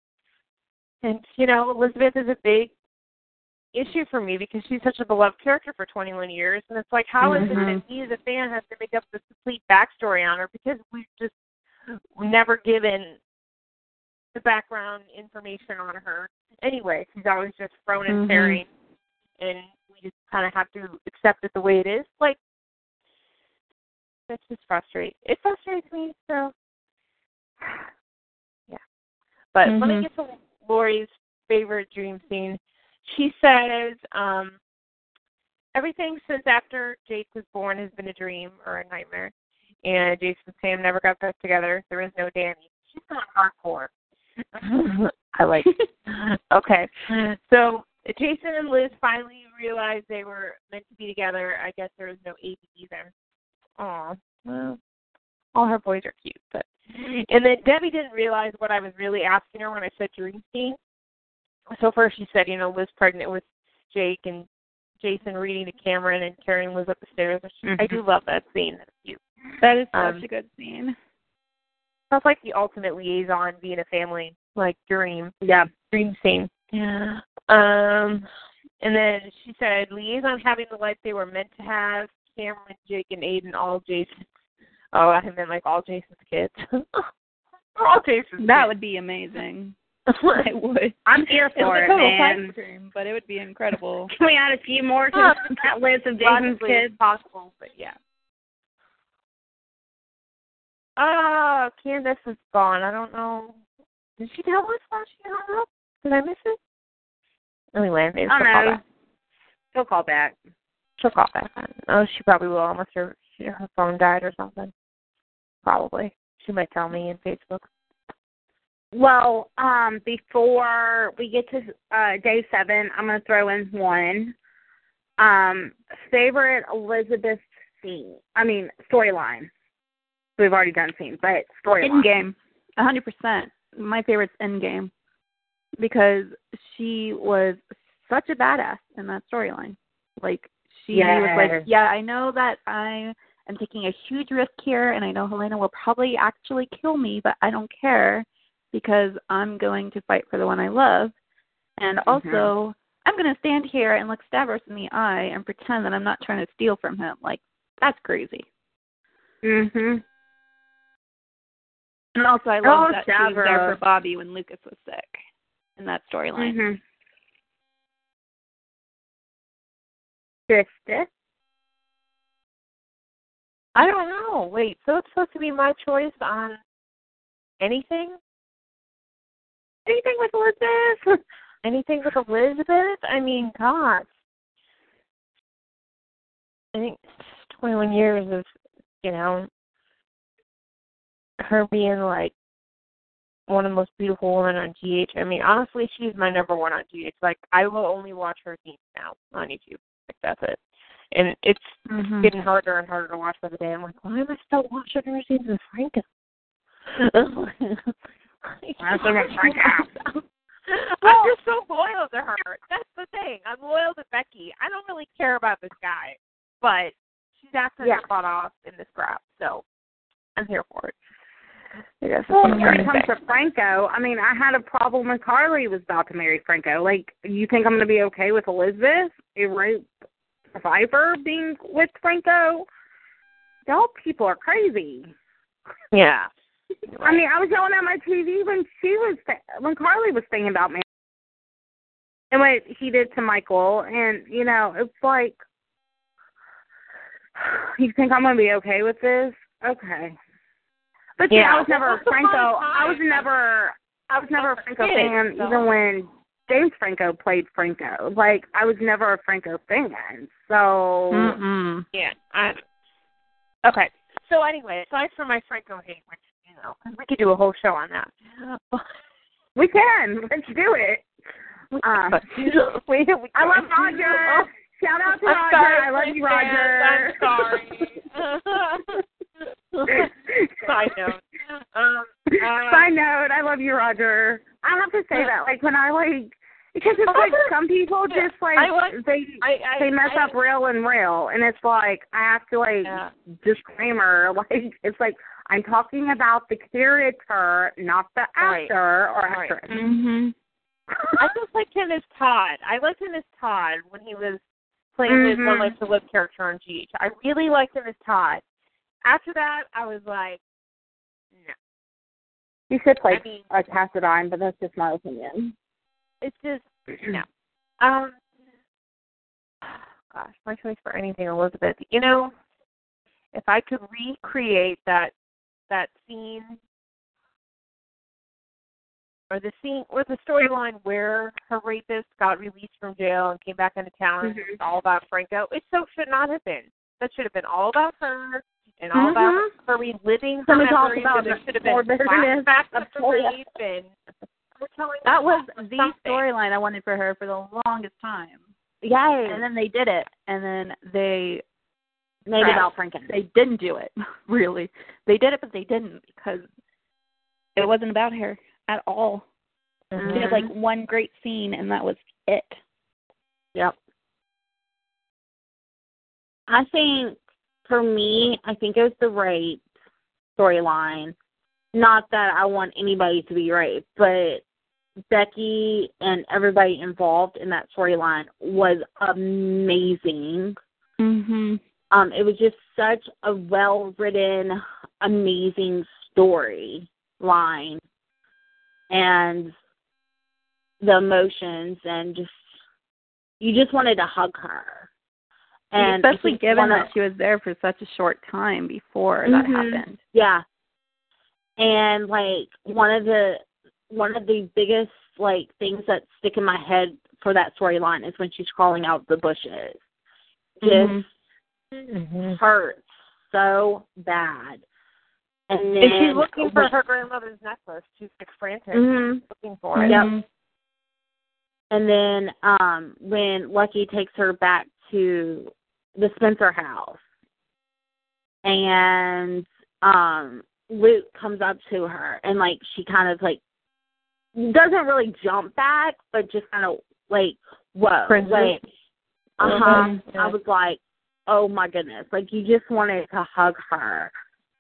[SPEAKER 3] And, you know, Elizabeth is a big issue for me because she's such a beloved character for 21 years. And it's like, how is it that we as a fan has to make up this complete backstory on her because we've just never given the background information on her. Anyway, she's always just thrown in
[SPEAKER 5] Mhm.
[SPEAKER 3] tearing, and we just kind of have to accept it the way it is. Like, that's just frustrating. It frustrates me, so [SIGHS] yeah. But let me
[SPEAKER 5] Mhm.
[SPEAKER 3] get to Lori's favorite dream scene. She says, um, everything since after Jake was born has been a dream or a nightmare. And Jason and Sam never got back together. There is no Danny. She's not hardcore. [LAUGHS] I like [LAUGHS] Okay. So Jason and Liz finally realized they were meant to be together. I guess there was no AB either. Aw. Well, all her boys are cute, but and then Debbie didn't realize what I was really asking her when I said dream scene. So first she said, you know, Liz pregnant with Jake and Jason reading to Cameron and carrying Liz up the stairs. I do love that scene. That's cute.
[SPEAKER 5] That is such
[SPEAKER 3] Um,
[SPEAKER 5] a good scene.
[SPEAKER 3] Sounds like the ultimate liaison being a family like dream.
[SPEAKER 4] Yeah.
[SPEAKER 3] Dream scene. Yeah. Um and then she said liaison having the life they were meant to have, Cameron, Jake and Aiden, all Jason's [LAUGHS] oh, I meant like all Jason's kids. [LAUGHS] all Jason's
[SPEAKER 5] That
[SPEAKER 3] kids.
[SPEAKER 5] would be amazing. [LAUGHS] I would.
[SPEAKER 4] I'm here for it,
[SPEAKER 5] total
[SPEAKER 4] man.
[SPEAKER 5] dream, but it would be incredible.
[SPEAKER 4] Can we add a few more to that list of Jason's kids?
[SPEAKER 3] possible, but yeah. Oh, Candace is gone. I don't know. Did she tell us why she hung up? Did I miss it? Anyway, maybe
[SPEAKER 4] I
[SPEAKER 3] she'll
[SPEAKER 4] don't
[SPEAKER 3] call back.
[SPEAKER 4] She'll call back.
[SPEAKER 3] She'll call back. Oh, she probably will, unless her her phone died or something. Probably. She might tell me in Facebook.
[SPEAKER 4] Well, um, before we get to uh, day seven, I'm going to throw in one. Um, favorite Elizabeth scene. I mean, storyline. We've already done scenes, but storyline.
[SPEAKER 5] Endgame. A hundred percent. My favorite's Endgame. Because she was such a badass in that storyline. Like she was like, Yeah, I know that I am taking a huge risk here and I know Helena will probably actually kill me, but I don't care because I'm going to fight for the one I love. And also I'm gonna stand here and look Stavros in the eye and pretend that I'm not trying to steal from him. Like, that's crazy.
[SPEAKER 4] Mhm.
[SPEAKER 5] And also, I love
[SPEAKER 4] Oh,
[SPEAKER 5] that she was there for Bobbie when Lucas was sick in that storyline.
[SPEAKER 4] Mhm. Krista.
[SPEAKER 3] I don't know. Wait, so it's supposed to be my choice on anything?
[SPEAKER 4] Anything with Elizabeth? [LAUGHS]
[SPEAKER 3] Anything with Elizabeth? I mean, gosh. I think 21 years of, you know, her being like one of the most beautiful women on GH. I mean, honestly, she's my number one on GH. Like, I will only watch her scenes now on YouTube. Like, that's it. And it's
[SPEAKER 5] Mm-hmm.
[SPEAKER 3] getting harder and harder to watch by the day. I'm like, why am I still watching her scenes with Franco?
[SPEAKER 4] I'm [LAUGHS]
[SPEAKER 3] I'm just so loyal to her. That's the thing. I'm loyal to Becky. I don't really care about this guy, but she's acting
[SPEAKER 4] Yeah.
[SPEAKER 3] butt off in this crap, so I'm here for it. I guess
[SPEAKER 4] Well,
[SPEAKER 3] that's what I'm
[SPEAKER 4] when it comes to Franco, I mean, I had a problem when Carly was about to marry Franco. Like, you think I'm going to be okay with Elizabeth, a rape survivor, being with Franco? Y'all people are crazy.
[SPEAKER 3] Yeah.
[SPEAKER 4] I mean, I was yelling at my TV when she was when Carly was thinking about me, and what he did to Michael, and you know, it's like, [SIGHS] you think I'm gonna be okay with this? Okay, but see,
[SPEAKER 3] Yeah.
[SPEAKER 4] I was never a Franco.
[SPEAKER 3] fun
[SPEAKER 4] I was never, I was never a Franco
[SPEAKER 3] Kid,
[SPEAKER 4] fan,
[SPEAKER 3] so.
[SPEAKER 4] even when James Franco played Franco. Like, I was never a Franco fan. So,
[SPEAKER 5] Mm-mm.
[SPEAKER 3] Yeah. I, okay. So anyway, aside from my Franco hate, which you know, we could do a whole show on that. [LAUGHS]
[SPEAKER 4] we can. Let's do it. Uh,
[SPEAKER 3] But [LAUGHS] we, we,
[SPEAKER 4] I love Roger. Shout out to
[SPEAKER 3] I'm
[SPEAKER 4] Roger.
[SPEAKER 3] sorry,
[SPEAKER 4] I love you,
[SPEAKER 3] Prince
[SPEAKER 4] Roger.
[SPEAKER 3] I'm sorry. [LAUGHS] [LAUGHS] Side note. Um, uh,
[SPEAKER 4] Side note, I love you, Roger. I have to say that, like when I like, because it's like [LAUGHS] some people just like
[SPEAKER 3] I like-
[SPEAKER 4] they
[SPEAKER 3] I, I,
[SPEAKER 4] they mess
[SPEAKER 3] I,
[SPEAKER 4] up real and real, and it's like I have to like
[SPEAKER 3] Yeah.
[SPEAKER 4] disclaimer, [LAUGHS] like it's like I'm talking about the character, not the
[SPEAKER 3] Right.
[SPEAKER 4] actor or
[SPEAKER 3] Right.
[SPEAKER 4] actress.
[SPEAKER 5] Mm-hmm.
[SPEAKER 3] I just liked him as Todd. I liked him as Todd when he was playing his
[SPEAKER 4] Mhm.
[SPEAKER 3] One Life to Live character on GH. I really liked him as Todd. After that, I was like, no.
[SPEAKER 4] He should play
[SPEAKER 3] I mean,
[SPEAKER 4] a Cassadine, but that's just my opinion.
[SPEAKER 3] it's just [CLEARS THROAT] no. Um, gosh, my choice for anything, Elizabeth. You know, if I could recreate that that scene or the scene or the storyline where her rapist got released from jail and came back into town and
[SPEAKER 4] Mhm.
[SPEAKER 3] it's all about Franco, it so should not have been. That should have been all about her and all about
[SPEAKER 4] Mhm.
[SPEAKER 3] her reliving her
[SPEAKER 4] Somebody talk
[SPEAKER 3] memories.
[SPEAKER 4] about
[SPEAKER 3] and there should have been
[SPEAKER 4] morbidness
[SPEAKER 3] flashbacks
[SPEAKER 4] of
[SPEAKER 3] of the
[SPEAKER 4] Toya.
[SPEAKER 3] rape and
[SPEAKER 5] That was the storyline I wanted for her for the longest time.
[SPEAKER 4] Yay.
[SPEAKER 5] And then they did it, and then they
[SPEAKER 4] Made
[SPEAKER 5] crap.
[SPEAKER 4] about Franco.
[SPEAKER 5] they didn't do it. [LAUGHS] Really, they did it, but they didn't because it wasn't about her at all. They had like one great scene, and that was it.
[SPEAKER 4] Yep. I think for me, I think it was the rape storyline. Not that I want anybody to be raped, but Becky and everybody involved in that storyline was amazing.
[SPEAKER 5] Mhm.
[SPEAKER 4] Um, it was just such a well written, amazing story line. And the emotions and just you just wanted to hug her. And
[SPEAKER 5] especially given
[SPEAKER 4] one of-
[SPEAKER 5] that she was there for such a short time before that
[SPEAKER 4] Mhm.
[SPEAKER 5] happened.
[SPEAKER 4] Yeah. And like one of the one of the biggest like things that stick in my head for that storyline is when she's crawling out the bushes. Just
[SPEAKER 5] Mhm.
[SPEAKER 4] hurts so bad. And then
[SPEAKER 3] And she's looking for her grandmother's necklace. She's like frantic,
[SPEAKER 4] Mhm.
[SPEAKER 3] looking for it.
[SPEAKER 4] Yep. And then um when Lucky takes her back to the Spencer house. And um Luke comes up to her and like she kind of like doesn't really jump back but just kind of like whoa
[SPEAKER 3] Cringes.
[SPEAKER 4] like uh huh. I was like oh my goodness. Like you just wanted to hug her.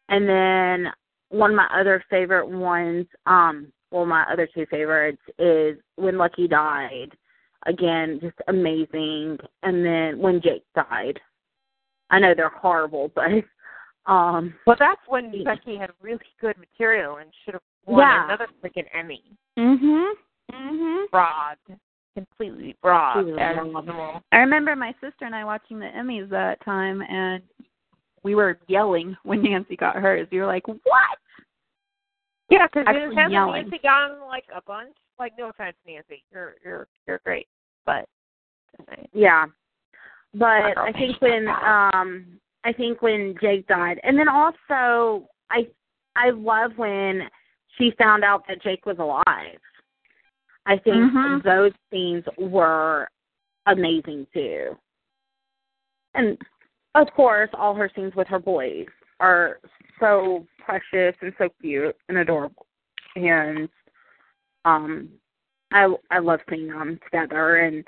[SPEAKER 4] And then one of my other favorite ones um well my other two favorites is when Lucky died again just amazing and then when Jake died I know they're horrible but um
[SPEAKER 3] Well, that's when Becky had really good material and should have won
[SPEAKER 4] Yeah.
[SPEAKER 3] another freaking Emmy.
[SPEAKER 5] Mm Mhm. Mhm.
[SPEAKER 3] Robbed, completely
[SPEAKER 4] She
[SPEAKER 3] robbed.
[SPEAKER 4] was
[SPEAKER 3] as
[SPEAKER 4] robbed.
[SPEAKER 3] usual.
[SPEAKER 5] I remember my sister and I watching the Emmys that time, and we were yelling when Nancy got hers. We were like, "What?"
[SPEAKER 3] Yeah, because
[SPEAKER 5] Actually
[SPEAKER 3] hasn't
[SPEAKER 5] yelling.
[SPEAKER 3] Nancy gotten like a bunch? Like, no offense, Nancy, you're you're you're great, but.
[SPEAKER 4] Yeah. But I think when um I think when Jake died and then also I I love when she found out that Jake was alive. I think
[SPEAKER 5] Mhm.
[SPEAKER 4] those scenes were amazing too. And of course all her scenes with her boys are so precious and so cute and adorable. And um I I love seeing them together and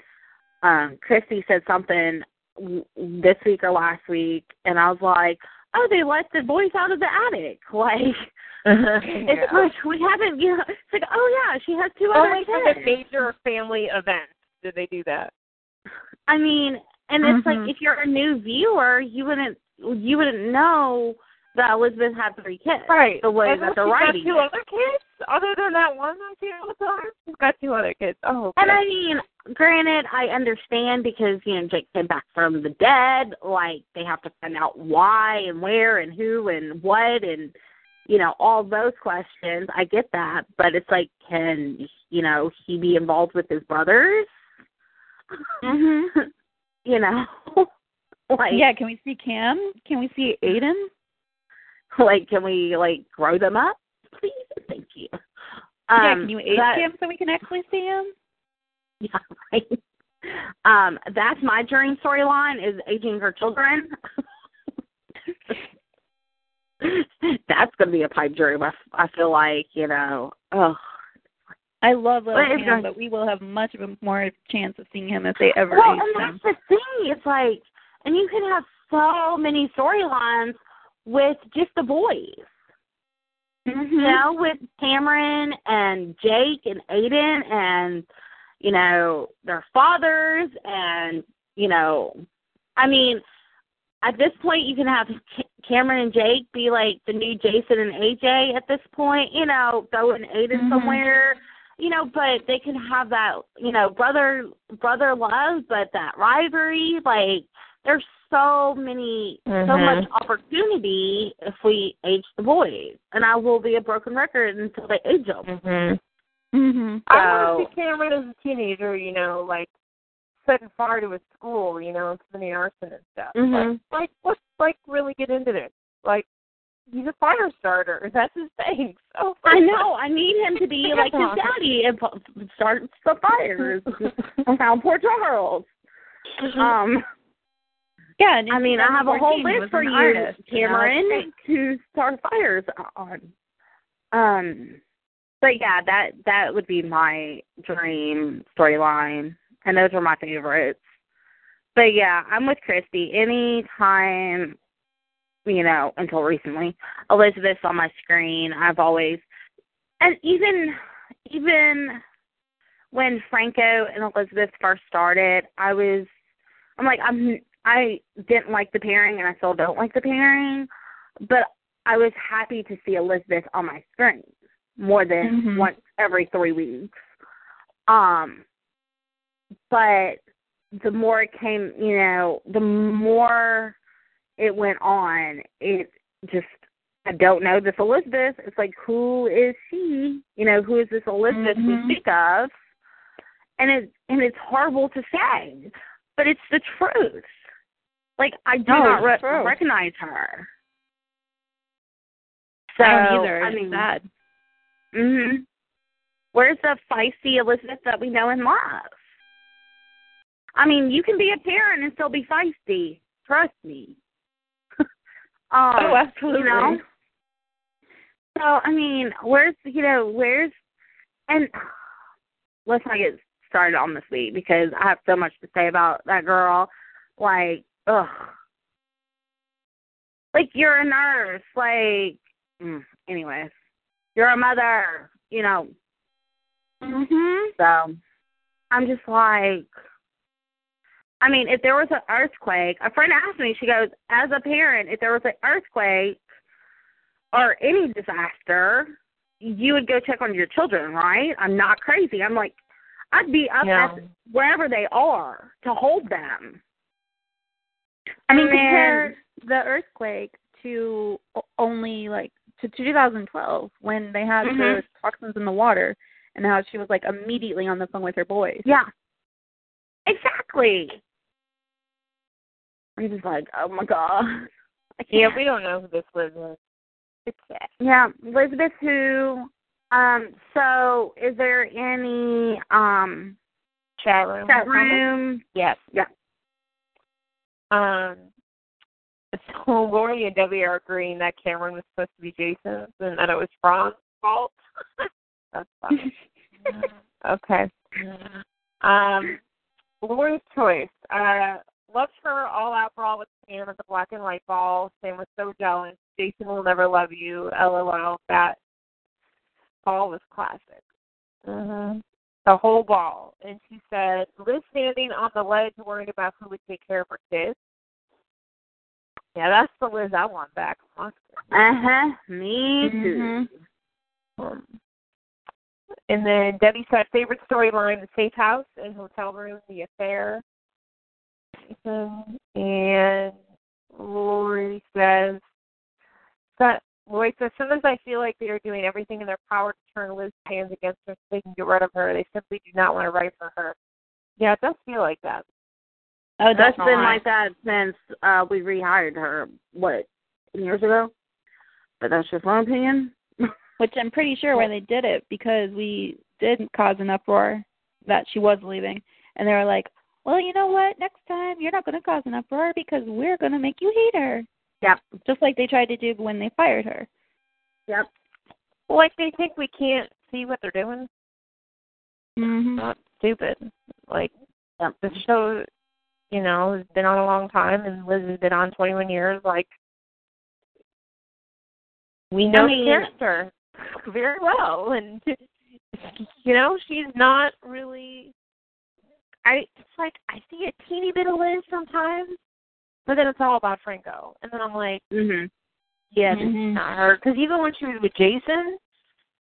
[SPEAKER 4] um Christy said something w- this week or last week and I was like, oh, they let the boys out of the attic. [LAUGHS] Like
[SPEAKER 3] yeah. [LAUGHS]
[SPEAKER 4] it's like we haven't. You know, it's like oh yeah, she has two other
[SPEAKER 3] Only for the major family events did they do that.
[SPEAKER 4] I mean, and it's
[SPEAKER 5] Mhm.
[SPEAKER 4] like if you're a new viewer, you wouldn't you wouldn't know that Elizabeth had three kids.
[SPEAKER 3] Right.
[SPEAKER 4] The way
[SPEAKER 3] and
[SPEAKER 4] that they're writing.
[SPEAKER 3] two
[SPEAKER 4] it.
[SPEAKER 3] other kids other than that one I see all the time. She's got two other kids. Oh, okay.
[SPEAKER 4] And I mean, granted, I understand because you know Jake came back from the dead. Like they have to find out why and where and who and what and you know all those questions. I get that, but it's like, can you know he be involved with his brothers?
[SPEAKER 5] Mhm. [LAUGHS]
[SPEAKER 4] you know, [LAUGHS] like
[SPEAKER 5] yeah, can we see Cam? Can we see Aiden?
[SPEAKER 4] like can we like grow them up, please? Thank you.
[SPEAKER 5] yeah,
[SPEAKER 4] Um,
[SPEAKER 5] can you age
[SPEAKER 4] that-
[SPEAKER 5] him so we can actually see him?
[SPEAKER 4] Yeah, right. Um, that's my dream storyline is aging her children. [LAUGHS] that's gonna be a pipe dream. I, I feel like you know. Oh,
[SPEAKER 5] I love little
[SPEAKER 4] But
[SPEAKER 5] Cam, but we will have much of a more chance of seeing him if they ever
[SPEAKER 4] well, and
[SPEAKER 5] him.
[SPEAKER 4] that's the thing. It's like, and you can have so many storylines with just the boys.
[SPEAKER 5] Mm-hmm.
[SPEAKER 4] You know, with Cameron and Jake and Aiden and you know their fathers and you know, I mean, at this point you can have Ca- Cameron and Jake be like the new Jason and AJ at this point. You know, go and Aiden
[SPEAKER 5] Mhm.
[SPEAKER 4] somewhere. You know, but they can have that you know brother brother love, but that rivalry like there's so many so
[SPEAKER 3] Mhm.
[SPEAKER 4] much opportunity if we age the boys and i will be a broken record until they age them
[SPEAKER 3] Mhm.
[SPEAKER 5] Mhm.
[SPEAKER 3] I want to see Cameron as a teenager, you know, like setting fire to his school, you know, and committing arson and stuff.
[SPEAKER 4] Mhm.
[SPEAKER 3] Like, like, let's like really get into this. Like, he's a fire starter. [LAUGHS] That's his thing. So
[SPEAKER 4] i know i need him to be [LAUGHS] like his daddy and pu- start the fires [LAUGHS] around port charles um
[SPEAKER 5] Yeah, and
[SPEAKER 4] i mean i have a whole list for you
[SPEAKER 5] artist,
[SPEAKER 4] cameron to start fires on. Um but yeah that that would be my dream storyline and those are my favorites. But yeah i'm with christy. Any time you know until recently elizabeth's on my screen. I've always and even even when franco and elizabeth first started i was i'm like i'm i didn't like the pairing and i still don't like the pairing but i was happy to see elizabeth on my screen more than
[SPEAKER 5] Mhm.
[SPEAKER 4] once every three weeks um but the more it came you know the more it went on it just I don't know this Elizabeth. It's like who is she? You know, who is this Elizabeth
[SPEAKER 5] Mhm.
[SPEAKER 4] we speak of? And it and it's horrible to say, but it's the truth. Like I do
[SPEAKER 5] No,
[SPEAKER 4] not re- recognize her. So
[SPEAKER 5] I don't either.
[SPEAKER 4] I mean,
[SPEAKER 5] sad.
[SPEAKER 4] mhm. Where's the feisty Elizabeth that we know and love? I mean, you can be a parent and still be feisty. Trust me. [LAUGHS] um,
[SPEAKER 5] Oh, absolutely.
[SPEAKER 4] You know? So I mean, where's you know where's and let's not get started on this week because I have so much to say about that girl. Like, ugh. Like you're a nurse. Like, mm, anyways, you're a mother. You know.
[SPEAKER 5] Mhm.
[SPEAKER 4] So I'm just like. I mean, if there was an earthquake, a friend asked me, she goes, as a parent, if there was an earthquake or any disaster, you would go check on your children, right? I'm not crazy. I'm like, I'd be up
[SPEAKER 3] Yeah.
[SPEAKER 4] at wherever they are to hold them.
[SPEAKER 5] I mean, compare the earthquake to only like to 2012 when they had the
[SPEAKER 4] Mhm.
[SPEAKER 5] toxins in the water and how she was like immediately on the phone with her boys.
[SPEAKER 4] Yeah. Exactly. I'm just like, oh my god.
[SPEAKER 3] Yeah, we don't know who this Liz is. It's sad.
[SPEAKER 4] Yeah, Elizabeth who um so is there any um
[SPEAKER 3] Chat room.
[SPEAKER 4] chat room
[SPEAKER 3] Yes.
[SPEAKER 4] Yeah.
[SPEAKER 3] Um. So [LAUGHS] Lori and Debbie are agreeing that Cameron was supposed to be Jason's and that it was Ron's fault. [LAUGHS] That's funny. [LAUGHS] okay. Um. Lori's choice. Uh. Loves her all out brawl with Cam at the black and white ball. Same with so jealous. Jason will never love you. LOL. That ball was classic. Mm-hmm. The whole ball. And she said, Liz standing on the ledge worried about who would take care of her kids. Yeah, that's the Liz I want back.
[SPEAKER 4] Uh huh. Me too.
[SPEAKER 3] Um, and then Debbie said favorite storyline: the safe house and hotel room, the affair. And Lori says that Lloyd says sometimes I feel like they are doing everything in their power to turn Liz's hands against her so they can get rid of her. They simply do not want to write for her. Yeah, it does feel like that.
[SPEAKER 4] Oh, that's
[SPEAKER 5] definitely.
[SPEAKER 4] been like that since uh we rehired her. What ten years ago? But that's just my opinion. [LAUGHS]
[SPEAKER 5] Which I'm pretty sure when they did it because we did cause an uproar that she was leaving, and they were like, "Well, you know what? Next time you're not going to cause an uproar because we're going to make you hate her."
[SPEAKER 4] Yep.
[SPEAKER 5] Just like they tried to do when they fired her.
[SPEAKER 4] Yep.
[SPEAKER 3] Like they think we can't see what they're doing.
[SPEAKER 5] Mm-hmm.
[SPEAKER 3] Not stupid. Like
[SPEAKER 4] Yep.
[SPEAKER 3] the show, you know, has been on a long time, and Liz has been on 21 years. Like we know
[SPEAKER 4] I mean-
[SPEAKER 3] character [LAUGHS] very well, and you know, she's not really. I it's like I see a teeny bit of Liz sometimes, but then it's all about Franco, and then I'm like,
[SPEAKER 4] Mhm.
[SPEAKER 3] yeah, this
[SPEAKER 5] Mhm.
[SPEAKER 3] is not her. Because even when she was with Jason,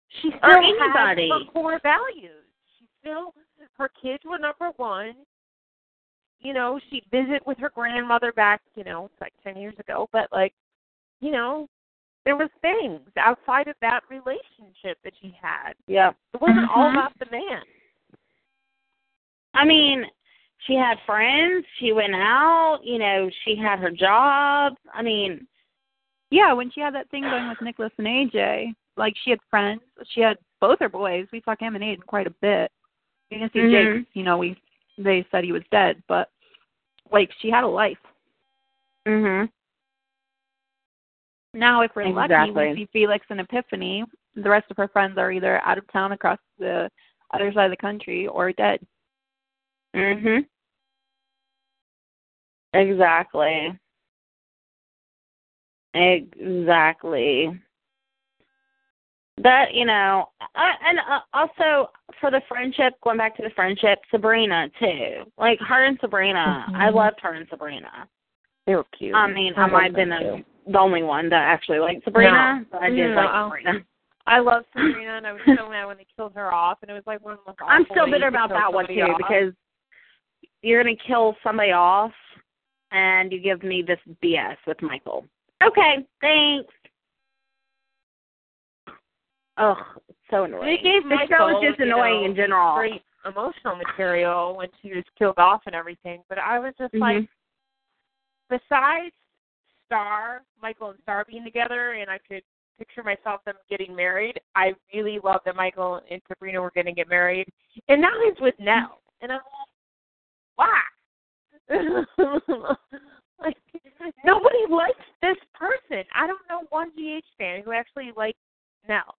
[SPEAKER 3] she still
[SPEAKER 4] Or
[SPEAKER 3] had
[SPEAKER 4] anybody.
[SPEAKER 3] her core values. She still her kids were number one. You know, she'd visit with her grandmother back, you know, it's like ten years ago, but like, you know, there was things outside of that relationship that she had.
[SPEAKER 4] Yeah.
[SPEAKER 3] It wasn't all
[SPEAKER 5] Mhm.
[SPEAKER 3] about the man.
[SPEAKER 4] I mean, she had friends. She went out. You know, she had her job. I mean,
[SPEAKER 5] Yeah, when she had that thing going with Nikolas and AJ, like she had friends. She had both her boys. We saw Cam and Aiden quite a bit. You can see
[SPEAKER 4] Mhm.
[SPEAKER 5] Jake. You know, we they said he was dead, but like she had a life.
[SPEAKER 4] mhm.
[SPEAKER 5] Now, if we're lucky,
[SPEAKER 4] Exactly.
[SPEAKER 5] we see Felix and Epiphany. The rest of her friends are either out of town across the other side of the country or dead.
[SPEAKER 4] Mhm. Exactly. Exactly. That you know, uh, and uh, also for the friendship, going back to the friendship, Sabrina too. Like her and Sabrina, I
[SPEAKER 5] Mhm.
[SPEAKER 4] loved her and Sabrina.
[SPEAKER 3] They were cute.
[SPEAKER 4] I mean, I
[SPEAKER 3] I
[SPEAKER 4] might have been the, the only one that actually liked Sabrina,
[SPEAKER 3] No.
[SPEAKER 4] but I did
[SPEAKER 3] No,
[SPEAKER 4] like
[SPEAKER 3] I'll-
[SPEAKER 4] Sabrina.
[SPEAKER 3] I love [LAUGHS] Sabrina, and I was so mad when they killed her off, and it was like one of the
[SPEAKER 4] I'm still bitter about that one too
[SPEAKER 3] off.
[SPEAKER 4] because you're gonna kill somebody off, and you give me this BS with Michael. Okay, thanks. Ugh, it's so annoying.
[SPEAKER 3] They gave
[SPEAKER 4] the show
[SPEAKER 3] Michael,
[SPEAKER 4] is just annoying
[SPEAKER 3] know,
[SPEAKER 4] in general.
[SPEAKER 3] great emotional material when she was killed off and everything, but I was just
[SPEAKER 4] Mhm.
[SPEAKER 3] like, besides Starr, Michael and Starr being together, and I could picture myself them getting married. I really love that Michael and Sabrina were going to get married, and now he's with Nelle, and I'm like, why? like [LAUGHS] nobody likes this person. I don't know one GH fan who actually likes Nelle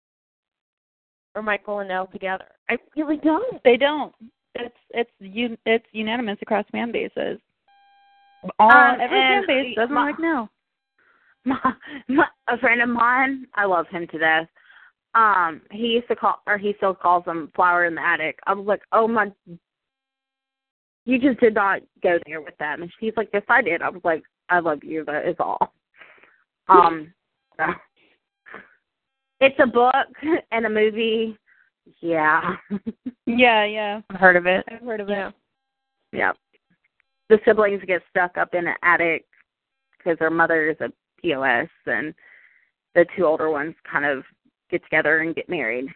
[SPEAKER 3] or Michael and Nelle together. I really don't.
[SPEAKER 5] They don't. It's it's un, it's unanimous across fan bases. All
[SPEAKER 4] Um,
[SPEAKER 5] every fan base doesn't
[SPEAKER 4] my-
[SPEAKER 5] like now. [LAUGHS]
[SPEAKER 4] my, my, a friend of mine, I love him to death. Um, he used to call, or he still calls him "flower in the attic." I was like, "Oh my, you just did not go there with them. And she's like, "Yes, I did." I was like, "I love you. That is all." Um, so. it's a book and a movie. Yeah,
[SPEAKER 5] Yeah, yeah.
[SPEAKER 3] I've heard of it.
[SPEAKER 5] I've heard of
[SPEAKER 3] Yeah.
[SPEAKER 5] it.
[SPEAKER 4] yeah. The siblings get stuck up in an attic because their mother is a POS, and the two older ones kind of get together and get married.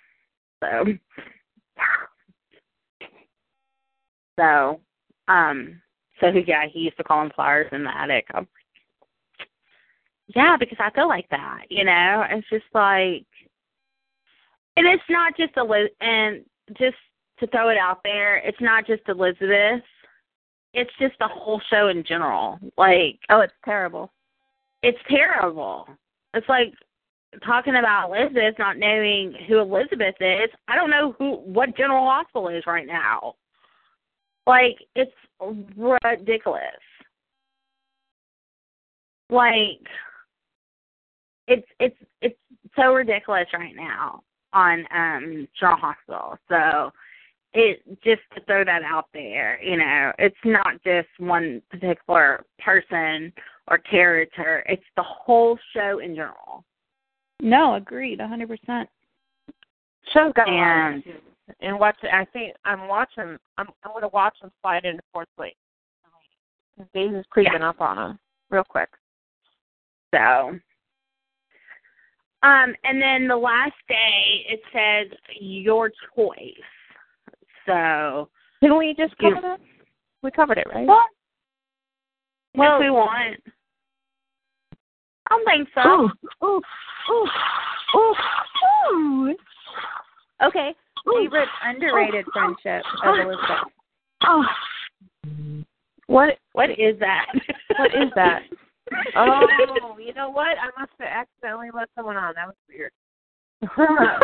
[SPEAKER 4] So, yeah. So, um, so yeah, he used to call them flowers in the attic. I'm, yeah, because I feel like that, you know. It's just like, and it's not just Eliz, and just to throw it out there, it's not just Elizabeth. It's just the whole show in general. Like,
[SPEAKER 5] Oh, it's terrible.
[SPEAKER 4] it's terrible. It's like talking about Elizabeth not knowing who Elizabeth is. I don't know who what General Hospital is right now. Like it's ridiculous. Like it's it's it's so ridiculous right now on um General Hospital. So it just to throw that out there, you know, it's not just one particular person or character. It's the whole show in general.
[SPEAKER 5] No, agreed, a hundred percent.
[SPEAKER 3] Show's got a lot
[SPEAKER 4] And-
[SPEAKER 3] of issues. And watch. It I think I'm watching. I'm. I'm gonna watch them slide into fourth place. Days is creeping up on them real quick.
[SPEAKER 4] So um and then the last day it says your choice. So
[SPEAKER 3] Didn't we just cover that? We covered it, right?
[SPEAKER 4] well,
[SPEAKER 5] Well-
[SPEAKER 4] if we want. I don't think so.
[SPEAKER 5] Ooh, ooh, ooh, ooh. Okay, favorite underrated friendship of Elizabeth.
[SPEAKER 4] Oh,
[SPEAKER 3] What?
[SPEAKER 4] what is that?
[SPEAKER 3] What is that? [LAUGHS] Oh, you know what? I must have accidentally let someone on. That was weird. [LAUGHS]
[SPEAKER 4] that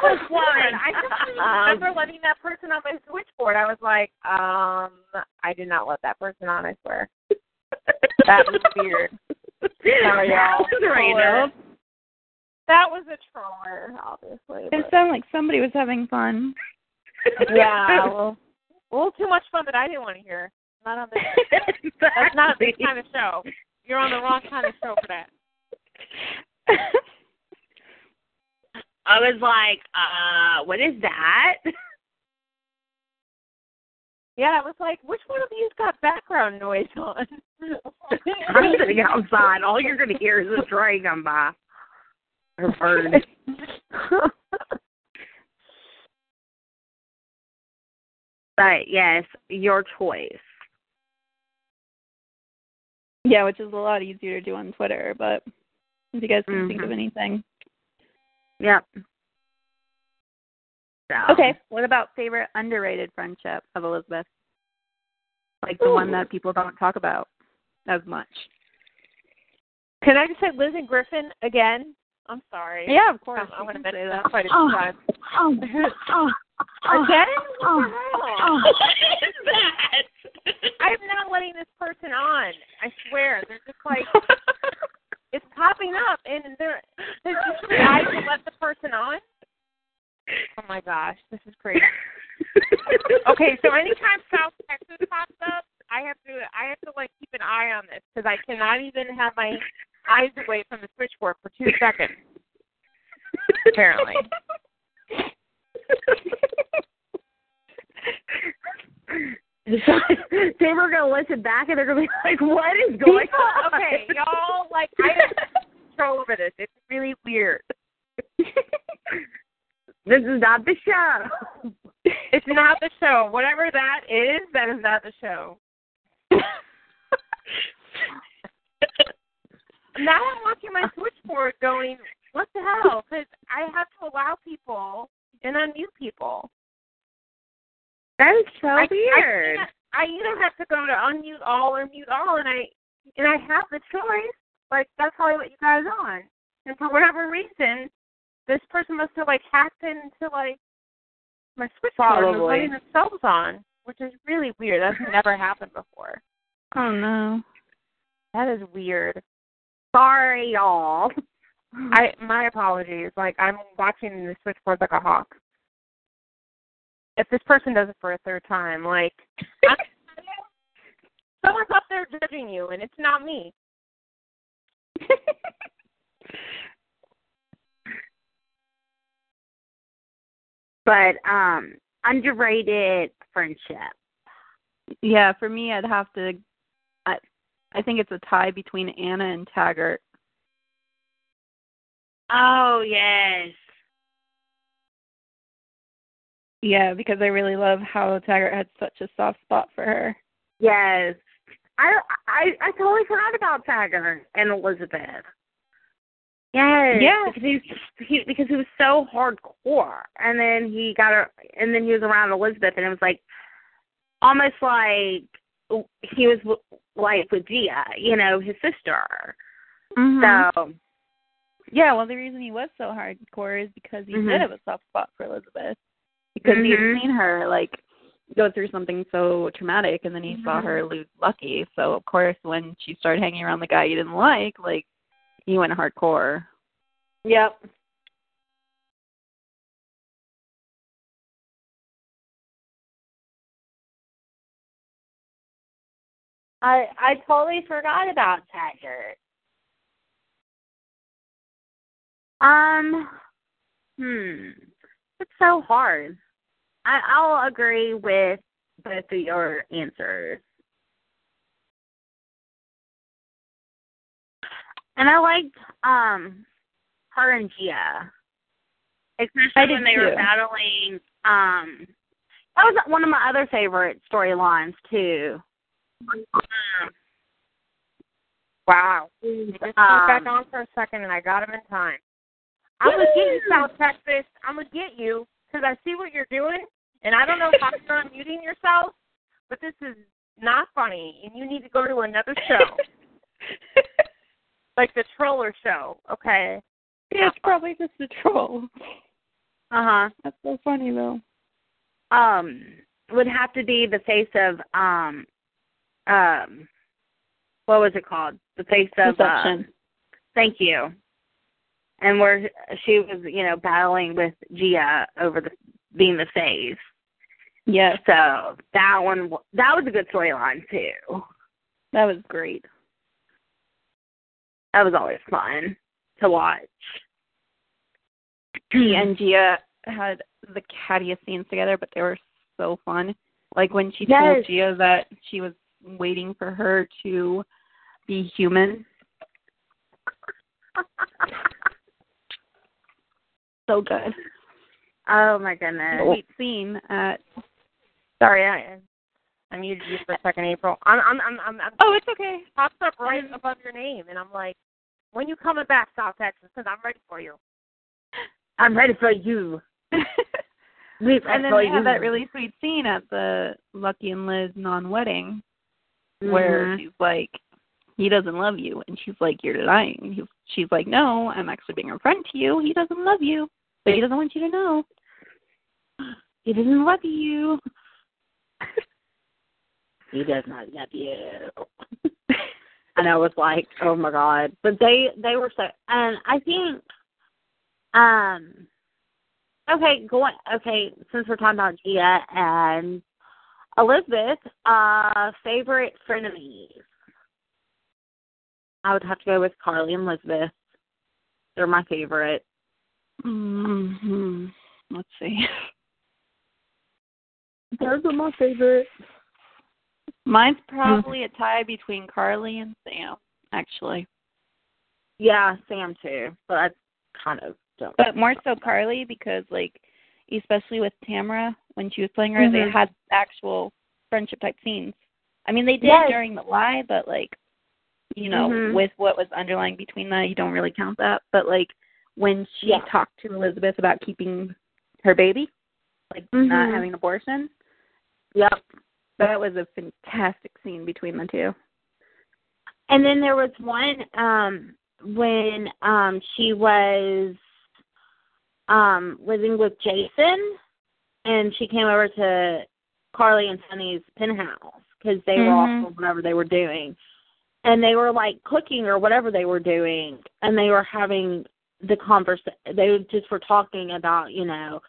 [SPEAKER 4] was fun.
[SPEAKER 3] I just remember letting that person on my switchboard. I was like, um, I did not let that person on. I swear. That was weird. Sorry,
[SPEAKER 4] That
[SPEAKER 3] y'all.
[SPEAKER 4] was random.
[SPEAKER 3] That was a troller, obviously.
[SPEAKER 5] It sounded like somebody was having fun.
[SPEAKER 3] yeah, well, a little too much fun that I didn't want to hear. Not on this. [LAUGHS] That's not this kind of show. You're on the wrong kind of show for that. [LAUGHS]
[SPEAKER 4] I was like, uh, what is that?
[SPEAKER 3] Yeah, I was like, which one of you's got background noise on? [LAUGHS]
[SPEAKER 4] I'm sitting outside. All you're going to hear is a train come by. Or bird. [LAUGHS] But yes, your choice.
[SPEAKER 5] Yeah, which is a lot easier to do on Twitter, but if you guys can think of
[SPEAKER 4] Mhm.
[SPEAKER 5] anything.
[SPEAKER 4] Yep. So.
[SPEAKER 5] Okay, what about favorite underrated friendship of Elizabeth? Like the one that people don't talk about as much.
[SPEAKER 3] Can I just say Liz and Griffin again? I'm sorry.
[SPEAKER 5] Yeah, of course.
[SPEAKER 3] Um, I'm, I'm
[SPEAKER 5] you
[SPEAKER 3] going to mention
[SPEAKER 5] that.
[SPEAKER 3] that quite a
[SPEAKER 4] Oh.
[SPEAKER 3] few times.
[SPEAKER 4] Oh, oh, oh,
[SPEAKER 3] Again?
[SPEAKER 4] oh, oh. [LAUGHS] What is that?
[SPEAKER 3] I'm not letting this person on. I swear. They're just like [LAUGHS] it's popping up, and they're there's just guys to let the person on. Oh my gosh, this is crazy. [LAUGHS] Okay, so anytime South Texas pops up, I have to I have to like keep an eye on this because I cannot even have my eyes away from the switchboard for two seconds. Apparently.
[SPEAKER 4] they were gonna listen back and they're gonna be like, "What is going
[SPEAKER 3] People,
[SPEAKER 4] on?"
[SPEAKER 3] okay, y'all, like I have control over this. It's really weird.
[SPEAKER 4] this is not the show.
[SPEAKER 3] It's not the show. Whatever that is, that is not the show. [LAUGHS] now I'm watching my switchboard going, what the hell? Because I have to allow people and unmute people.
[SPEAKER 4] That is so
[SPEAKER 3] I,
[SPEAKER 4] weird.
[SPEAKER 3] I, I either have to go to unmute all or mute all, and I and I have the choice. Like that's how I let you guys on. And for whatever reason, this person must have like hacked into like my switchboard and was letting themselves on, which is really weird. That's never happened before.
[SPEAKER 5] Oh no.
[SPEAKER 3] That is weird.
[SPEAKER 4] Sorry, y'all.
[SPEAKER 3] I my apologies. Like I'm watching the switchboard like a hawk. If this person does it for a third time, like I'm, someone's up there judging you, and it's not me. [LAUGHS]
[SPEAKER 4] but um, underrated friendship.
[SPEAKER 5] Yeah, for me I'd have to I I think it's a tie between Anna and Taggart.
[SPEAKER 4] Oh yes.
[SPEAKER 5] Yeah, because I really love how Taggart had such a soft spot for her.
[SPEAKER 4] Yes. I I I totally forgot about Taggart and Elizabeth. Yes.
[SPEAKER 5] Yeah.
[SPEAKER 4] Because he, he because he was so hardcore, and then he got her, and then he was around Elizabeth, and it was like almost like he was w- like with Gia, you know, his sister.
[SPEAKER 5] Mhm.
[SPEAKER 4] So
[SPEAKER 5] Yeah, well, the reason he was so hardcore is because he
[SPEAKER 4] Mhm.
[SPEAKER 5] did have a soft spot for Elizabeth. Because he
[SPEAKER 4] Mhm.
[SPEAKER 5] had seen her like go through something so traumatic, and then he saw her lose Lucky. So of course, when she started hanging around the guy he didn't like, like he went hardcore.
[SPEAKER 4] Yep. I I totally forgot about Taggart. Um, hmm, it's so hard. I I'll agree with both of your answers. And I liked um her and Gia. Especially when they were battling um that was one of my other favorite storylines too.
[SPEAKER 3] Wow. Just back on for a second, and I got him in time. I'm gonna get you, South Texas. I'm gonna get you because I see what you're doing, and I don't know how [LAUGHS] you're unmuting yourself, but this is not funny, and you need to go to another show, [LAUGHS] like the Troller Show. Okay.
[SPEAKER 5] yeah, it's probably just the troll.
[SPEAKER 4] Uh-huh.
[SPEAKER 5] That's so funny though.
[SPEAKER 4] um would have to be the face of um um what was it called? The face of uh, thank you. And where she was, you know, battling with Gia over the being the face.
[SPEAKER 5] Yeah.
[SPEAKER 4] So that one that was a good storyline too.
[SPEAKER 5] that was great.
[SPEAKER 4] That was always fun to watch.
[SPEAKER 5] He [CLEARS THROAT] and Gia had the cattiest scenes together, but they were so fun. Like when she
[SPEAKER 4] Yes.
[SPEAKER 5] told Gia that she was waiting for her to be human. [LAUGHS] So good.
[SPEAKER 4] Oh my goodness.
[SPEAKER 5] Sweet scene Uh,
[SPEAKER 3] Sorry, I I muted you for a second, April. I'm I'm I'm I'm, I'm
[SPEAKER 5] Oh, it's okay.
[SPEAKER 3] pops up right above your name, and I'm like, when you coming back, South Texas? Because I'm ready for you.
[SPEAKER 4] I'm ready for you. [LAUGHS] We
[SPEAKER 5] and then they had that really sweet scene at the Lucky and Liz non-wedding where
[SPEAKER 4] Mhm.
[SPEAKER 5] she's like, "He doesn't love you," and she's like, "You're lying." He's, she's like, "No, I'm actually being a friend to you. He doesn't love you, but he doesn't want you to know. He doesn't love you." [LAUGHS]
[SPEAKER 4] he does not love you. [LAUGHS] and I was like, oh my god. But they they were so and I think um okay, going okay, since we're talking about Gia and Elizabeth, uh favorite frenemies. I would have to go with Carly and Elizabeth. They're my favorite.
[SPEAKER 5] hmm Let's see. [LAUGHS]
[SPEAKER 4] Those are my favorite.
[SPEAKER 5] Mine's probably a tie between Carly and Sam, actually,
[SPEAKER 4] Yeah, Sam too. But I kind of don't
[SPEAKER 5] but more so Carly because, like, especially with Tamara when she was playing her, they
[SPEAKER 4] Mhm.
[SPEAKER 5] had actual friendship type scenes. I mean, they did
[SPEAKER 4] Yes.
[SPEAKER 5] during the lie, but like, you know,
[SPEAKER 4] Mhm.
[SPEAKER 5] with what was underlying between that, you don't really count that. But like, when she
[SPEAKER 4] Yeah.
[SPEAKER 5] talked to Elizabeth about keeping her baby, like not
[SPEAKER 4] Mhm.
[SPEAKER 5] having an abortion,
[SPEAKER 4] Yep.
[SPEAKER 5] that was a fantastic scene between the two.
[SPEAKER 4] And then there was one um when um she was um living with Jason and she came over to Carly and Sonny's penthouse because they were
[SPEAKER 5] Mhm.
[SPEAKER 4] off whatever they were doing. And they were like cooking or whatever they were doing and they were having the converse they just were talking about, you know,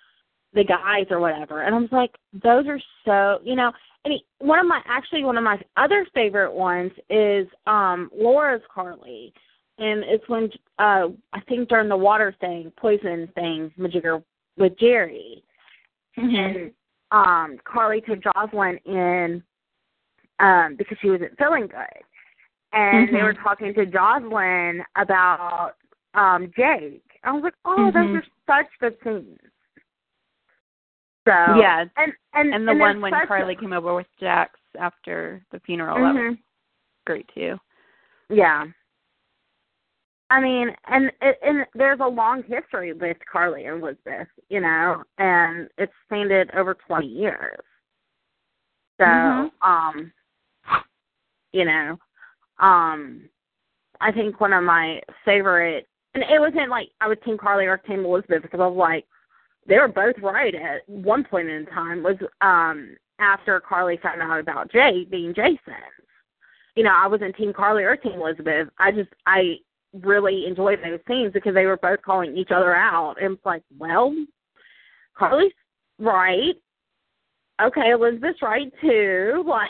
[SPEAKER 4] the guys or whatever. And I was like, those are so you know, and he, one of my actually one of my other favorite ones is um Laura's Carly, and it's when uh I think during the water thing, poison thing, Majigger with Jerry, and um Carly took Josslyn in um because she wasn't feeling good, and they
[SPEAKER 5] Mhm.
[SPEAKER 4] were talking to Josslyn about um Jake. I was like, oh,
[SPEAKER 5] Mhm.
[SPEAKER 4] those are such good scenes. So
[SPEAKER 5] Yeah,
[SPEAKER 4] and and
[SPEAKER 5] and the
[SPEAKER 4] and
[SPEAKER 5] one when
[SPEAKER 4] such a-
[SPEAKER 5] Carly came over with Jax after the funeral, that was
[SPEAKER 4] Mhm.
[SPEAKER 5] great too.
[SPEAKER 4] Yeah. I mean, and it, and there's a long history with Carly and Elizabeth, you know, and it's spanned over 20 years. So,
[SPEAKER 5] Mhm.
[SPEAKER 4] um, you know, um, I think one of my favorite, and it wasn't like I was Team Carly or Team Elizabeth because I was like, they were both right at one point in time. Was um after Carly found out about Jay being Jason you know, I wasn't Team Carly or Team Elizabeth. I just I really enjoyed those scenes because they were both calling each other out. And it's like, well, Carly's right. Okay, Elizabeth's right too. [LAUGHS] Like,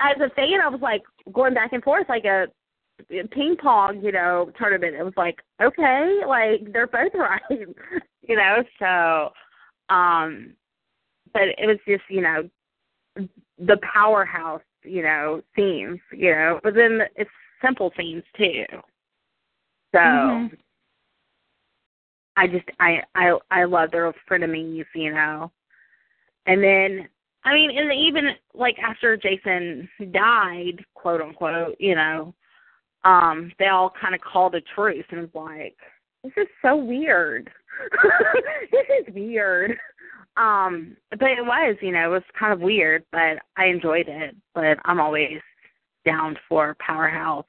[SPEAKER 4] as a fan, I was like going back and forth like a ping pong, you know, tournament. It was like, okay, like they're both [LAUGHS] right, you know. So, um, but it was just, you know, the powerhouse, you know, themes, you know. But then it's simple themes too. So.
[SPEAKER 5] Mhm.
[SPEAKER 4] I just I I I love their frenemies, you know. And then I mean, and even like after Jason died, quote unquote, you know, um, they all kind of called a truce and was like, This is so weird. [LAUGHS] this is weird. Um, but it was, you know, it was kind of weird, but I enjoyed it. But I'm always down for powerhouse,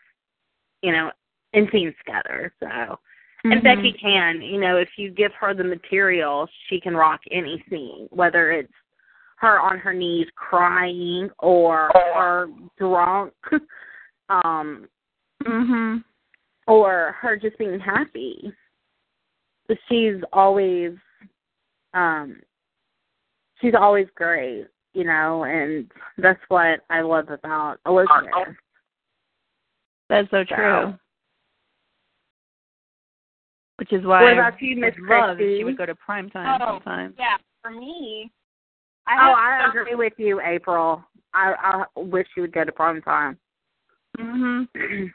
[SPEAKER 4] you know, and scenes together. So and
[SPEAKER 5] Mhm.
[SPEAKER 4] Becky can, you know, if you give her the material, she can rock any scene, whether it's her on her knees crying or her drunk, [LAUGHS] um,
[SPEAKER 5] Mhm.
[SPEAKER 4] or her just being happy. But she's always, um, she's always great, you know, and that's what I love about Elizabeth.
[SPEAKER 5] That's so
[SPEAKER 4] So-
[SPEAKER 5] true. Which is why
[SPEAKER 4] What about you, Miss
[SPEAKER 5] would love
[SPEAKER 4] Christy?
[SPEAKER 5] she would go to prime time
[SPEAKER 3] Oh.
[SPEAKER 5] sometimes.
[SPEAKER 3] Yeah, for me, I
[SPEAKER 4] oh, I
[SPEAKER 3] some-
[SPEAKER 4] agree with you, April. I I wish you would go to prom time.
[SPEAKER 5] Mhm. [CLEARS THROAT]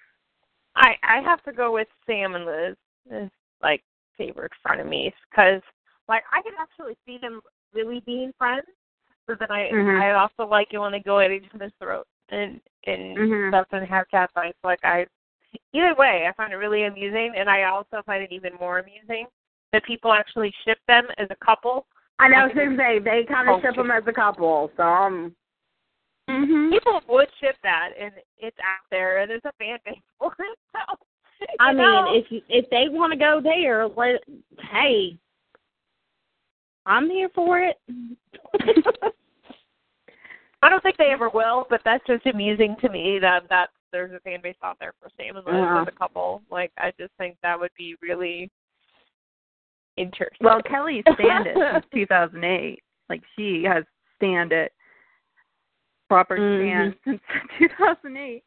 [SPEAKER 3] I I have to go with Sam and Liz as like favorite frenemies because like I can actually see them really being friends, but then I
[SPEAKER 4] Mhm.
[SPEAKER 3] I also like it when they go at each other's throat and and
[SPEAKER 4] Mhm.
[SPEAKER 3] stuff and have cat fights. Like I either way, I find it really amusing, and I also find it even more amusing that people actually ship them as a couple.
[SPEAKER 4] I know, I was gonna say they kind of
[SPEAKER 3] Oh,
[SPEAKER 4] ship them as a couple, so um,
[SPEAKER 5] Mhm.
[SPEAKER 3] People would ship that, and it's out there, and there's a fan base for [LAUGHS] it. So,
[SPEAKER 4] I
[SPEAKER 3] you
[SPEAKER 4] mean, if you- if they want to go there, let hey, I'm here for it. [LAUGHS]
[SPEAKER 3] I don't think they ever will, but that's just amusing to me that that there's a fan base out there for Sam and Liz
[SPEAKER 4] Yeah.
[SPEAKER 3] as a couple. Like I just think that would be really interesting.
[SPEAKER 5] Well, Kelly [LAUGHS] stand it since 2008. Like she has stand it proper stand mm-hmm. since [LAUGHS] 2008.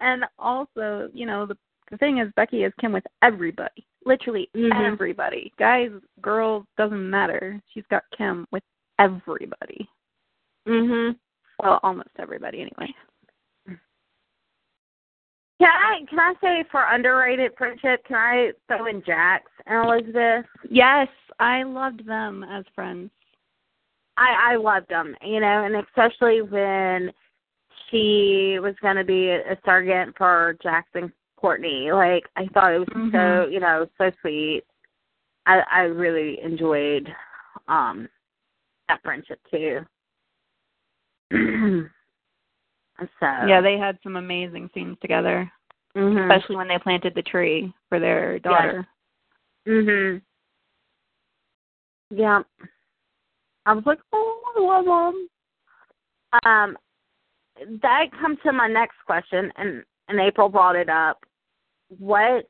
[SPEAKER 5] And also, you know, the the thing is Becky is Kim with everybody. Literally
[SPEAKER 4] Mhm.
[SPEAKER 5] everybody. Guys, girls, doesn't matter. She's got Kim with everybody.
[SPEAKER 4] Mhm.
[SPEAKER 5] Well, almost everybody anyway.
[SPEAKER 4] Can I can I say for underrated friendship? Can I throw in Jax and Elizabeth?
[SPEAKER 5] Yes, I loved them as friends.
[SPEAKER 4] I I loved them, you know, and especially when she was going to be a sergeant for Jax and Courtney. Like I thought it was so,
[SPEAKER 5] Mhm.
[SPEAKER 4] you know, so sweet. I I really enjoyed um that friendship too. [CLEARS THROAT] so
[SPEAKER 5] Yeah, they had some amazing scenes together,
[SPEAKER 4] mhm.
[SPEAKER 5] especially when they planted the tree for their daughter.
[SPEAKER 4] Mhm. Yeah. I was like, oh, I love them. Um, that comes to my next question, and and April brought it up. What?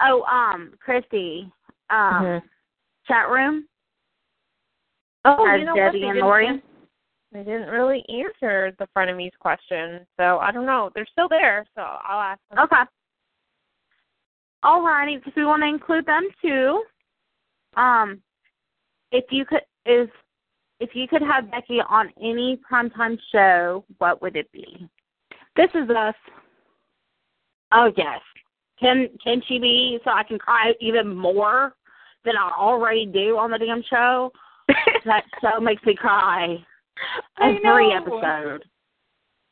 [SPEAKER 4] Oh, um, Christy, um,
[SPEAKER 3] Mhm.
[SPEAKER 4] chat room.
[SPEAKER 3] oh, you know
[SPEAKER 4] Debbie
[SPEAKER 3] what?
[SPEAKER 4] and
[SPEAKER 3] They
[SPEAKER 4] Lori?
[SPEAKER 3] didn't, they didn't really answer the frenemies question, so I don't know. They're still there, so I'll ask them.
[SPEAKER 4] Okay. All righty, because we want to include them too. Um, if you could, is if you could have Becky on any primetime show, what would it be?
[SPEAKER 5] This is us.
[SPEAKER 4] Oh yes. Can can she be so I can cry even more than I already do on the damn show? [LAUGHS] that show makes me cry
[SPEAKER 5] I
[SPEAKER 4] every
[SPEAKER 5] know.
[SPEAKER 4] episode.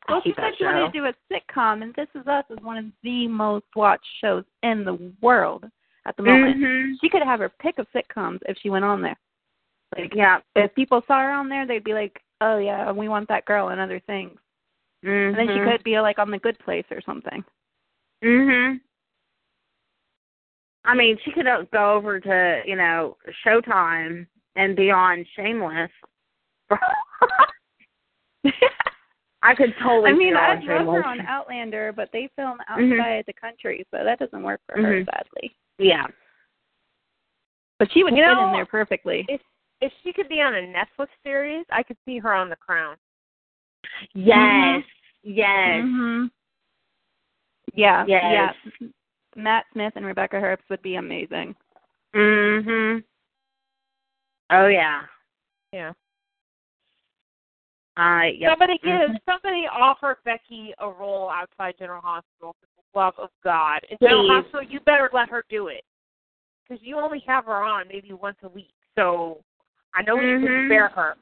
[SPEAKER 5] Well, she said she wanted to do a sitcom, and This Is Us is one of the most watched shows in the world at the moment.
[SPEAKER 4] Mhm.
[SPEAKER 5] She could have her pick of sitcoms if she went on there. Like,
[SPEAKER 4] Yeah.
[SPEAKER 5] if people saw her on there, they'd be like, "Oh yeah, we want that girl," and other things. And then she
[SPEAKER 4] Mhm.
[SPEAKER 5] could be like on The Good Place or something.
[SPEAKER 4] Mhm. I mean, she could go over to you know Showtime and be on Shameless. [LAUGHS] I could totally.
[SPEAKER 5] I mean,
[SPEAKER 4] see her
[SPEAKER 5] I'd
[SPEAKER 4] on
[SPEAKER 5] love
[SPEAKER 4] Shameless.
[SPEAKER 5] her on Outlander, but they film
[SPEAKER 4] Mhm.
[SPEAKER 5] outside the country, so that doesn't work for her,
[SPEAKER 4] Mhm.
[SPEAKER 5] sadly.
[SPEAKER 4] Yeah.
[SPEAKER 5] But she would
[SPEAKER 3] You
[SPEAKER 5] fit
[SPEAKER 3] know,
[SPEAKER 5] in there perfectly.
[SPEAKER 3] If if she could be on a Netflix series, I could see her on The Crown.
[SPEAKER 4] Yes. Yes.
[SPEAKER 5] Yeah,
[SPEAKER 4] Yes.
[SPEAKER 5] yeah. Matt Smith and Rebecca Herbst would be amazing.
[SPEAKER 4] Mhm. Oh yeah.
[SPEAKER 3] Yeah.
[SPEAKER 4] Uh, yep.
[SPEAKER 3] Somebody give
[SPEAKER 4] Mhm.
[SPEAKER 3] somebody offer Becky a role outside General Hospital for the love of God. In General Hospital, you better let her do it because you only have her on maybe once a week. So I know you can
[SPEAKER 4] Mhm.
[SPEAKER 3] spare her.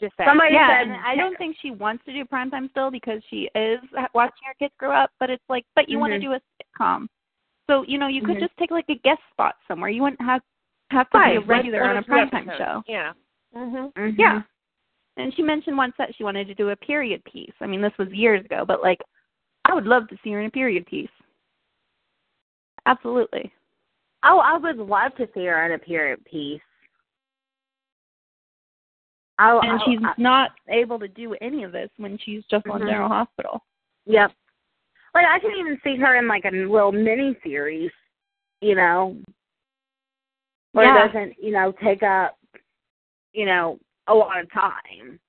[SPEAKER 3] Just saying.
[SPEAKER 4] Somebody
[SPEAKER 5] yeah,
[SPEAKER 4] said,
[SPEAKER 5] and I don't think she wants to do primetime still because she is watching her kids grow up. But it's like, but you want to do a sitcom, so you know you could
[SPEAKER 4] Mhm.
[SPEAKER 5] just take like a guest spot somewhere. You wouldn't have have to be a regular on a
[SPEAKER 3] two
[SPEAKER 5] primetime show.
[SPEAKER 3] Yeah. Mhm.
[SPEAKER 4] Mhm.
[SPEAKER 5] Yeah. And she mentioned once that she wanted to do a period piece. I mean, this was years ago, but like, I would love to see her in a period piece. Absolutely.
[SPEAKER 4] Oh, I would love to see her in a period piece. Oh,
[SPEAKER 5] And she's
[SPEAKER 4] I-
[SPEAKER 5] not able to do any of this when she's just on
[SPEAKER 4] Mhm.
[SPEAKER 5] General Hospital.
[SPEAKER 4] Yep. Like I can even see her in like a little mini series, you know, where
[SPEAKER 5] Yeah.
[SPEAKER 4] it doesn't, you know, take up, you know, a lot of time,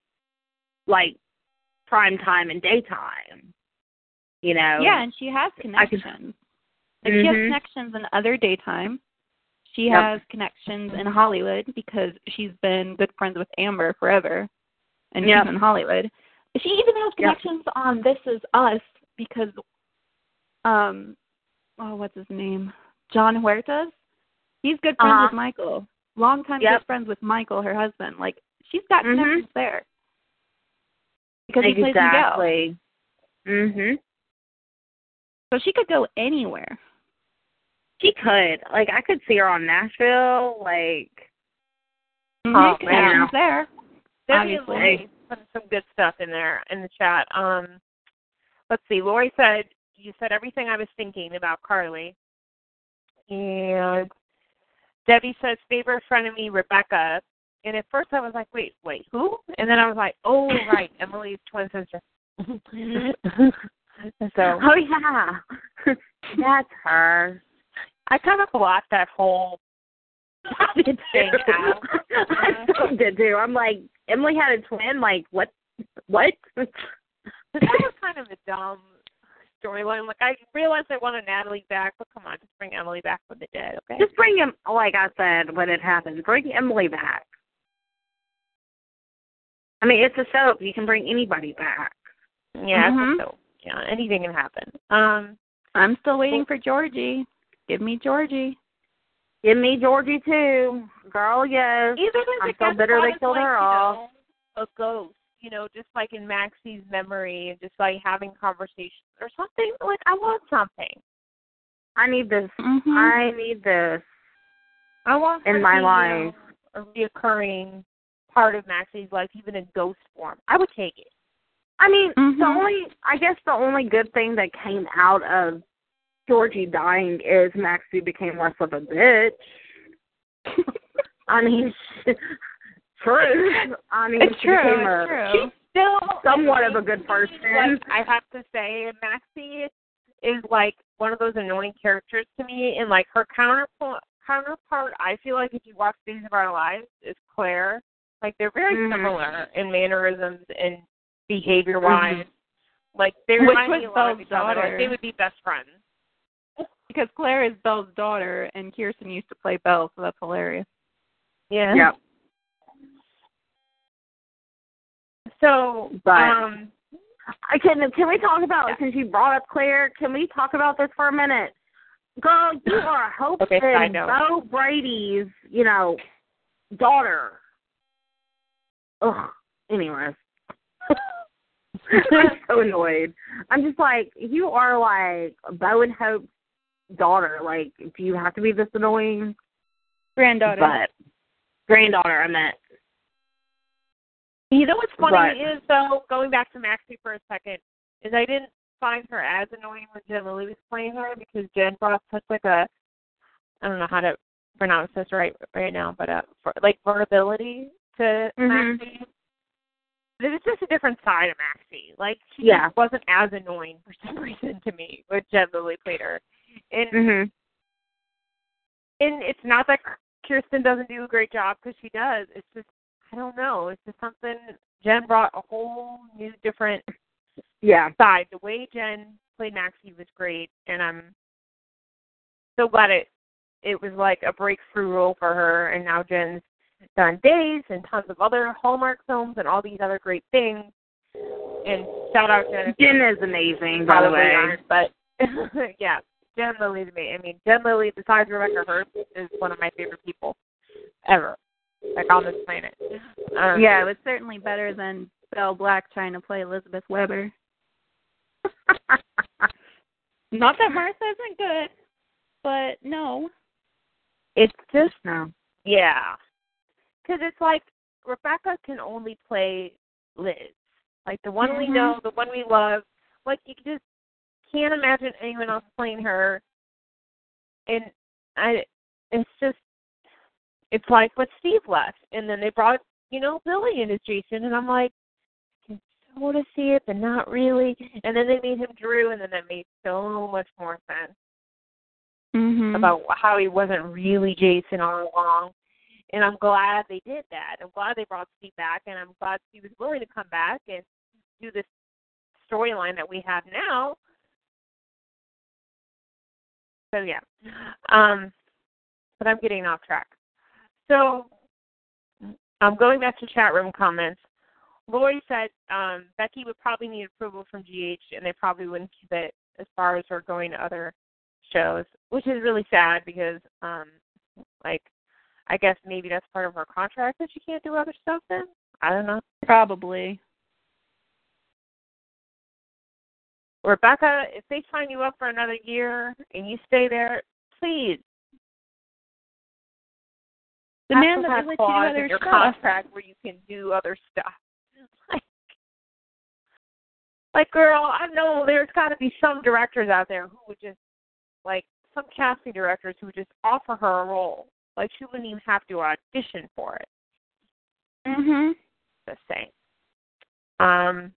[SPEAKER 4] like prime time and daytime. You know.
[SPEAKER 5] Yeah, and she has
[SPEAKER 4] I
[SPEAKER 5] connections. Like she has
[SPEAKER 4] Mhm.
[SPEAKER 5] connections in other daytime. She
[SPEAKER 4] Yep.
[SPEAKER 5] has connections in Hollywood because she's been good friends with Amber forever, and
[SPEAKER 4] Yep.
[SPEAKER 5] she's in Hollywood. She even has
[SPEAKER 4] Yep.
[SPEAKER 5] connections on This Is Us because, um, oh, what's his name? Jon Huertas. He's good friends
[SPEAKER 4] Uh-huh.
[SPEAKER 5] with Michael. Long time
[SPEAKER 4] Yep.
[SPEAKER 5] good friends with Michael, her husband. Like she's got
[SPEAKER 4] Mhm.
[SPEAKER 5] connections there because he plays Miguel.
[SPEAKER 4] exactly. Mhm.
[SPEAKER 5] So she could go anywhere.
[SPEAKER 4] She could. Like I could see her on Nashville. Like.
[SPEAKER 3] Oh, man.
[SPEAKER 5] there. Obviously.
[SPEAKER 3] some good stuff in there in the chat. Um, let's see. Lori said you said everything I was thinking about Carly, and Debbie says favorite friend of me Rebecca. And at first I was like, wait, wait, who? And then I was like, oh [LAUGHS] right, Emily's twin sister. [LAUGHS] [LAUGHS] so
[SPEAKER 4] Oh yeah. That's her.
[SPEAKER 3] I kind of blocked that whole [LAUGHS]
[SPEAKER 4] did
[SPEAKER 3] Thing out.
[SPEAKER 4] I still did too. I'm like, Emily had a twin. Like, what? What?
[SPEAKER 3] But that was kind of a dumb storyline. Like I realized I wanted Natalie back, but come on, just bring Emily back from the dead, okay?
[SPEAKER 4] Just bring him. Like I said, when it happens, bring Emily back. I mean, it's a soap. You can bring anybody back.
[SPEAKER 3] yeah,
[SPEAKER 5] Mhm.
[SPEAKER 3] so yeah, anything can happen. Um,
[SPEAKER 5] I'm still waiting for Georgie. Give me Georgie.
[SPEAKER 4] Give me Georgie too, girl. Yes.
[SPEAKER 3] even if
[SPEAKER 4] I'm
[SPEAKER 3] it
[SPEAKER 4] so bitter they killed
[SPEAKER 3] like,
[SPEAKER 4] her off.
[SPEAKER 3] know, a ghost, you know, just like in Maxie's memory, and just like having conversations or something. Like I want something.
[SPEAKER 4] I need this.
[SPEAKER 5] Mm-hmm.
[SPEAKER 4] I need this.
[SPEAKER 3] I want
[SPEAKER 4] In my life.
[SPEAKER 3] a reoccurring part of Maxie's life, even in ghost form. I would take it.
[SPEAKER 4] I mean,
[SPEAKER 5] Mhm.
[SPEAKER 4] the only, I guess the only good thing that came out of Georgie dying is Maxie became less of a bitch. [LAUGHS] I mean, true. I mean,
[SPEAKER 5] It's
[SPEAKER 4] she
[SPEAKER 5] true,
[SPEAKER 4] became
[SPEAKER 5] it's
[SPEAKER 4] a,
[SPEAKER 5] true.
[SPEAKER 3] She's still
[SPEAKER 4] somewhat of a good person.
[SPEAKER 3] Like, I have to say, Maxie is like one of those annoying characters to me, and like her counterpart, counterpart, I feel like if you watch Days of Our Lives, is Claire. Like they're very
[SPEAKER 4] Mhm.
[SPEAKER 3] similar in mannerisms and behavior wise. Like they
[SPEAKER 5] Which
[SPEAKER 3] remind me a lot of each other. Like they would be best friends.
[SPEAKER 5] Because Claire is Belle's daughter, and Kirsten used to play Belle, so that's hilarious.
[SPEAKER 3] Yeah.
[SPEAKER 4] Yep.
[SPEAKER 3] So,
[SPEAKER 4] But-
[SPEAKER 3] um,
[SPEAKER 4] I can can we talk about since you brought up Claire? Can we talk about this for a minute? Girl, you [SIGHS] are hoping
[SPEAKER 3] Okay, side note.
[SPEAKER 4] Bo Brady's, you know, daughter. Ugh. Anyways. [LAUGHS] [LAUGHS] I'm so annoyed. I'm just like, you are like Bo and Hope's daughter. Like, do you have to be this annoying?
[SPEAKER 5] Granddaughter.
[SPEAKER 4] But granddaughter, I meant.
[SPEAKER 3] You know what's funny
[SPEAKER 4] Right.
[SPEAKER 3] is though, going back to Maxie for a second, is I didn't find her as annoying when Jen Lilly was playing her because Jen brought such like a I don't know how to pronounce this right right now, but uh for, like vulnerability to
[SPEAKER 4] Mhm.
[SPEAKER 3] Maxie it was just a different side of Maxie. Like she
[SPEAKER 4] Yeah.
[SPEAKER 3] wasn't as annoying for some [LAUGHS] reason to me when Jen Lilly played her. And
[SPEAKER 4] Mhm.
[SPEAKER 3] and it's not that Kirsten doesn't do a great job because she does. It's just I don't know. It's just something Jen brought a whole new different
[SPEAKER 4] Yeah.
[SPEAKER 3] side. The way Jen played Maxie was great, and I'm so glad it it was like a breakthrough role for her. And now Jen's done Days and tons of other Hallmark films and all these other great things. And shout out Jen.
[SPEAKER 4] Jen is amazing, by the way.
[SPEAKER 3] aren't, but [LAUGHS] yeah, Jen Lilly's me. I mean, Jen Lilly, besides Rebecca Herbst, is one of my favorite people ever, like on this planet. Um,
[SPEAKER 5] Yeah, it was certainly better than Belle Black trying to play Elizabeth Webber. [LAUGHS] Not that Martha isn't good, but no.
[SPEAKER 3] it's just
[SPEAKER 4] no.
[SPEAKER 3] yeah, because it's like Rebecca can only play Liz, like the one we
[SPEAKER 5] Mhm.
[SPEAKER 3] know, the one we love. Like you just can't imagine anyone else playing her, and I, it's just, it's like when Steve left, and then they brought you know Billy in as Jason, and I'm like, I can sort of see it, but not really. And then they made him Drew, and then that made so much more sense
[SPEAKER 5] Mhm.
[SPEAKER 3] about how he wasn't really Jason all along. And I'm glad they did that. I'm glad they brought Steve back, and I'm glad Steve was willing to come back and do this storyline that we have now. So yeah, um, but I'm getting off track. So I'm going back to chat room comments. Lori said um, Becky would probably need approval from GH, and they probably wouldn't keep it as far as her going to other shows, which is really sad because, um, like, I guess maybe that's part of her contract that she can't do other stuff. Then I don't know.
[SPEAKER 5] Probably.
[SPEAKER 3] Rebecca, if they sign you up for another year and you stay there, please
[SPEAKER 5] Demand
[SPEAKER 3] have
[SPEAKER 5] that
[SPEAKER 3] to
[SPEAKER 5] they let you do
[SPEAKER 3] clause in
[SPEAKER 5] other
[SPEAKER 3] your
[SPEAKER 5] stuff.
[SPEAKER 3] contract where you can do other stuff. [LAUGHS] Like, like, girl, I know there's got to be some directors out there who would just, like, some casting directors who would just offer her a role. Like, she wouldn't even have to audition for it.
[SPEAKER 5] Mhm.
[SPEAKER 3] Just saying. Um,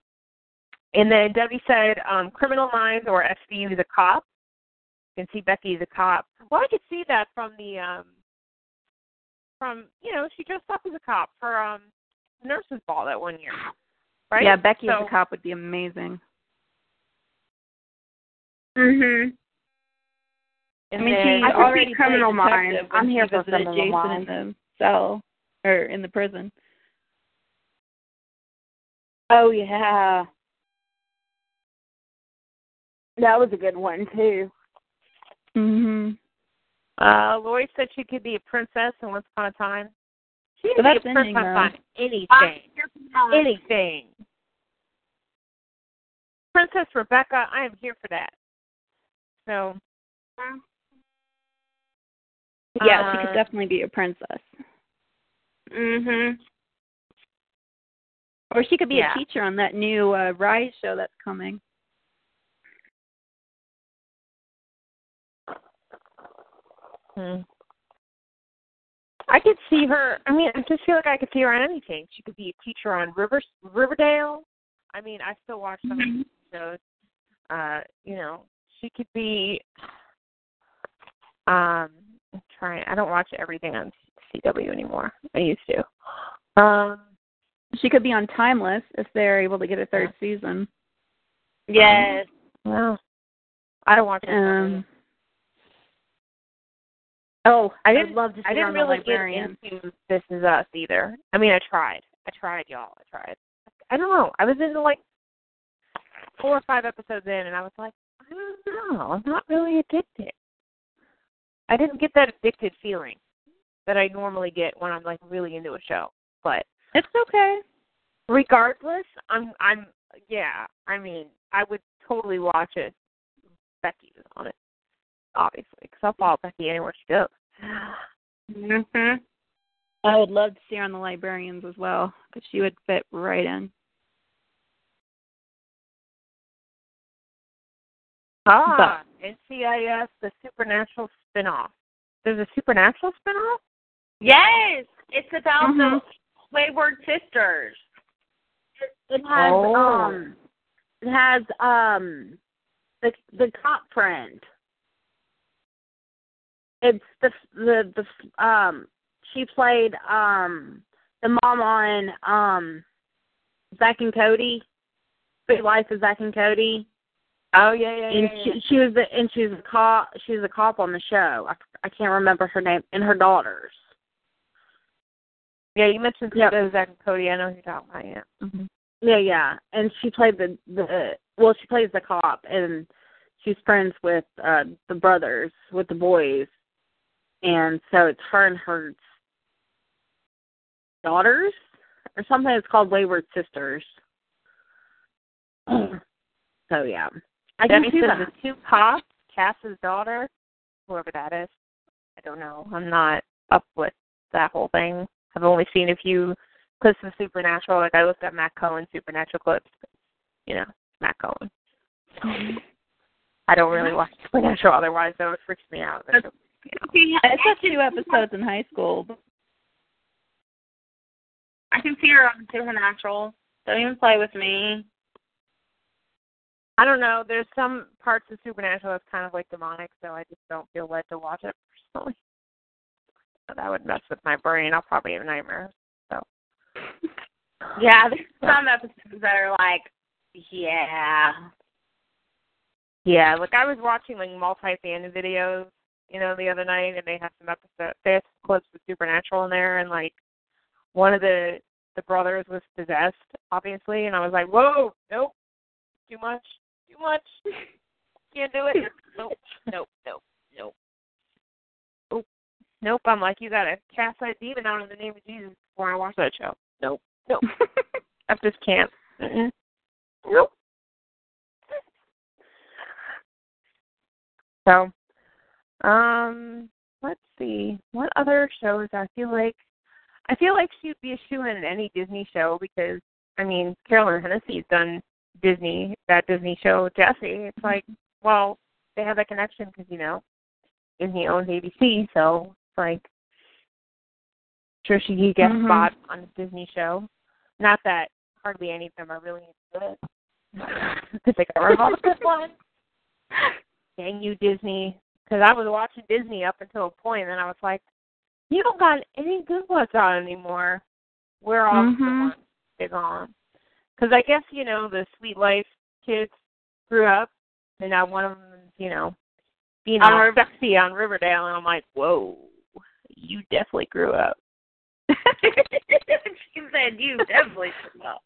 [SPEAKER 3] and then Debbie said, um, Criminal Minds or SVU is a cop. You can see Becky is a cop. Well, I could see that from the um, from you know she dressed up as a cop for um nurses ball that one year, right?
[SPEAKER 5] Yeah, Becky as
[SPEAKER 3] So-
[SPEAKER 5] a cop would be amazing.
[SPEAKER 4] Mhm.
[SPEAKER 5] I mean,
[SPEAKER 3] then,
[SPEAKER 5] she
[SPEAKER 4] I could see
[SPEAKER 5] already
[SPEAKER 4] Criminal
[SPEAKER 5] played
[SPEAKER 4] Minds. I'm here for
[SPEAKER 5] visited
[SPEAKER 4] Criminal
[SPEAKER 5] Jason in the cell or in the prison.
[SPEAKER 4] Oh yeah. That was a good one too.
[SPEAKER 5] Mhm.
[SPEAKER 3] uh, Lori said she could be a princess in Once Upon a Time. She could
[SPEAKER 5] that's
[SPEAKER 3] be a princess
[SPEAKER 5] ending, though.
[SPEAKER 3] on anything. anything. Princess Rebecca, I am here for that. So
[SPEAKER 5] Yeah, she
[SPEAKER 3] Uh,
[SPEAKER 5] could definitely be a princess.
[SPEAKER 4] Mhm.
[SPEAKER 5] Or she could be
[SPEAKER 3] Yeah.
[SPEAKER 5] a teacher on that new uh, Rise show that's coming.
[SPEAKER 3] Hmm. I could see her. I mean, I just feel like I could see her on anything. She could be a teacher on River Riverdale. I mean, I still watch some of
[SPEAKER 4] Mhm.
[SPEAKER 3] these shows. Uh, you know, she could be. Um, I'm trying. I don't watch everything on CW anymore. I used to. Um,
[SPEAKER 5] She could be on Timeless if they're able to get a third season.
[SPEAKER 4] Yes.
[SPEAKER 3] well, I don't watch.
[SPEAKER 5] Um, oh,
[SPEAKER 3] I
[SPEAKER 5] I
[SPEAKER 3] didn't-
[SPEAKER 5] would love to see
[SPEAKER 3] I didn't really
[SPEAKER 5] librarian.
[SPEAKER 3] get into This Is Us either. I mean, I tried. I tried, y'all. I tried. I don't know. I was into like four or five episodes in, and I was like, I don't know. I'm not really addicted. I didn't get that addicted feeling that I normally get when I'm like really into a show. But
[SPEAKER 5] It's okay.
[SPEAKER 3] regardless, I'm I'm yeah. I mean, I would totally watch it. Becky was on it, obviously, because I'll follow Becky anywhere she goes.
[SPEAKER 4] Mhm.
[SPEAKER 5] I would love to see her on the librarians as well because she would fit right in.
[SPEAKER 3] Ah, NCIS, the Supernatural spinoff. There's a Supernatural spinoff?
[SPEAKER 4] Yes. It's about
[SPEAKER 5] Mhm.
[SPEAKER 4] the Wayward Sisters. It, it has
[SPEAKER 3] Oh.
[SPEAKER 4] um it has um the the cop friend. It's the the the um she played um the mom on um Zack and Cody. Big Life of Zack and Cody.
[SPEAKER 3] Oh yeah, yeah,
[SPEAKER 4] and
[SPEAKER 3] yeah.
[SPEAKER 4] she, she was the and she was a cop she was a cop on the show. I, I can't remember her name and her daughters.
[SPEAKER 3] Yeah, you mentioned
[SPEAKER 4] Yep.
[SPEAKER 3] yeah. Zack and Cody. I know who you're talking about. Yeah. Mm-hmm.
[SPEAKER 4] Yeah, yeah. And she played the the well, she plays the cop and she's friends with uh the brothers, with the boys. And so it's her and her daughters or something it's called Wayward Sisters. [CLEARS THROAT] so yeah. I can
[SPEAKER 3] Debbie
[SPEAKER 4] see
[SPEAKER 3] says
[SPEAKER 4] that.
[SPEAKER 3] the two cops, Cass's daughter, whoever that is. I don't know. I'm not up with that whole thing. I've only seen a few clips of Supernatural. Like I looked at Matt Cohen Supernatural clips. You know, Matt Cohen. [LAUGHS] I don't really watch Supernatural otherwise, though it freaks me out. That's- know.
[SPEAKER 5] I saw two episodes in high school. but
[SPEAKER 4] I can see her on Supernatural. Don't even play with me.
[SPEAKER 3] I don't know. There's some parts of Supernatural that's kind of like demonic, so I just don't feel led to watch it personally. That would mess with my brain. I'll probably have nightmares. So [LAUGHS]
[SPEAKER 4] Yeah, there's [LAUGHS] some episodes that are like, yeah.
[SPEAKER 3] yeah, like I was watching like multi-fan videos, you know, the other night, and they had some episodes, they had some clips of Supernatural in there, and like one of the the brothers was possessed, obviously, and I was like, whoa, nope, too much, too much, [LAUGHS] can't do it. Nope, nope, nope, nope. Nope. Nope. I'm like, you gotta cast that demon out in the name of Jesus before I watch that show. Nope. Nope. [LAUGHS] I just can't. Mm-mm. Nope. So, um, let's see. What other shows I feel like I feel like she'd be a shoe in any Disney show because I mean Carolyn Hennessy's done Disney that Disney show Jessie. It's like, well, they have that connection because you know Disney owns ABC, so it's like sure she could get a
[SPEAKER 5] Mhm.
[SPEAKER 3] spot on a Disney show. Not that hardly any of them are really good. [LAUGHS] Because they got rid of all the good [LAUGHS] ones. Dang you, Disney. Because I was watching Disney up until a point, and then I was like, you don't got any good ones mm-hmm. on anymore. Where are all the ones they're gone? Because I guess, you know, the Suite Life kids grew up, and now one of them is, you know, being
[SPEAKER 4] On
[SPEAKER 3] all sexy on Riverdale, and I'm like, whoa, you definitely grew up. [LAUGHS]
[SPEAKER 4] she said you definitely should know.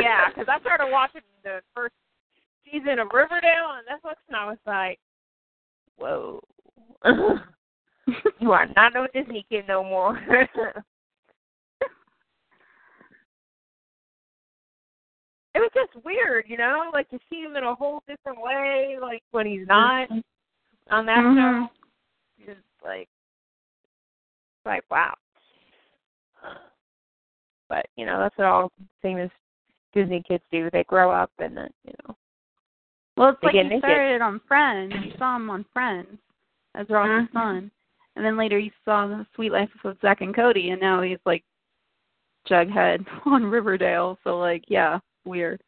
[SPEAKER 3] yeah, because I started watching the first season of Riverdale on Netflix, and I was like, "Whoa, [LAUGHS] you are not no Disney kid no more." [LAUGHS] it was just weird, you know, like to see him in a whole different way, like when he's not on that
[SPEAKER 5] Mhm.
[SPEAKER 3] show. It's like, like wow. But you know, that's what all famous Disney kids do. They grow up and then you know.
[SPEAKER 5] Well, it's like he
[SPEAKER 3] naked.
[SPEAKER 5] started on Friends. You saw him on Friends as Ross's
[SPEAKER 4] Mhm.
[SPEAKER 5] son, and then later you saw the Suite Life of Zack and Cody, and now he's like Jughead [LAUGHS] on Riverdale. So like, yeah, weird.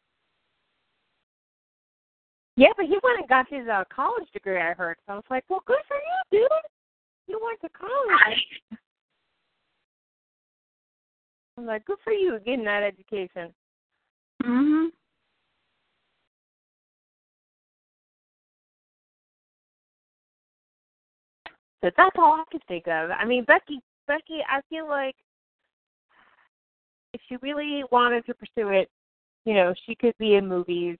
[SPEAKER 3] Yeah, but he went and got his uh, college degree. I heard. So I was like, well, good for you, dude. You went to college. [LAUGHS] I'm like, good for you getting that education.
[SPEAKER 5] Mhm.
[SPEAKER 3] So that's all I can think of. I mean, Becky, Becky, I feel like if she really wanted to pursue it, you know, she could be in movies,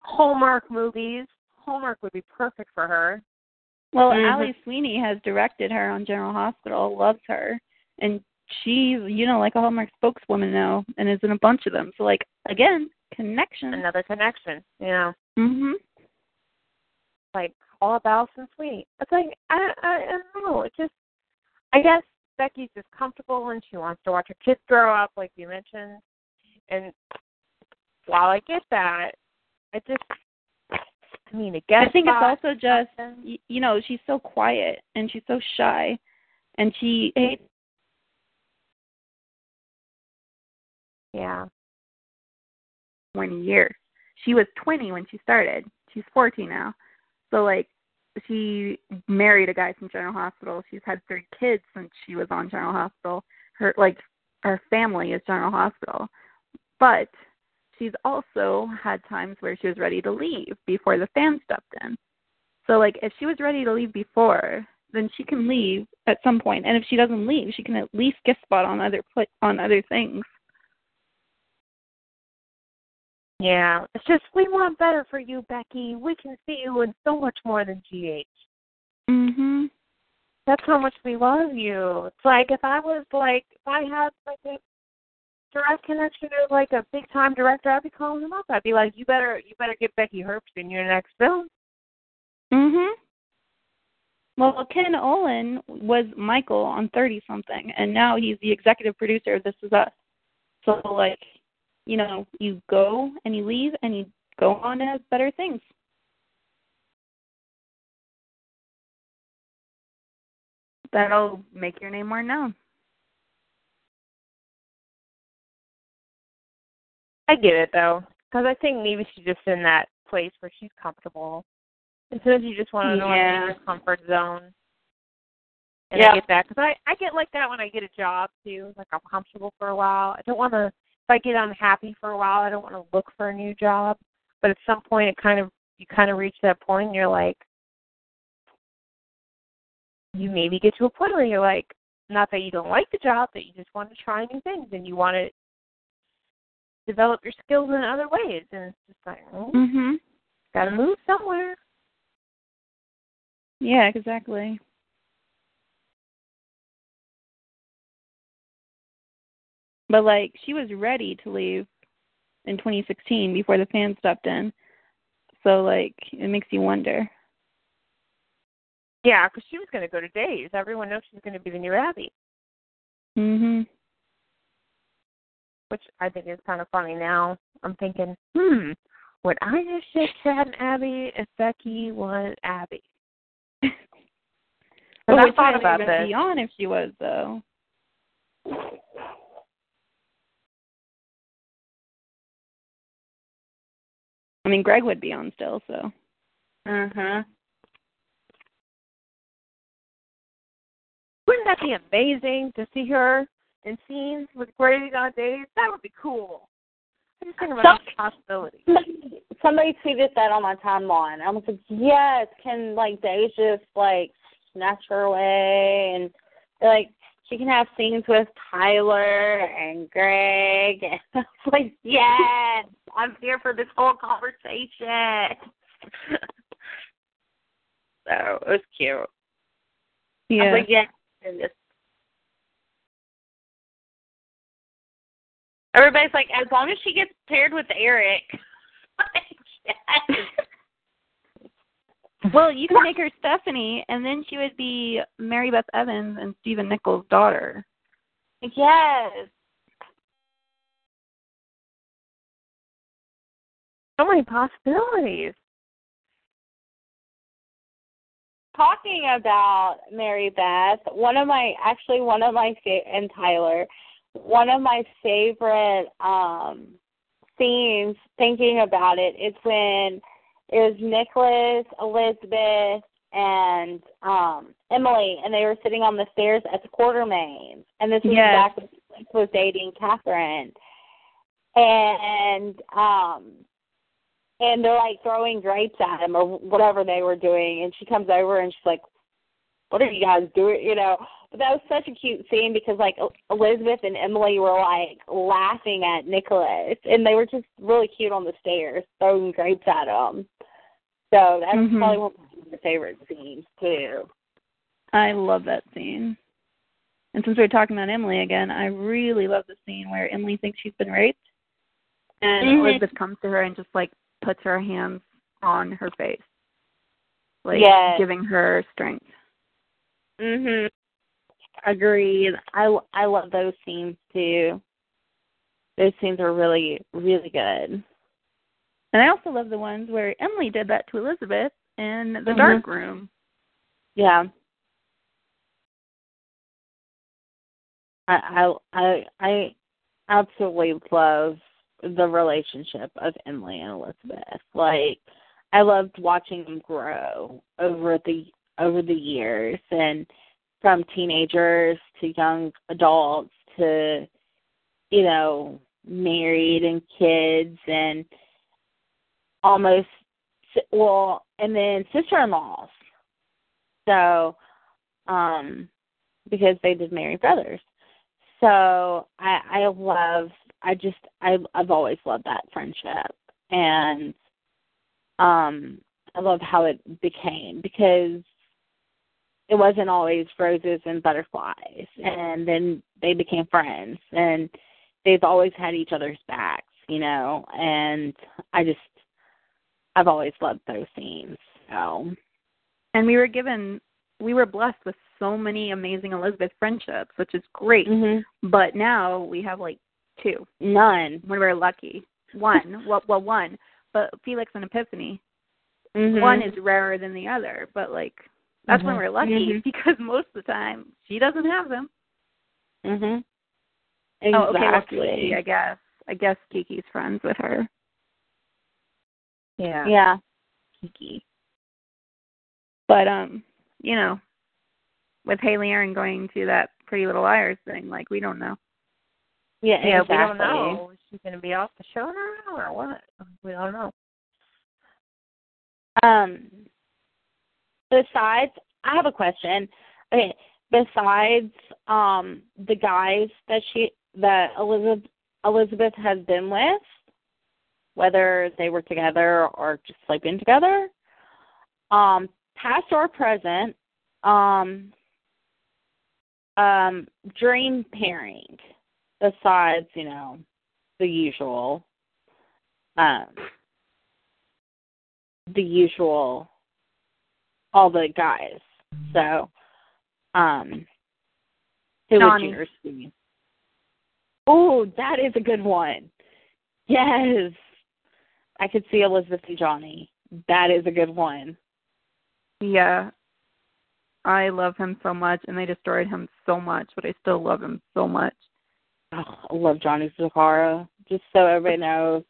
[SPEAKER 3] Hallmark movies. Hallmark would be perfect for her.
[SPEAKER 5] Well,
[SPEAKER 4] Mhm.
[SPEAKER 5] Ali Sweeney has directed her on General Hospital, loves her, and she's you know like a Hallmark spokeswoman now, and is in a bunch of them. So like again, connection.
[SPEAKER 3] Another connection, you know,
[SPEAKER 5] Mhm.
[SPEAKER 3] like all about and sweet. It's like I, I, I don't know. It's just, I guess Becky's just comfortable and she wants to watch her kids grow up, like you mentioned. And while I get that, I just, I mean, I guess
[SPEAKER 5] I think it's also just y- you know she's so quiet and she's so shy, and she hates
[SPEAKER 3] yeah.
[SPEAKER 5] 20 years. She was 20 when she started. She's 14 now. So like she married a guy from General Hospital. She's had three kids since she was on General Hospital. Her like her family is General Hospital. But she's also had times where she was ready to leave before the fan stepped in. So like if she was ready to leave before, then she can leave at some point. And if she doesn't leave, she can at least get spot on other pl- on other things.
[SPEAKER 3] Yeah, it's just we want better for you, Becky. We can see you in so much more than GH.
[SPEAKER 5] Mhm.
[SPEAKER 3] That's how much we love you. It's like if I was like if I had like a direct connection to like a big time director, I'd be calling him up. I'd be like, You better you better get Becky Herbst in your next film.
[SPEAKER 5] Mhm. Well, Ken Olin was Michael on Thirty Something, and now he's the executive producer of This Is Us. So, like, you know, you go and you leave, and you go on to better things. That'll make your name more known.
[SPEAKER 3] I get it though, because I think maybe she's just in that place where she's comfortable. And sometimes you just want to know
[SPEAKER 4] Yeah.
[SPEAKER 3] your comfort zone. And
[SPEAKER 4] Yeah.
[SPEAKER 3] I get that because I I get like that when I get a job too. Like I'm comfortable for a while. I don't want to. If I get unhappy for a while, I don't want to look for a new job. But at some point, it kind of you kind of reach that point, and you're like, you maybe get to a point where you're like, not that you don't like the job, but you just want to try new things and you want to develop your skills in other ways. And it's just like, oh,
[SPEAKER 5] Mhm.
[SPEAKER 3] got to move somewhere.
[SPEAKER 5] Yeah, exactly. But like she was ready to leave in 2016 before the fans stepped in. So like it makes you wonder.
[SPEAKER 3] Yeah, because she was going to go to Days. Everyone knows she's going to be the new Abby,
[SPEAKER 5] Mhm.
[SPEAKER 3] which I think is kind of funny now. I'm thinking, hmm, would I have shit chatting Abby if Becky was Abby? [LAUGHS]
[SPEAKER 5] But
[SPEAKER 3] I thought about this.
[SPEAKER 5] Be on if she was though. Mean, Greg would be on still, so.
[SPEAKER 4] Uh huh.
[SPEAKER 3] Wouldn't that be amazing to see her in scenes with Grady on Days? That would be cool. I just think about
[SPEAKER 4] Some-
[SPEAKER 3] the possibilities.
[SPEAKER 4] Somebody, somebody tweeted that on my timeline. I was like, yes, can like Days just like snatch her away and like she can have scenes with Tyler and Greg. And I was like, yes, I'm here for this whole conversation. [LAUGHS] so it was cute. I
[SPEAKER 5] Yeah.
[SPEAKER 4] was like, yes. Everybody's like, as long as she gets paired with Eric. [LAUGHS] Yes.
[SPEAKER 5] Well, you can make her Stephanie, and then she would be Mary Beth Evans and Stephen Nichols' daughter.
[SPEAKER 4] Yes.
[SPEAKER 3] So many possibilities.
[SPEAKER 4] Talking about Mary Beth, one of my actually one of my fa- and Tyler, one of my favorite um scenes thinking about it, it is when it was Nikolas, Elizabeth, and um Emily, and they were sitting on the stairs at the Quartermaines, and this was
[SPEAKER 5] Yes.
[SPEAKER 4] back when Nick was dating Catherine, and um and they're like throwing grapes at him or whatever they were doing. And she comes over and she's like what are you guys doing you know but that was such a cute scene because like elizabeth and emily were like laughing at nikolas and they were just really cute on the stairs throwing grapes at him so that's
[SPEAKER 5] Mhm.
[SPEAKER 4] probably one of my favorite scenes too
[SPEAKER 5] I love that scene. And since we're talking about Emily again, I really love the scene where Emily thinks she's been raped, and
[SPEAKER 4] Mhm.
[SPEAKER 5] Elizabeth comes to her and just like puts her hands on her face, like
[SPEAKER 4] Yes.
[SPEAKER 5] giving her strength.
[SPEAKER 4] Mhm agreed i i love those scenes too those scenes are really really good
[SPEAKER 5] And I also love the ones where Emily did that to Elizabeth in the
[SPEAKER 4] Mhm.
[SPEAKER 5] dark room.
[SPEAKER 4] Yeah. I I I I absolutely love the relationship of Emily and Elizabeth. Like I loved watching them grow over the over the years and from teenagers to young adults to you know married and kids and almost well and then sister-in-laws. So um because they did marry brothers. So i i love i just i i've always loved that friendship. And um i love how it became because it wasn't always roses and butterflies and then they became friends and they've always had each other's backs you know and i just i've always loved those scenes so.
[SPEAKER 5] And we were given, we were blessed with so many amazing Elizabeth friendships, which is great.
[SPEAKER 4] mhm
[SPEAKER 5] But now we have like two.
[SPEAKER 4] None.
[SPEAKER 5] When we're lucky. One, [LAUGHS] well, well, one, but Felix and Epiphany.
[SPEAKER 4] mhm
[SPEAKER 5] One is rarer than the other, but like that's when
[SPEAKER 4] Mhm.
[SPEAKER 5] we're lucky
[SPEAKER 4] Mhm. [LAUGHS]
[SPEAKER 5] because most of the time she doesn't have them.
[SPEAKER 4] mhm
[SPEAKER 5] Oh, okay, well,
[SPEAKER 4] exactly
[SPEAKER 5] Kiki, I guess. I guess Kiki's friends with her.
[SPEAKER 3] Yeah.
[SPEAKER 4] yeah
[SPEAKER 5] Kiki. But um, you know, with Hayley Erin going to that Pretty Little Liars thing, like we don't know.
[SPEAKER 4] yeah
[SPEAKER 3] Yeah,
[SPEAKER 4] exactly
[SPEAKER 3] we don't know. Is she going to be off the show now or what? We don't know.
[SPEAKER 4] Um, besides, I have a question. Okay, besides um the guys that she that Elizabeth Elizabeth has been with, whether they were together or just sleeping together, um, past or present, um, um, dream pairing. Besides, you know, the usual, um, the usual all the guys. So, um, who
[SPEAKER 5] Johnny.
[SPEAKER 4] would yours be? Oh, that is a good one. Yes, I could see Elizabeth and Johnny. That is a good one.
[SPEAKER 5] Yeah. I love him so much and they destroyed him so much, but I still love him so much.
[SPEAKER 4] Oh, I love Johnny Zacchara. Just so everybody knows.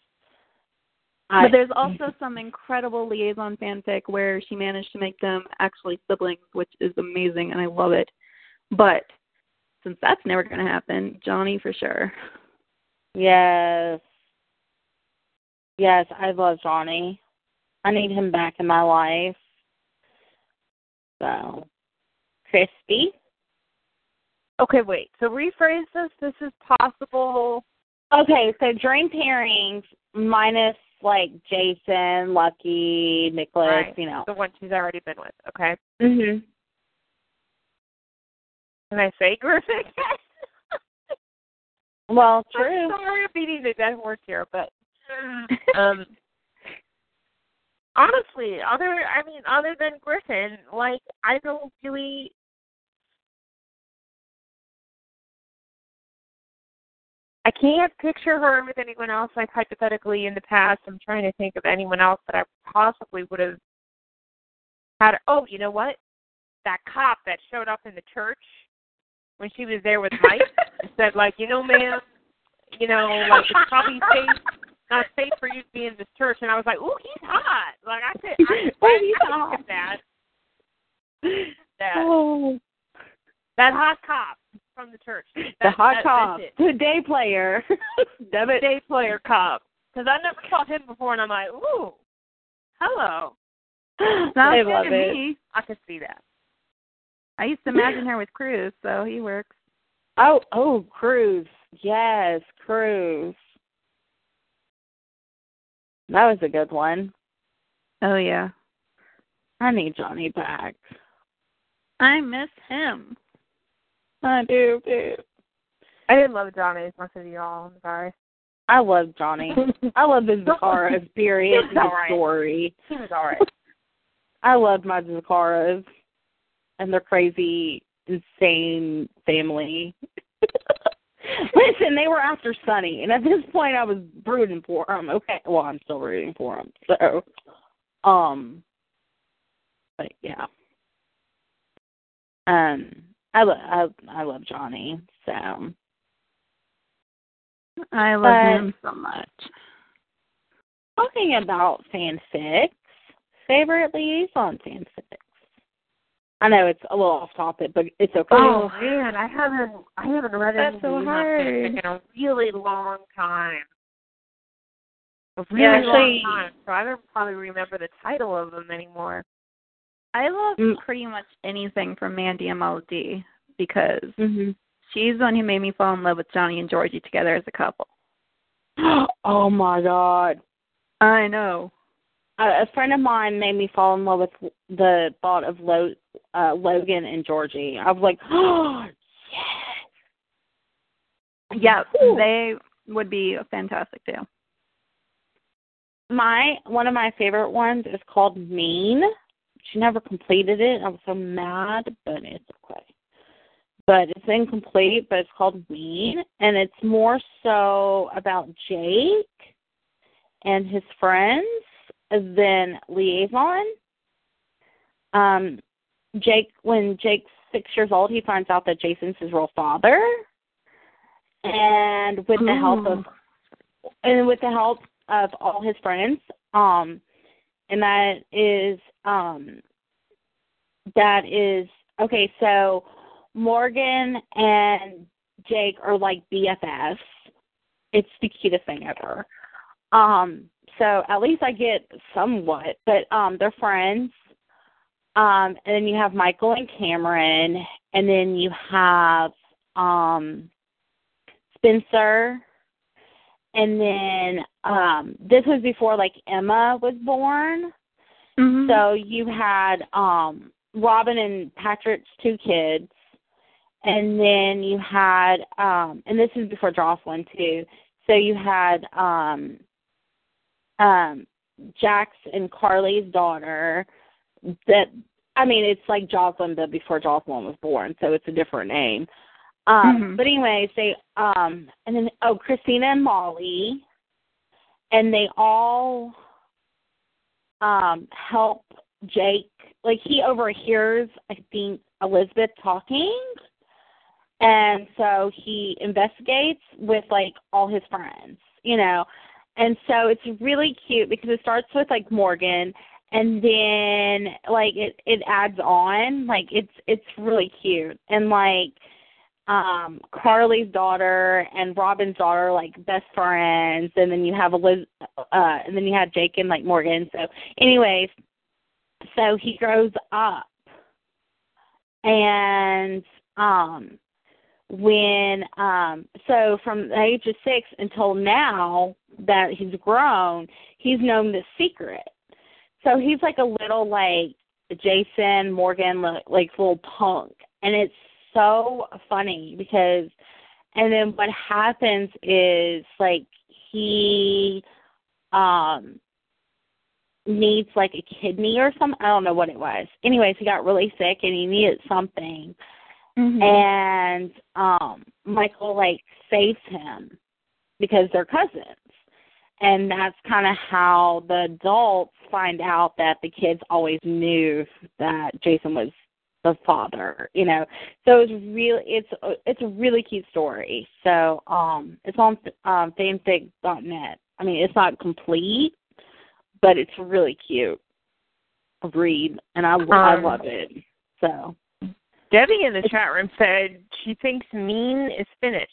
[SPEAKER 4] I,
[SPEAKER 5] But there's also some incredible liaison fanfic where she managed to make them actually siblings, which is amazing and I love it. But since that's never going to happen, Johnny for sure.
[SPEAKER 4] yes, yes, I love Johnny. I need him back in my life. So, Christy.
[SPEAKER 3] Okay, wait. So rephrase this. This is possible.
[SPEAKER 4] Okay, so dream pairings minus like Jason, Lucky, Nikolas,
[SPEAKER 3] Right.
[SPEAKER 4] you know.
[SPEAKER 3] The one she's already been with. Okay.
[SPEAKER 4] Mhm.
[SPEAKER 3] Can I say Griffin? [LAUGHS]
[SPEAKER 4] Well,
[SPEAKER 3] I'm
[SPEAKER 4] true.
[SPEAKER 3] sorry I'm beating the dead horse here, but [LAUGHS] um honestly, other I mean, other than Griffin, like I don't really I can't picture her with anyone else like hypothetically in the past. I'm trying to think of anyone else that I possibly would have had oh, you know what? That cop that showed up in the church when she was there with Mike [LAUGHS] said like, you know, ma'am, you know, like it's probably safe not safe for you to be in this church and I was like, Ooh, he's hot. Like I said I,
[SPEAKER 4] Oh, [LAUGHS]
[SPEAKER 3] I,
[SPEAKER 4] he's
[SPEAKER 3] I
[SPEAKER 4] hot.
[SPEAKER 3] look that. That
[SPEAKER 4] Oh,
[SPEAKER 3] that hot cop from the church. [GASPS]
[SPEAKER 4] the
[SPEAKER 3] That-
[SPEAKER 4] hot
[SPEAKER 3] that-
[SPEAKER 4] cop, the day player. [LAUGHS] Damn it.
[SPEAKER 3] Day player cop. Because I never saw him before and I'm like, Ooh, hello.
[SPEAKER 5] Sounds
[SPEAKER 4] I
[SPEAKER 5] good
[SPEAKER 4] love
[SPEAKER 5] to
[SPEAKER 4] it.
[SPEAKER 5] me.
[SPEAKER 3] I could see that.
[SPEAKER 5] I used to imagine her with Cruz, so he works.
[SPEAKER 4] Oh, oh, Cruz. Yes, Cruz. That was a good one.
[SPEAKER 5] Oh yeah.
[SPEAKER 4] I need Johnny back.
[SPEAKER 5] I miss him.
[SPEAKER 4] I do, too.
[SPEAKER 3] I didn't love Johnny as much as y'all, I'm sorry.
[SPEAKER 4] I love Johnny. [LAUGHS] I love his Zaccharas, period. His
[SPEAKER 3] right.
[SPEAKER 4] story.
[SPEAKER 3] He was all right. [LAUGHS]
[SPEAKER 4] I loved my Zaccharas and their crazy, insane family. [LAUGHS] Listen, they were after Sonny, and at this point, I was rooting for him. Okay, well, I'm still rooting for him. So, um, but yeah, um, I I I love Johnny. So,
[SPEAKER 5] I love
[SPEAKER 4] But-
[SPEAKER 5] him so much.
[SPEAKER 4] Talking about fanfics, favorite liaison fanfics. I know it's a little off topic, but it's okay.
[SPEAKER 3] Oh man, I haven't I haven't read
[SPEAKER 4] That's
[SPEAKER 3] any
[SPEAKER 4] so hard.
[SPEAKER 3] fanfic in a really long time. A really
[SPEAKER 4] Yeah, actually-
[SPEAKER 3] long time. So I don't probably remember the title of them anymore.
[SPEAKER 5] I love
[SPEAKER 4] Mm.
[SPEAKER 5] pretty much anything from Mandy and Melody because
[SPEAKER 4] hmm
[SPEAKER 5] she's the one who made me fall in love with Johnny and Georgie together as a couple. [GASPS]
[SPEAKER 4] oh my god.
[SPEAKER 5] I know.
[SPEAKER 4] A, a friend of mine made me fall in love with the thought of Lo, uh, Logan and Georgie. I was like, oh, [GASPS] yes.
[SPEAKER 5] Yeah,
[SPEAKER 4] Ooh.
[SPEAKER 5] they would be a fantastic too.
[SPEAKER 4] My one of my favorite ones is called Mean. She never completed it. I was so mad, but it's okay. But it's incomplete, but it's called Mean, and it's more so about Jake and his friends than liaison. Um, Jake, when Jake's six years old, he finds out that Jason's his real father, and with the help of and with the help of all his friends, um, and that is um, that is okay. So Morgan and Jake are like BFFs. It's the cutest thing ever. Um, so at least I get somewhat, but um, they're friends. Um, and then you have Michael and Cameron, and then you have um, Spencer, and then um, this was before like Emma was born.
[SPEAKER 5] Mhm.
[SPEAKER 4] So you had um Robin and Patrick's two kids. And then you had um and this is before Josslyn too. So you had um um Jax and Carly's daughter that I mean it's like Josslyn but before Josslyn was born, so it's a different name. Um
[SPEAKER 5] Mhm.
[SPEAKER 4] but anyways, they um and then oh Kristina and Molly and they all um help Jake like he overhears I think Elizabeth talking and so he investigates with like all his friends, you know. And so it's really cute because it starts with like Morgan and then like it it adds on like it's it's really cute and like um Carly's daughter and Robin's daughter like best friends and then you have Eliz uh and then you have Jake and like Morgan. So anyways so he grows up. And um when um so from the age of six until now that he's grown he's known the secret. So he's like a little like jason morgan li- like little punk. And it's so funny because and then what happens is like he um needs like a kidney or something i don't know what it was anyways he got really sick and he needed something
[SPEAKER 5] Mhm.
[SPEAKER 4] and um Michael like saves him because they're cousins. And that's kind of how the adults find out that the kids always knew that Jason was the father, you know. So it's really it's it's a really cute story. So um it's on um fanfic.net. I mean, it's not complete, but it's really cute read and I I
[SPEAKER 3] Um,
[SPEAKER 4] love it. So
[SPEAKER 3] Debbie in the chat room said she thinks Mean is finished.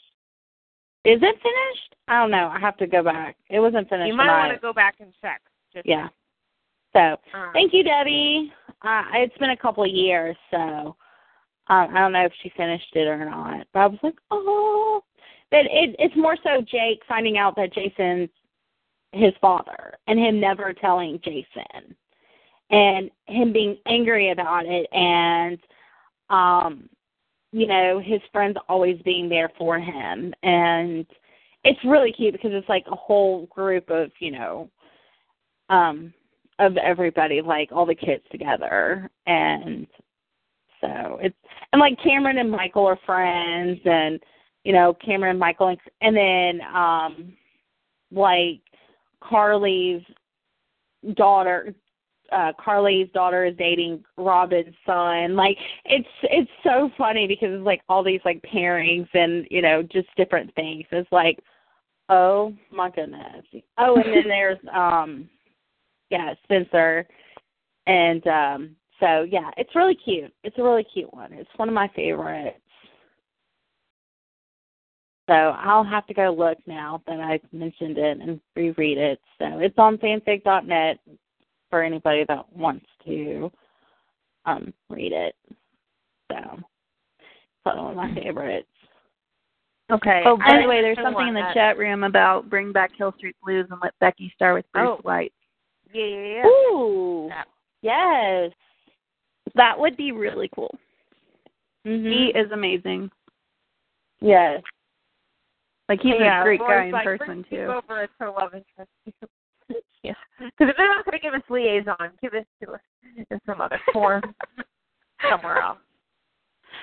[SPEAKER 4] Is it finished? I don't know. I have to go back. It wasn't finished.
[SPEAKER 3] You might want to go back and check. Just
[SPEAKER 4] Yeah. So
[SPEAKER 3] um,
[SPEAKER 4] thank you, Debbie. Uh, it's been a couple of years, so um, I don't know if she finished it or not. But I was like, oh. But it, it's more so Jake finding out that Jason's his father and him never telling Jason and him being angry about it and um you know his friends always being there for him and it's really cute because it's like a whole group of you know um of everybody like all the kids together and so it's and like Cameron and Michael are friends and you know Cameron and Michael and, and then um like Carly's daughter uh Carly's daughter is dating Robin's son. Like it's it's so funny because it's like all these like pairings and you know just different things. It's like Oh my goodness. Oh, and then [LAUGHS] there's um yeah, Spencer. And um so yeah, it's really cute. It's a really cute one. It's one of my favorites. So I'll have to go look now that I've mentioned it and reread it. So it's on fanfic.net for anybody that wants to um read it. So it's one of my favorites.
[SPEAKER 3] Okay.
[SPEAKER 5] Oh, by the way, there's something in the
[SPEAKER 3] want
[SPEAKER 5] chat room about bring back Hill Street Blues and let Becky star with Bruce
[SPEAKER 3] Oh. Weitz. Yeah.
[SPEAKER 4] Ooh.
[SPEAKER 3] Yeah.
[SPEAKER 4] Yes.
[SPEAKER 5] That would be really cool.
[SPEAKER 4] Mhm.
[SPEAKER 5] He is amazing.
[SPEAKER 4] Yes.
[SPEAKER 5] Like he's
[SPEAKER 3] yeah,
[SPEAKER 5] a great guy in
[SPEAKER 3] like,
[SPEAKER 5] person too.
[SPEAKER 3] Over as her love interest. [LAUGHS] yeah, because if they're not going to give us liaison, give it to us in some other form, [LAUGHS] somewhere else,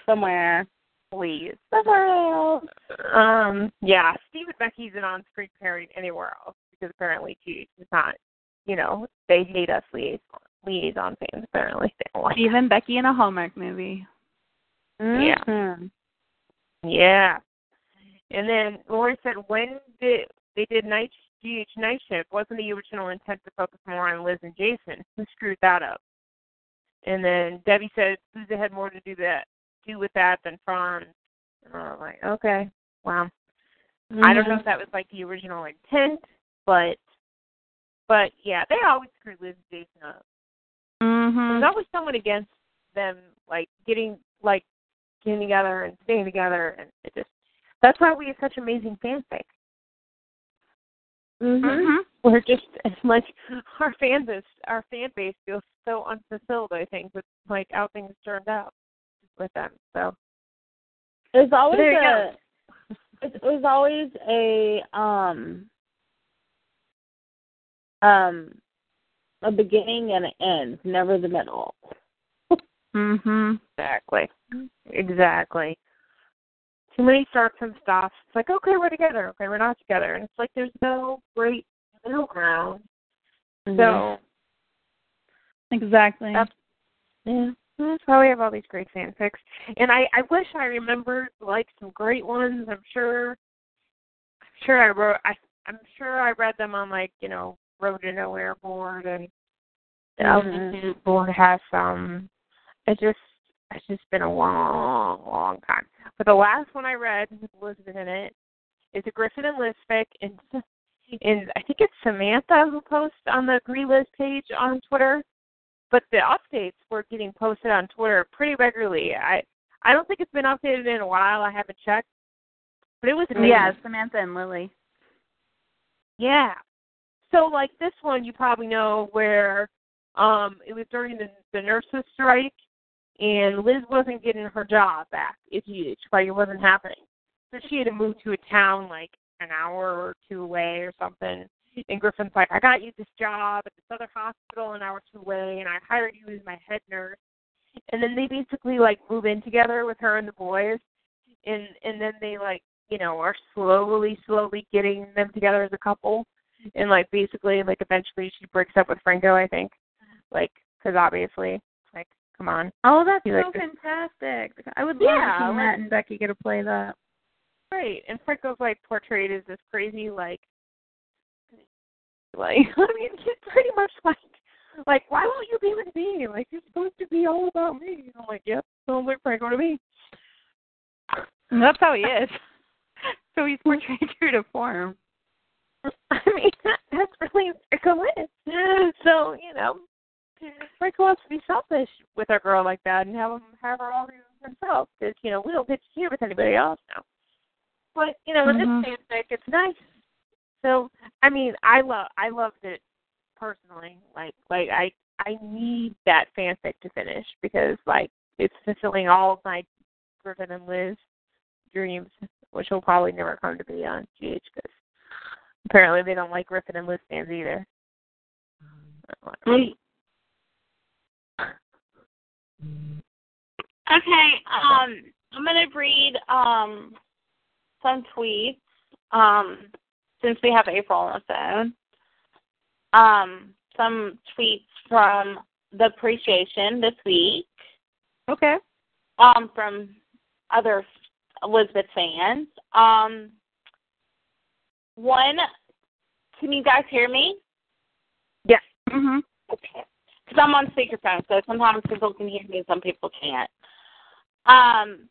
[SPEAKER 4] Somewhere.
[SPEAKER 3] please.
[SPEAKER 4] Somewhere else.
[SPEAKER 3] Um, yeah, Steve and Becky's an on-screen pairing anywhere else because apparently GH is not. You know, they hate us liaison liaison fans. Apparently, they don't like.
[SPEAKER 5] Steve and Becky in a Hallmark movie.
[SPEAKER 3] Yeah.
[SPEAKER 4] Mhm.
[SPEAKER 3] Yeah. And then Lori said when did they did night GH night shift wasn't the original intent to focus more on Liz and Jason. Who screwed that up? And then Debbie said Guza had more to do that do with that than Frons. And I'm like, okay, wow. I don't know if that was like the original intent, but but yeah, they always screw Liz and Jason up.
[SPEAKER 5] Mhm.
[SPEAKER 3] There's always someone against them, like getting like getting together and staying together, and it just that's why we have such amazing fanfic.
[SPEAKER 4] Mhm.
[SPEAKER 5] Mhm.
[SPEAKER 3] We're just like [LAUGHS] our fan base, our fan base feels so unfulfilled. I think with like how things turned out with them. So
[SPEAKER 4] There's always
[SPEAKER 3] There
[SPEAKER 4] a it was always a um um a beginning and an end, never the middle.
[SPEAKER 5] Mhm.
[SPEAKER 3] exactly, exactly. Too many starts and stops. It's like okay, we're together. Okay, we're not together, and it's like there's no great middle ground. So
[SPEAKER 5] Exactly.
[SPEAKER 3] That's- Yeah, that's why we have all these great fanfics. And I, I wish I remembered like some great ones. I'm sure, I'm sure I wrote. I, I'm sure I read them on like you know Road to Nowhere board and the
[SPEAKER 4] Mhm.
[SPEAKER 3] LGT board has some. It just, it's just been a long, long time. But the last one I read with Elizabeth in it is a Griffin and fic, and [LAUGHS] and I think it's Samantha who posts on the Agree Liz page on Twitter but the updates were getting posted on Twitter pretty regularly. I I don't think it's been updated in a while. I haven't checked, but it was amazing.
[SPEAKER 5] Yeah, Samantha and Lily.
[SPEAKER 3] Yeah. So like this one, you probably know where um it was during the the nurses' strike, and Liz wasn't getting her job back at GH. Like it wasn't happening, so she had to move to a town like an hour or two away or something. And Griffin's like, I got you this job at this other hospital an hour or two away, and I hired you as my head nurse. And then they basically like move in together with her and the boys, and and then they like you know are slowly slowly getting them together as a couple, and like basically like eventually she breaks up with Franco, I think, like because obviously like come on,
[SPEAKER 5] Oh, that's
[SPEAKER 3] You
[SPEAKER 5] so
[SPEAKER 3] like
[SPEAKER 5] fantastic. I would love
[SPEAKER 3] Yeah,
[SPEAKER 5] to see
[SPEAKER 3] like-
[SPEAKER 5] Matt and Becky get to play that.
[SPEAKER 3] Right. And Franco's like portrayed as this crazy like like [LAUGHS] I mean he's pretty much like like why won't you be with me? Like you're supposed to be all about me. And I'm like, Yep, sounds like Franco to me.
[SPEAKER 5] And that's how he is. [LAUGHS] so he's portrayed [LAUGHS] true to form. [LAUGHS]
[SPEAKER 3] I mean that's really is. So, you know Franco wants to be selfish with a girl like that and have him have her all to himself because, you know, we don't get to hear with anybody else now. But, you know, in
[SPEAKER 5] Mhm.
[SPEAKER 3] this fanfic it's nice So I mean, I love I loved it personally. Like like I I need that fanfic to finish because like it's fulfilling all of my Griffin and Liz dreams, which will probably never come to be on GH because apparently they don't like Griffin and Liz fans either.
[SPEAKER 4] Okay, um, I'm gonna read um some tweets. Um, since we have April on the phone. Um, some tweets from the appreciation this week.
[SPEAKER 5] Okay.
[SPEAKER 4] Um, from other Elizabeth fans. Um, one, can you guys hear me?
[SPEAKER 7] Yes.
[SPEAKER 5] Mhm.
[SPEAKER 4] Okay. Because I'm on speakerphone, so sometimes people can hear me and some people can't. Um,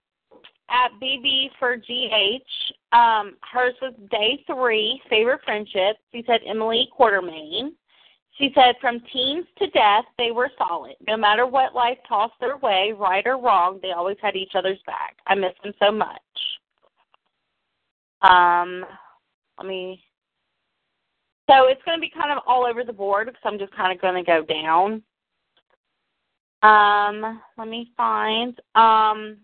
[SPEAKER 4] at BB for GH, um, hers was day three, favorite friendship. She said Emily Quartermaine. She said from teens to death, they were solid. No matter what life tossed their way, right or wrong, they always had each other's back. I miss them so much. Um, let me. So it's going to be kind of all over the board because I'm just kind of going to go down. Um, let me find. Um,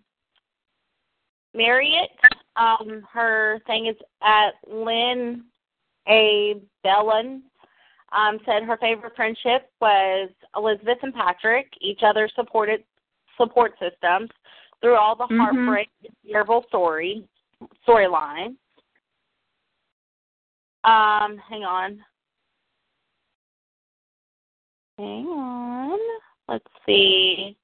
[SPEAKER 4] Marriott, um, her thing is at Lynn A. Bellin. Um, said her favorite friendship was Elizabeth and Patrick, each other supported support systems through all the
[SPEAKER 5] Mhm.
[SPEAKER 4] heartbreak and terrible story storyline. Um, hang on. Hang on. Let's see.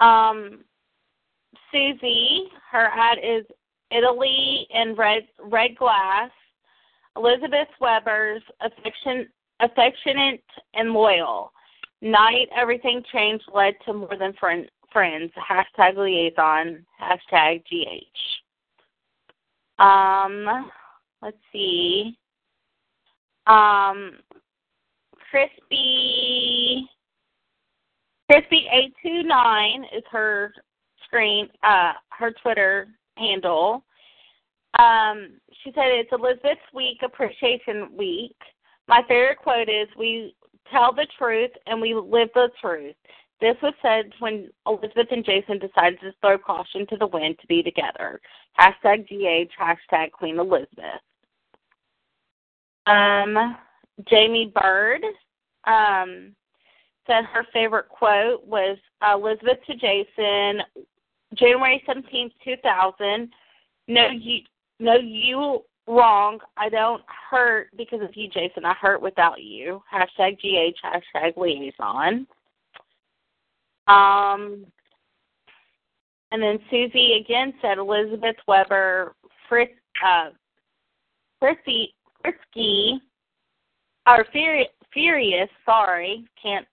[SPEAKER 4] Um, Susie, her ad is Italy in red red glass. Elizabeth Webber's affection, affectionate and loyal. Night everything changed led to more than friend, friends. Hashtag liaison. Hashtag GH. Um, let's see. Um, Crispy Crispy eight two nine is her screen uh her Twitter handle. Um, she said it's Elizabeth's week appreciation week. My favorite quote is we tell the truth and we live the truth. This was said when Elizabeth and Jason decided to throw caution to the wind to be together. Hashtag GH, hashtag Queen Elizabeth. Um, Jamie Bird um, said her favorite quote was Elizabeth to Jason, January seventeenth, two thousand. No, you, no, you wrong. I don't hurt because of you, Jason. I hurt without you. Hashtag GH. Hashtag liaison. Um, and then Susie again said Elizabeth Webber, Fris, uh, Frisky, Frisky, or Furious, Furious. Sorry, can't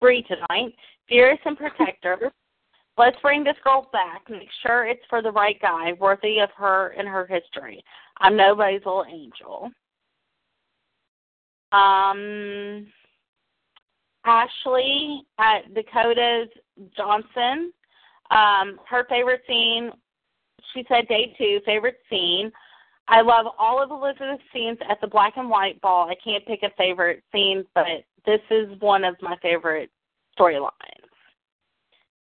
[SPEAKER 4] breathe tonight. Furious and Protector. [LAUGHS] Let's bring this girl back. Make sure it's for the right guy, worthy of her and her history. I'm nobody's little angel. Um, Ashley at Dakota's Johnson. Um, her favorite scene, she said day two, favorite scene. I love all of Elizabeth's scenes at the black and white ball. I can't pick a favorite scene, but this is one of my favorite storylines.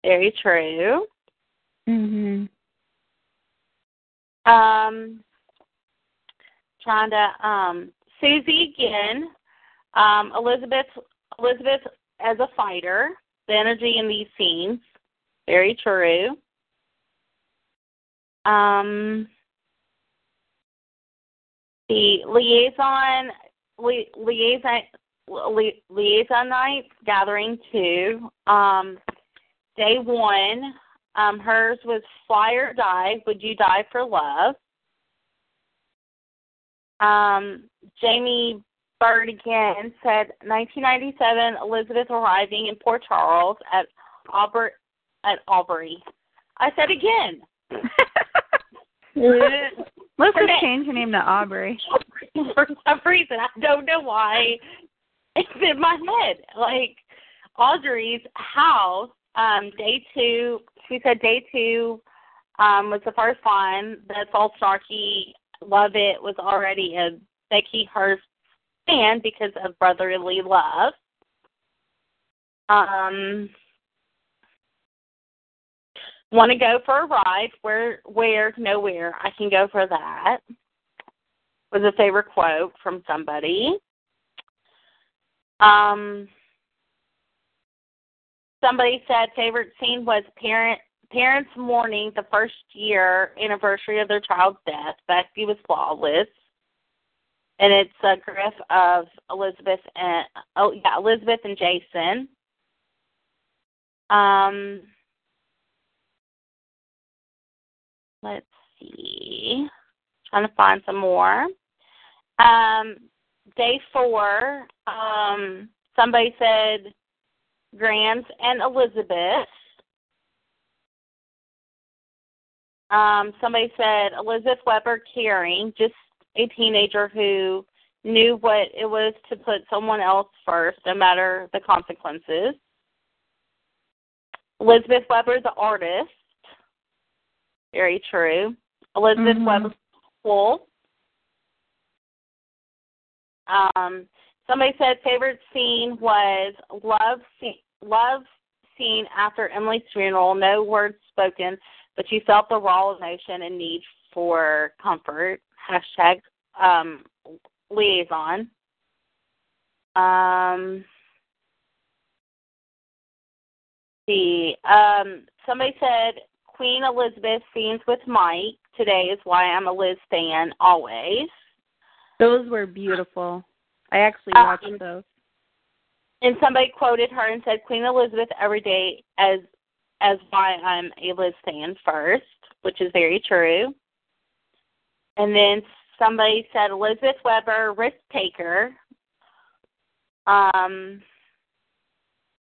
[SPEAKER 4] Very true.
[SPEAKER 5] Mhm.
[SPEAKER 4] Um, trying to um, Susie again. Um, Elizabeth Elizabeth as a fighter. The energy in these scenes. Very true. Um, the liaison li, liaison li, liaison night gathering two. Um, day one, um, hers was fly or die. Would you die for love? Um, Jamie Bird again said 1997 Elizabeth arriving in Port Charles at Aubrey at Aubrey. I said again. [LAUGHS]
[SPEAKER 5] Let's just change her name to Aubrey. [LAUGHS]
[SPEAKER 4] for some reason. I don't know why. [LAUGHS] It's in my head. Like Audrey's house, um, day two she said day two um was the first one. That's all snarky. Love it was already a Becky Herbst fan because of brotherly love. Um want to go for a ride? Where where nowhere. I can go for that was a favorite quote from somebody. Um, somebody said favorite scene was parent parents mourning the first year anniversary of their child's death. Becky was flawless, and it's a griff of Elizabeth and oh yeah Elizabeth and Jason. Um, let's see. trying to find some more. Um, day four, um, somebody said Grams and Elizabeth. Um, somebody said Elizabeth Webber caring, just a teenager who knew what it was to put someone else first, no matter the consequences. Elizabeth Webber, the artist. Very true. Elizabeth
[SPEAKER 5] Mhm.
[SPEAKER 4] Webber. Um, somebody said favorite scene was love scene, love scene after Emily's funeral. No words spoken, but you felt the raw emotion and need for comfort. Hashtag um, liaison. Um, see, um, somebody said Queen Elizabeth scenes with Mike. Today is why I'm a Liz fan always.
[SPEAKER 5] Those were beautiful. I actually
[SPEAKER 4] Um,
[SPEAKER 5] watched those.
[SPEAKER 4] And somebody quoted her and said Queen Elizabeth every day as as why I'm a Liz fan first, which is very true. And then somebody said Elizabeth Webber, risk taker. Um,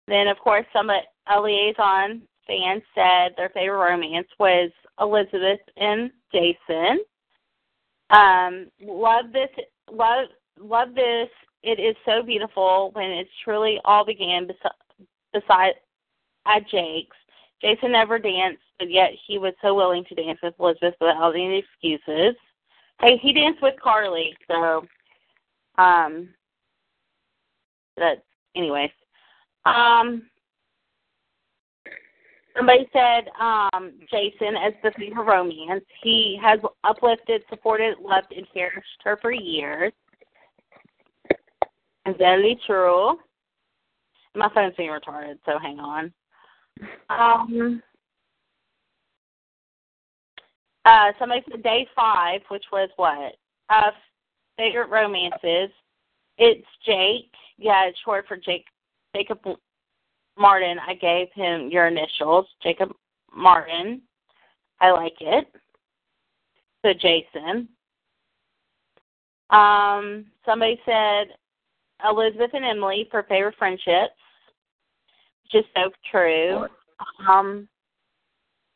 [SPEAKER 4] then of course somebody a liaison fan said their favorite romance was Elizabeth and Jason. Um, love this love love this. It is so beautiful when it truly all began besi- beside at Jake's. Jason never danced, but yet he was so willing to dance with Elizabeth without any excuses. He danced with Carly, so um that anyways. Um somebody said um Jason as the fever romance. He has uplifted, supported, loved, and cherished her for years. Very true. My phone's being retarded, so hang on. Um, uh, somebody said day five, which was what? Uh, favorite romances. It's Jake. Yeah, it's short for Jake. Jacob Martin. I gave him your initials, Jacob Martin. I like it. So Jason. Um, somebody said Elizabeth and Emily for favorite friendships. Just so true. Um,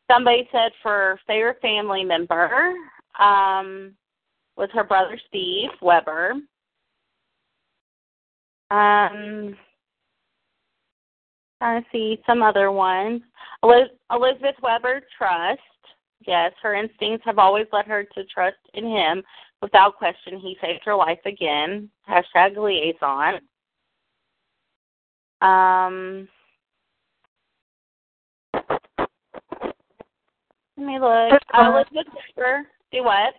[SPEAKER 4] somebody said for favorite family member um, was her brother Steve Webber. Um, to see some other ones. Elizabeth Webber, trust. Yes, her instincts have always led her to trust in him. Without question, he saved her life again. Hashtag liaison. Um, let me look. Uh, Elizabeth Webber, do what?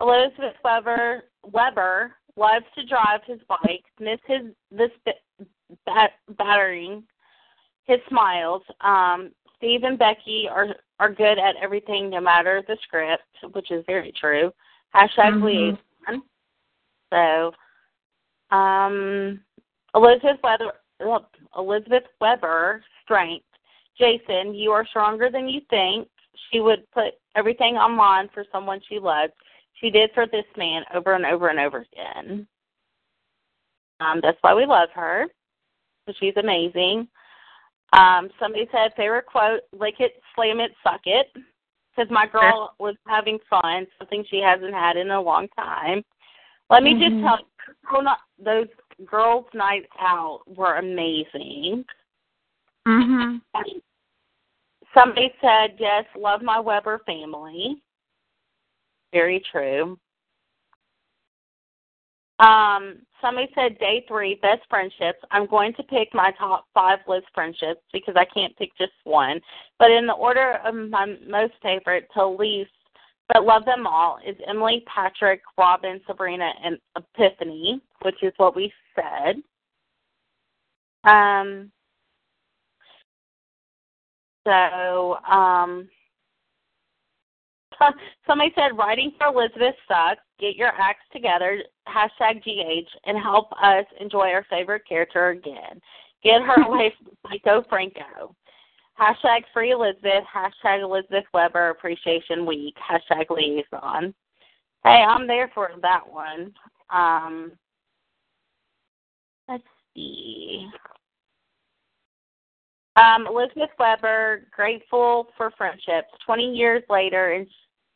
[SPEAKER 4] Elizabeth Webber Webber loves to drive his bike, miss his this bat, battering, his smiles. Um, Steve and Becky are are good at everything, no matter the script, which is very true. Hashtag
[SPEAKER 5] Mhm.
[SPEAKER 4] liaison. So, um, Elizabeth Webber, uh, Elizabeth Webber, strength. Jason, you are stronger than you think. She would put everything online for someone she loved. She did for this man over and over and over again. Um, that's why we love her. She's amazing. Um, somebody said favorite quote: "Lick it, slam it, suck it." Because my girl was having fun, something she hasn't had in a long time. Let me just
[SPEAKER 5] Mhm.
[SPEAKER 4] tell you, those girls' nights out were amazing.
[SPEAKER 5] Mhm.
[SPEAKER 4] Somebody said, yes, love my Webber family. Very true. Um, somebody said day three, best friendships. I'm going to pick my top five list friendships because I can't pick just one. But in the order of my most favorite to least, but love them all, is Emily, Patrick, Robin, Sabrina, and Epiphany, which is what we said. Um, so, um, [LAUGHS] somebody said writing for Elizabeth sucks. Get your acts together. Hashtag GH and help us enjoy our favorite character again. Get her [LAUGHS] away from Psycho Franco. Hashtag Free Elizabeth. Hashtag Elizabeth Webber Appreciation Week. Hashtag Liaison. Hey, I'm there for that one. Um, let's see. Um, Elizabeth Webber, grateful for friendships. 20 years later, and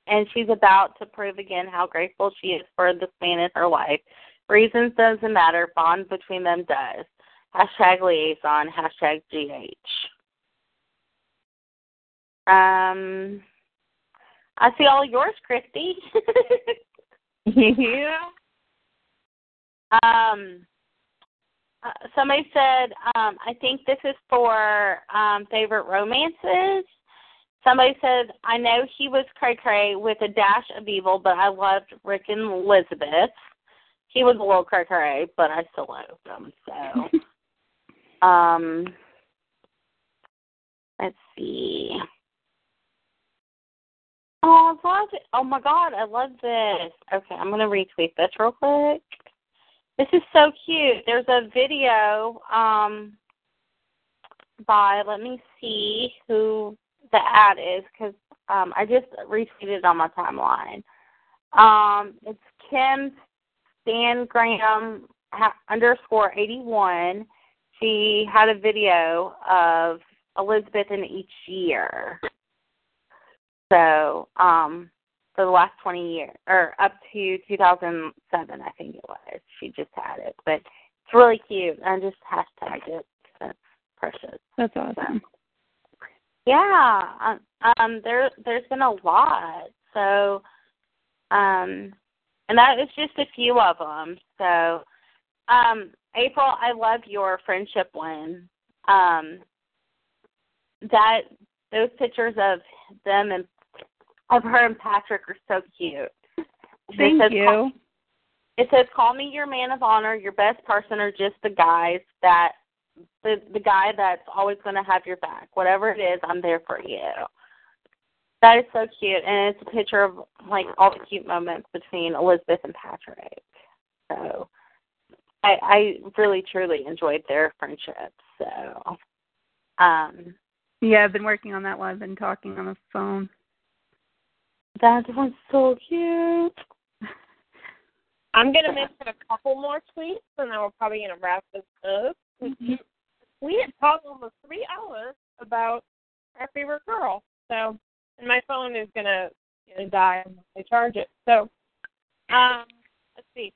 [SPEAKER 4] and she's about to prove again how grateful she is for this man in her life. Reasons doesn't matter, bond between them does. Hashtag liaison, hashtag GH. Um, I see all yours, Christy. [LAUGHS] [LAUGHS]
[SPEAKER 3] yeah.
[SPEAKER 4] Um, uh, somebody said, um, I think this is for um, favorite romances. Somebody said, I know he was cray cray with a dash of evil, but I loved Ric and Elizabeth. He was a little cray cray, but I still loved him. So, [LAUGHS] um, let's see. Oh, I love it. Oh my God, I love this. Okay, I'm gonna retweet this real quick. This is so cute. There's a video um by let me see who the ad is because um I just retweeted it on my timeline. Um, it's Kim Stangram ha- underscore eighty one. She had a video of Elizabeth in each year. So, um, for the last 20 years, or up to 2007, I think it was. She just had it, but it's really cute. I just hashtagged it. That's precious.
[SPEAKER 5] That's awesome.
[SPEAKER 4] Yeah, um, um, there there's been a lot. So, um, and that is just a few of them. So, um, April, I love your friendship one. Um, that those pictures of them and of her and Patrick are so cute.
[SPEAKER 5] Thank
[SPEAKER 4] says,
[SPEAKER 5] you.
[SPEAKER 4] Call, it says, "Call me your man of honor, your best person, or just the guys that the the guy that's always going to have your back. Whatever it is, I'm there for you." That is so cute, and it's a picture of like all the cute moments between Elizabeth and Patrick. So, I I really truly enjoyed their friendship. So, um,
[SPEAKER 5] Yeah, I've been working on that while I've been talking on the phone.
[SPEAKER 4] That one's so cute.
[SPEAKER 3] I'm gonna mention a couple more tweets, and then we're probably gonna wrap this up. We had talked almost three hours about our favorite girl, so and my phone is gonna gonna die unless I charge it. So, um, let's see.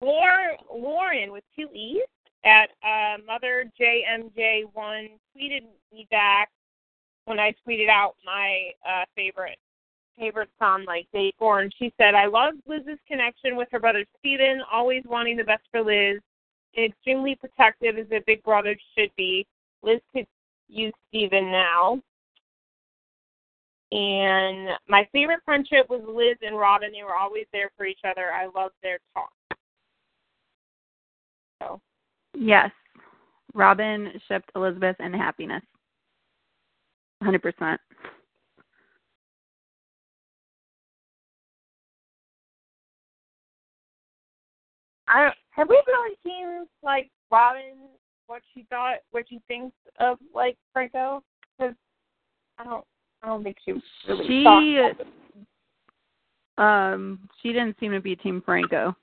[SPEAKER 3] Lauren, Lauren with two e's at uh, Mother JMJ1 tweeted me back when I tweeted out my uh, favorite favorites on like four, and she said, "I love Liz's connection with her brother Steven, always wanting the best for Liz, and extremely protective as a big brother should be. Liz could use Steven now." And my favorite friendship was Liz and Robin. They were always there for each other. I loved their talk. So
[SPEAKER 5] Yes. Robin shipped Elizabeth and happiness. 100%.
[SPEAKER 3] I don't, have we really seen like Robin what she thought, what she thinks of like Franco? Because I don't, I don't think she really
[SPEAKER 5] She
[SPEAKER 3] thought.
[SPEAKER 5] um she didn't seem to be team Franco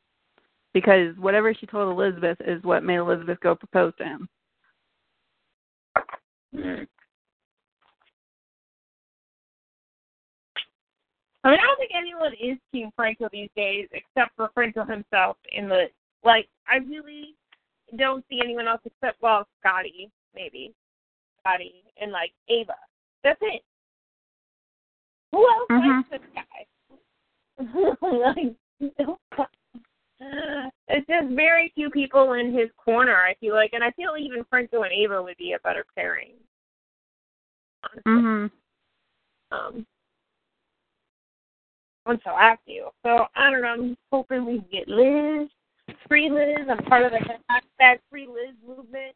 [SPEAKER 5] because whatever she told Elizabeth is what made Elizabeth go propose to him.
[SPEAKER 3] I mean, I don't think anyone is Team Franco these days except for Franco himself. In the like, I really don't see anyone else except well, Scotty maybe, Scotty and like Ava. That's it. Who else
[SPEAKER 5] Mhm.
[SPEAKER 3] likes this guy? like, [LAUGHS] it's just very few people in his corner. I feel like, and I feel even Franco and Ava would be a better pairing. Honestly.
[SPEAKER 5] Mhm.
[SPEAKER 3] Um, until after you. So I don't know. I'm hoping we can get Liz, free Liz. I'm part of the hashtag free Liz movement.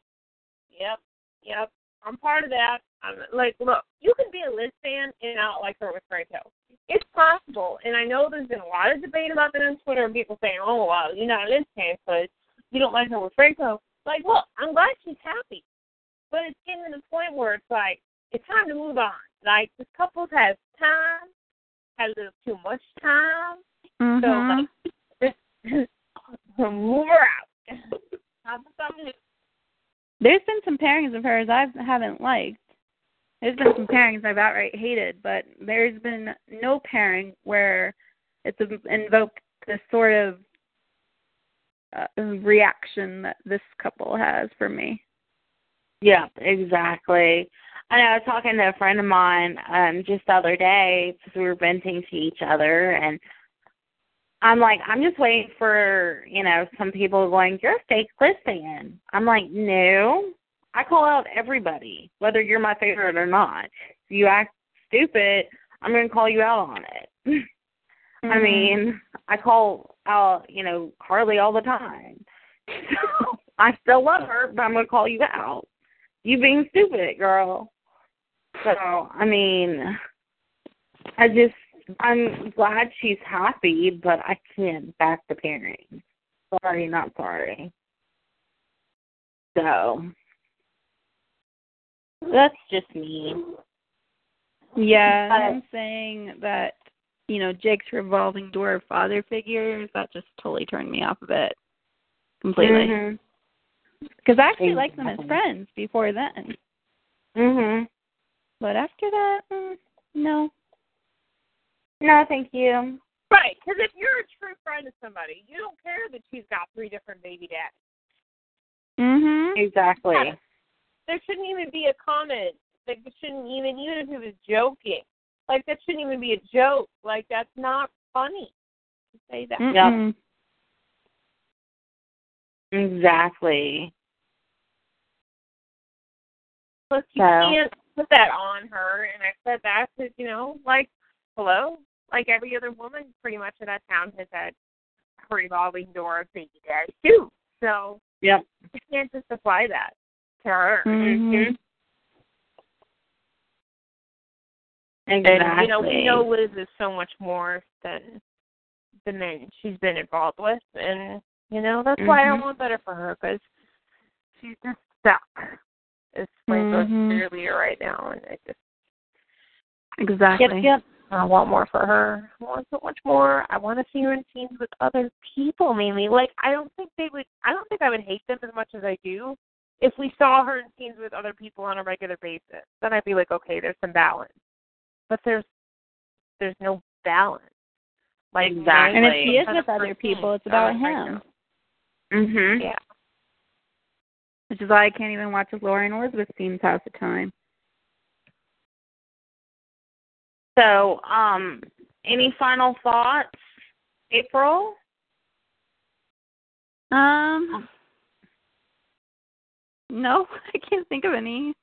[SPEAKER 3] Yep, yep. I'm part of that. I'm like, look, you can be a Liz fan and not like her with Franco. It's possible, and I know there's been a lot of debate about that on Twitter, and people saying, "Oh, well, you're not a Liz fan because you don't like her with Franco." Like, look, I'm glad she's happy. but it's getting to the point where it's like it's time to move on. Like this couple has time, has a little too much time,
[SPEAKER 5] Mhm.
[SPEAKER 3] so like move her out. Have something new.
[SPEAKER 5] There's been some pairings of hers I haven't liked. There's been some pairings I've outright hated, but there's been no pairing where it's invoked the sort of uh, reaction that this couple has for me.
[SPEAKER 4] Yeah, exactly. I know I was talking to a friend of mine um just the other day because we were venting to each other and I'm like, I'm just waiting for, you know, some people going, You're a fake fan. I'm like, No. I call out everybody, whether you're my favorite or not. If you act stupid, I'm gonna call you out on it. [LAUGHS] I
[SPEAKER 5] Mhm.
[SPEAKER 4] mean, I call out, you know, Carly all the time. So [LAUGHS] I still love her, but I'm gonna call you out. You being stupid, girl. So I mean, I just I'm glad she's happy, but I can't back the parents. Sorry, not sorry. So that's just me.
[SPEAKER 5] Yeah,
[SPEAKER 4] But-
[SPEAKER 5] I'm saying that you know Jake's revolving door of father figures that just totally turned me off of it completely. Because I actually liked them as friends before then,
[SPEAKER 4] Mhm.
[SPEAKER 5] But after that, mm, no.
[SPEAKER 4] No, thank you.
[SPEAKER 3] Right, because if you're a true friend of somebody, you don't care that she's got three different baby daddies.
[SPEAKER 5] Mhm.
[SPEAKER 4] Exactly.
[SPEAKER 3] Yeah. There shouldn't even be a comment. Like, it shouldn't even, even if he was joking, like that shouldn't even be a joke. Like, that's not funny to say that.
[SPEAKER 4] Yep.
[SPEAKER 5] Mm-mm.
[SPEAKER 4] Exactly.
[SPEAKER 3] Plus, you
[SPEAKER 4] So-
[SPEAKER 3] can't put that on her. And I said that because, you know, like, hello? Like every other woman pretty much in that town has had a revolving door of baby daddy, too. So
[SPEAKER 4] Yep.
[SPEAKER 3] you can't just apply that to her.
[SPEAKER 5] Mhm.
[SPEAKER 4] Exactly.
[SPEAKER 3] And, you know, we know Liz is so much more than the men she's been involved with. And, you know, that's why I
[SPEAKER 4] Mhm.
[SPEAKER 3] want better for her because she's just stuck. It's my most
[SPEAKER 5] Mhm.
[SPEAKER 3] cheerleader right now. And I just
[SPEAKER 5] Exactly.
[SPEAKER 4] Yep, yep.
[SPEAKER 3] I want more for her. I want so much more. I want to see her in scenes with other people, mainly. Like I don't think they would. I don't think I would hate them as much as I do if we saw her in scenes with other people on a regular basis. Then I'd be like, okay, there's some balance. But there's there's no balance. Like
[SPEAKER 4] Exactly.
[SPEAKER 5] And if he is with other people, it's about
[SPEAKER 3] it right
[SPEAKER 5] him.
[SPEAKER 4] Mhm.
[SPEAKER 3] Yeah.
[SPEAKER 5] Which is why I can't even watch his Laura and Elizabeth scenes half the time.
[SPEAKER 4] So, um, any final thoughts, April?
[SPEAKER 5] Um. No, [LAUGHS] I can't think of any.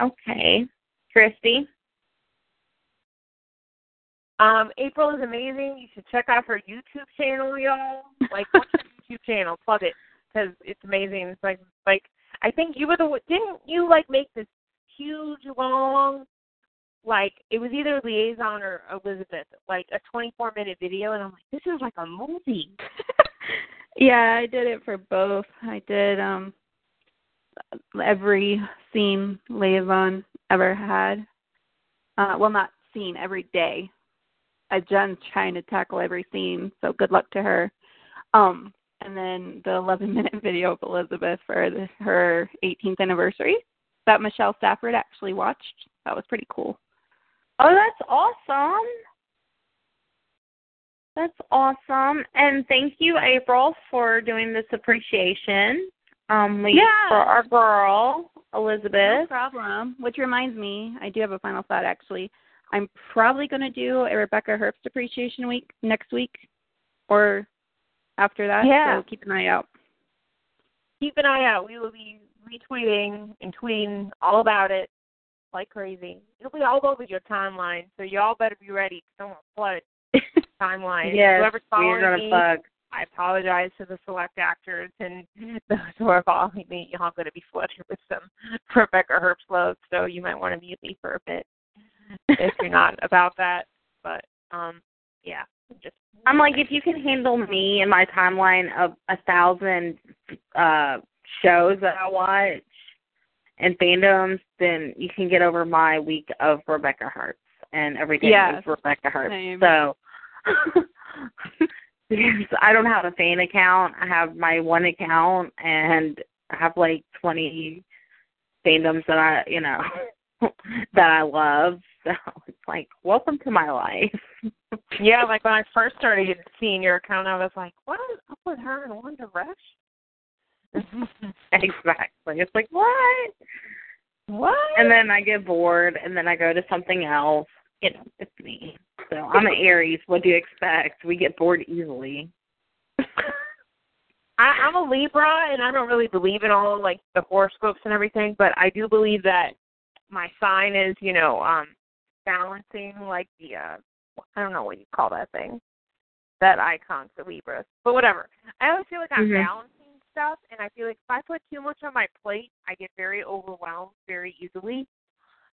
[SPEAKER 4] Okay. Christy?
[SPEAKER 3] Um, April is amazing. You should check out her YouTube channel, y'all. Like, what's her [LAUGHS] YouTube channel? Plug it because it's amazing. It's like, like I think you were the didn't you like make this huge long, like it was either liaison or Elizabeth, like a 24 minute video, and I'm like, this is like a movie. [LAUGHS]
[SPEAKER 5] yeah, I did it for both. I did um every scene liaison ever had. Uh well not scene, every day. Uh, Jen's trying to tackle every scene, so good luck to her. Um and then the 11 minute [LAUGHS] video of Elizabeth for the, her 18th anniversary that Michelle Stafford actually watched. That was pretty cool.
[SPEAKER 4] Oh, that's awesome. That's awesome. And thank you, April, for doing this appreciation um week
[SPEAKER 5] Yeah.
[SPEAKER 4] for our girl, Elizabeth.
[SPEAKER 5] No problem. Which reminds me, I do have a final thought actually. I'm probably going to do a Rebecca Herbst Appreciation Week next week or after that.
[SPEAKER 4] Yeah.
[SPEAKER 5] So keep an eye out.
[SPEAKER 3] Keep an eye out. We will be retweeting and tweeting all about it like crazy. It'll be all over your timeline, so y'all better be ready. gonna flood [LAUGHS] timeline.
[SPEAKER 4] Yes,
[SPEAKER 3] Whoever's following me,
[SPEAKER 4] bug.
[SPEAKER 3] I apologize to the select actors and [LAUGHS] those who are following me. Y'all going to be flooded with some [LAUGHS] Rebecca Herbst love, so you might want to mute me for a bit if you're not about that. But um, yeah,
[SPEAKER 4] I'm like, if you can handle me and my timeline of a thousand uh shows that I watch and fandoms, then you can get over my week of Rebecca Herbst and everything
[SPEAKER 5] Yes.
[SPEAKER 4] is Rebecca Herbst.
[SPEAKER 5] Same.
[SPEAKER 4] So [LAUGHS] because I don't have a fan account. I have my one account and I have like twenty fandoms that I you know [LAUGHS] that I love. [LAUGHS] So it's like, welcome to my life. [LAUGHS]
[SPEAKER 3] Yeah, like when I first started seeing your account, I was like, "What is up with her and One Rush?
[SPEAKER 4] exactly. It's like what?
[SPEAKER 3] what?
[SPEAKER 4] And then I get bored and then I go to something else. You know, it's me. So I'm an Aries. What do you expect? We get bored easily.
[SPEAKER 3] I, I'm a Libra, and I don't really believe in all like the horoscopes and everything, but I do believe that my sign is, you know, um balancing like the uh I don't know what you call that thing. That icon for Libras. But whatever. I always feel like I'm
[SPEAKER 4] Mhm.
[SPEAKER 3] balancing stuff and I feel like if I put too much on my plate I get very overwhelmed very easily.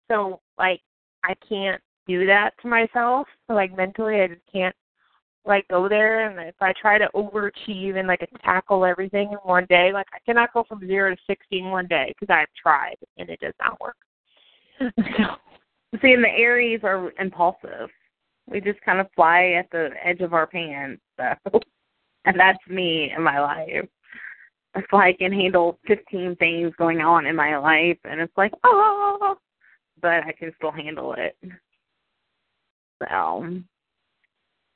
[SPEAKER 3] So like I can't do that to myself. So like mentally I just can't like go there and if I try to overachieve and like tackle everything in one day, like I cannot go from zero to sixty in one day because I've tried and it does not work. So [LAUGHS]
[SPEAKER 4] See, and the Aries are impulsive. We just kind of fly at the edge of our pants. So, [LAUGHS] and that's me in my life. It's like I can handle 15 things going on in my life, and it's like, oh, but I can still handle it. So,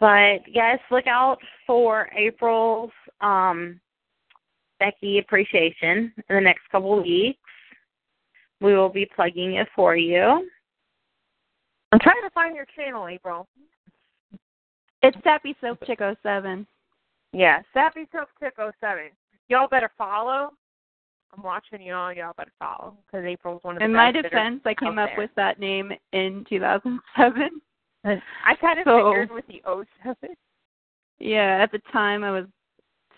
[SPEAKER 4] but yes, look out for April's um, Becky appreciation in the next couple of weeks. We will be plugging it for you.
[SPEAKER 3] I'm trying to find your channel, April.
[SPEAKER 5] It's Sappy Soap Chick 07.
[SPEAKER 3] Yeah, Sappy Soap Chick 07. Y'all better follow. I'm watching y'all. Y'all better follow because April's one of the best.
[SPEAKER 5] In my
[SPEAKER 3] best that
[SPEAKER 5] defense, I came up
[SPEAKER 3] there.
[SPEAKER 5] with that name in 2007.
[SPEAKER 3] I kind of
[SPEAKER 5] So-
[SPEAKER 3] figured with the 07.
[SPEAKER 5] Yeah, at the time I was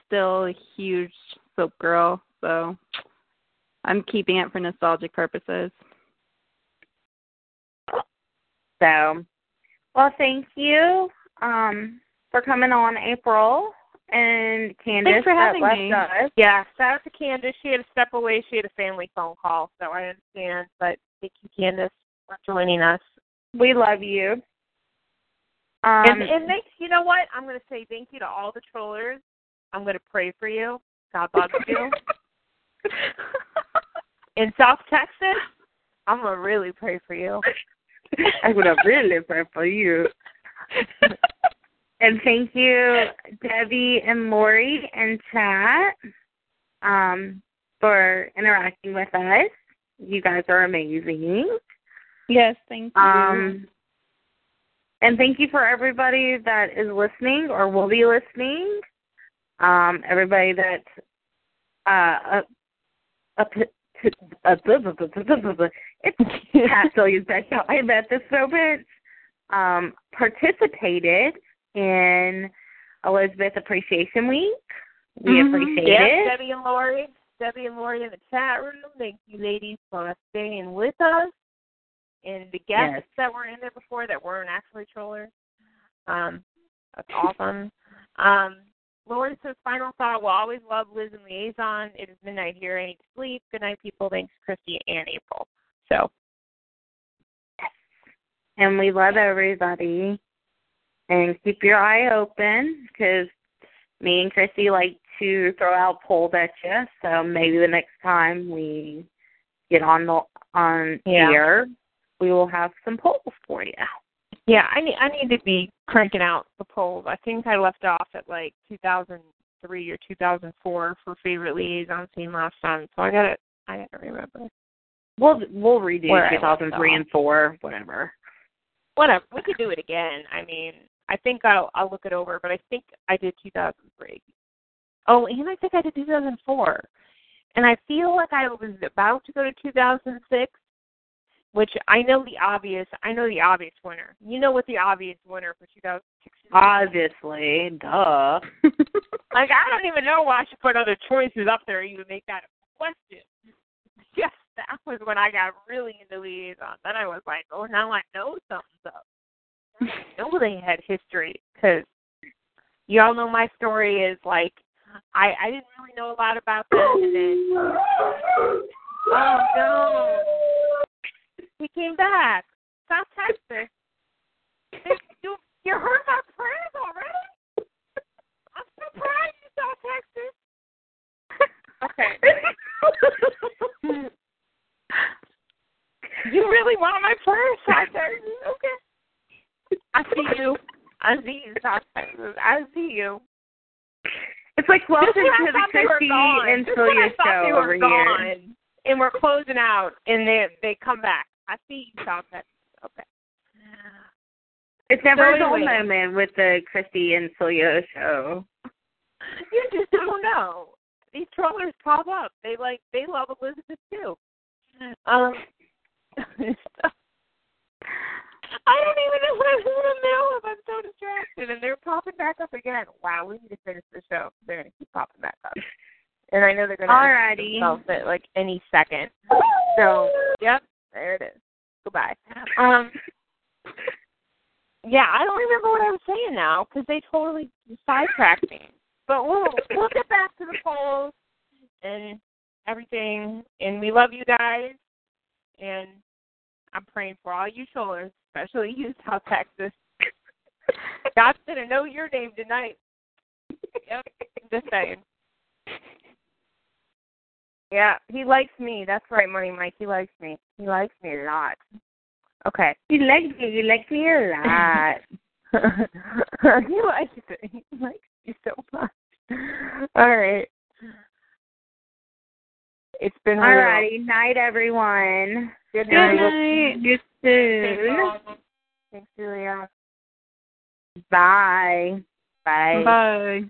[SPEAKER 5] still a huge soap girl, so I'm keeping it for nostalgic purposes.
[SPEAKER 4] So, well, thank you um, for coming on, April and Candace.
[SPEAKER 5] Thanks for having me.
[SPEAKER 4] Us.
[SPEAKER 3] Yeah, shout out to Candace. She had to step away. She had a family phone call, so I understand. But thank you, Candace, for joining us.
[SPEAKER 4] We love you. Um,
[SPEAKER 3] and and thanks. You know what? I'm going to say thank you to all the trollers. I'm going to pray for you. God loves you. [LAUGHS] In South Texas, I'm going to really pray for you.
[SPEAKER 4] I'm gonna really pray for you. and thank you, Debbie and Lori and chat, um, for interacting with us. You guys are amazing.
[SPEAKER 5] Yes, thank you.
[SPEAKER 4] Um, and thank you for everybody that is listening or will be listening. Um, everybody that uh, uh, uh, it's [LAUGHS] Pat Sillius Becca. I met the so much. Um, participated in Elizabeth Appreciation Week. We
[SPEAKER 5] Mhm.
[SPEAKER 4] appreciate
[SPEAKER 3] Yes,
[SPEAKER 4] it.
[SPEAKER 3] Debbie and Lori. Debbie and Lori in the chat room. Thank you, ladies, for staying with us. And the guests
[SPEAKER 4] Yes.
[SPEAKER 3] that were in there before that weren't actually trollers. Um, that's awesome. Um, Lori says, final thought. We'll always love Liz and Liaison. It is midnight here. I need to sleep. Good night, people. Thanks, Christy and April. So,
[SPEAKER 4] and we love everybody. And keep your eye open because me and Christy like to throw out polls at you. So maybe the next time we get on the on
[SPEAKER 3] Yeah.
[SPEAKER 4] air, we will have some polls for you.
[SPEAKER 3] Yeah, I need I need to be cranking out the polls. I think I left off at like 2003 or 2004 for favorite liaison scene last time. So I got to I got to remember.
[SPEAKER 4] We'll we'll redo
[SPEAKER 3] Where I
[SPEAKER 4] 2003 and four, whatever.
[SPEAKER 3] Whatever. We could do it again. I mean, I think I'll I'll look it over, but I think I did 2003. Oh, and I think I did 2004. And I feel like I was about to go to 2006, which I know the obvious. I know the obvious winner. You know what the obvious winner for 2006 is?
[SPEAKER 4] Obviously, duh. [LAUGHS] [LAUGHS]
[SPEAKER 3] Like I don't even know why I should put other choices up there or even make that a question. Yes, that was when I got really into liaison. Then I was like, oh, now I know something's up. I know they had history because y'all know my story is like I I didn't really know a lot about them, and then Oh no. He came back. South Texas. You you heard my prayers already? I'm of you, South Texas. Okay. [LAUGHS] you really want my prayers, South Texas? Okay. I see you. I see you, South Texas. I see you.
[SPEAKER 4] It's like welcome
[SPEAKER 3] Just when I
[SPEAKER 4] to the
[SPEAKER 3] thought they were
[SPEAKER 4] Christy and
[SPEAKER 3] Just when I
[SPEAKER 4] Celia
[SPEAKER 3] thought
[SPEAKER 4] show over here.
[SPEAKER 3] gone, And we're closing out, and they they come back. I see you, Texas. Okay.
[SPEAKER 4] It's never
[SPEAKER 3] So
[SPEAKER 4] a dull moment with the Christy and Celia show. [LAUGHS]
[SPEAKER 3] You just don't know. These trollers pop up. They like they love Elizabeth too. Um, [LAUGHS] I don't even know what I'm in the middle of. I'm so distracted, and they're popping back up again. Wow, we need to finish the show. They're gonna keep popping back up, and I know they're gonna
[SPEAKER 4] Alrighty.
[SPEAKER 3] themselves at like any second. So, yep, there it is. Goodbye. [LAUGHS] Um, yeah, I don't remember what I was saying now because they totally sidetracked me. But we'll we'll get back to the polls and everything. And we love you guys. And I'm praying for all you trollers, especially you, South Texas. [LAUGHS] God's gonna know your name tonight. Yep, just saying. Yeah, he likes me. That's right, Money Mike. He likes me. He likes me a lot. Okay.
[SPEAKER 4] He likes me. He likes me a lot. [LAUGHS]
[SPEAKER 3] he likes it. He likes you so much. All right. It's been real.
[SPEAKER 4] Alrighty. Night, everyone.
[SPEAKER 3] Good night.
[SPEAKER 4] Good
[SPEAKER 3] night.
[SPEAKER 4] You soon.
[SPEAKER 3] Thanks, Julia.
[SPEAKER 4] Bye. Bye.
[SPEAKER 5] Bye.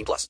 [SPEAKER 1] 18 plus.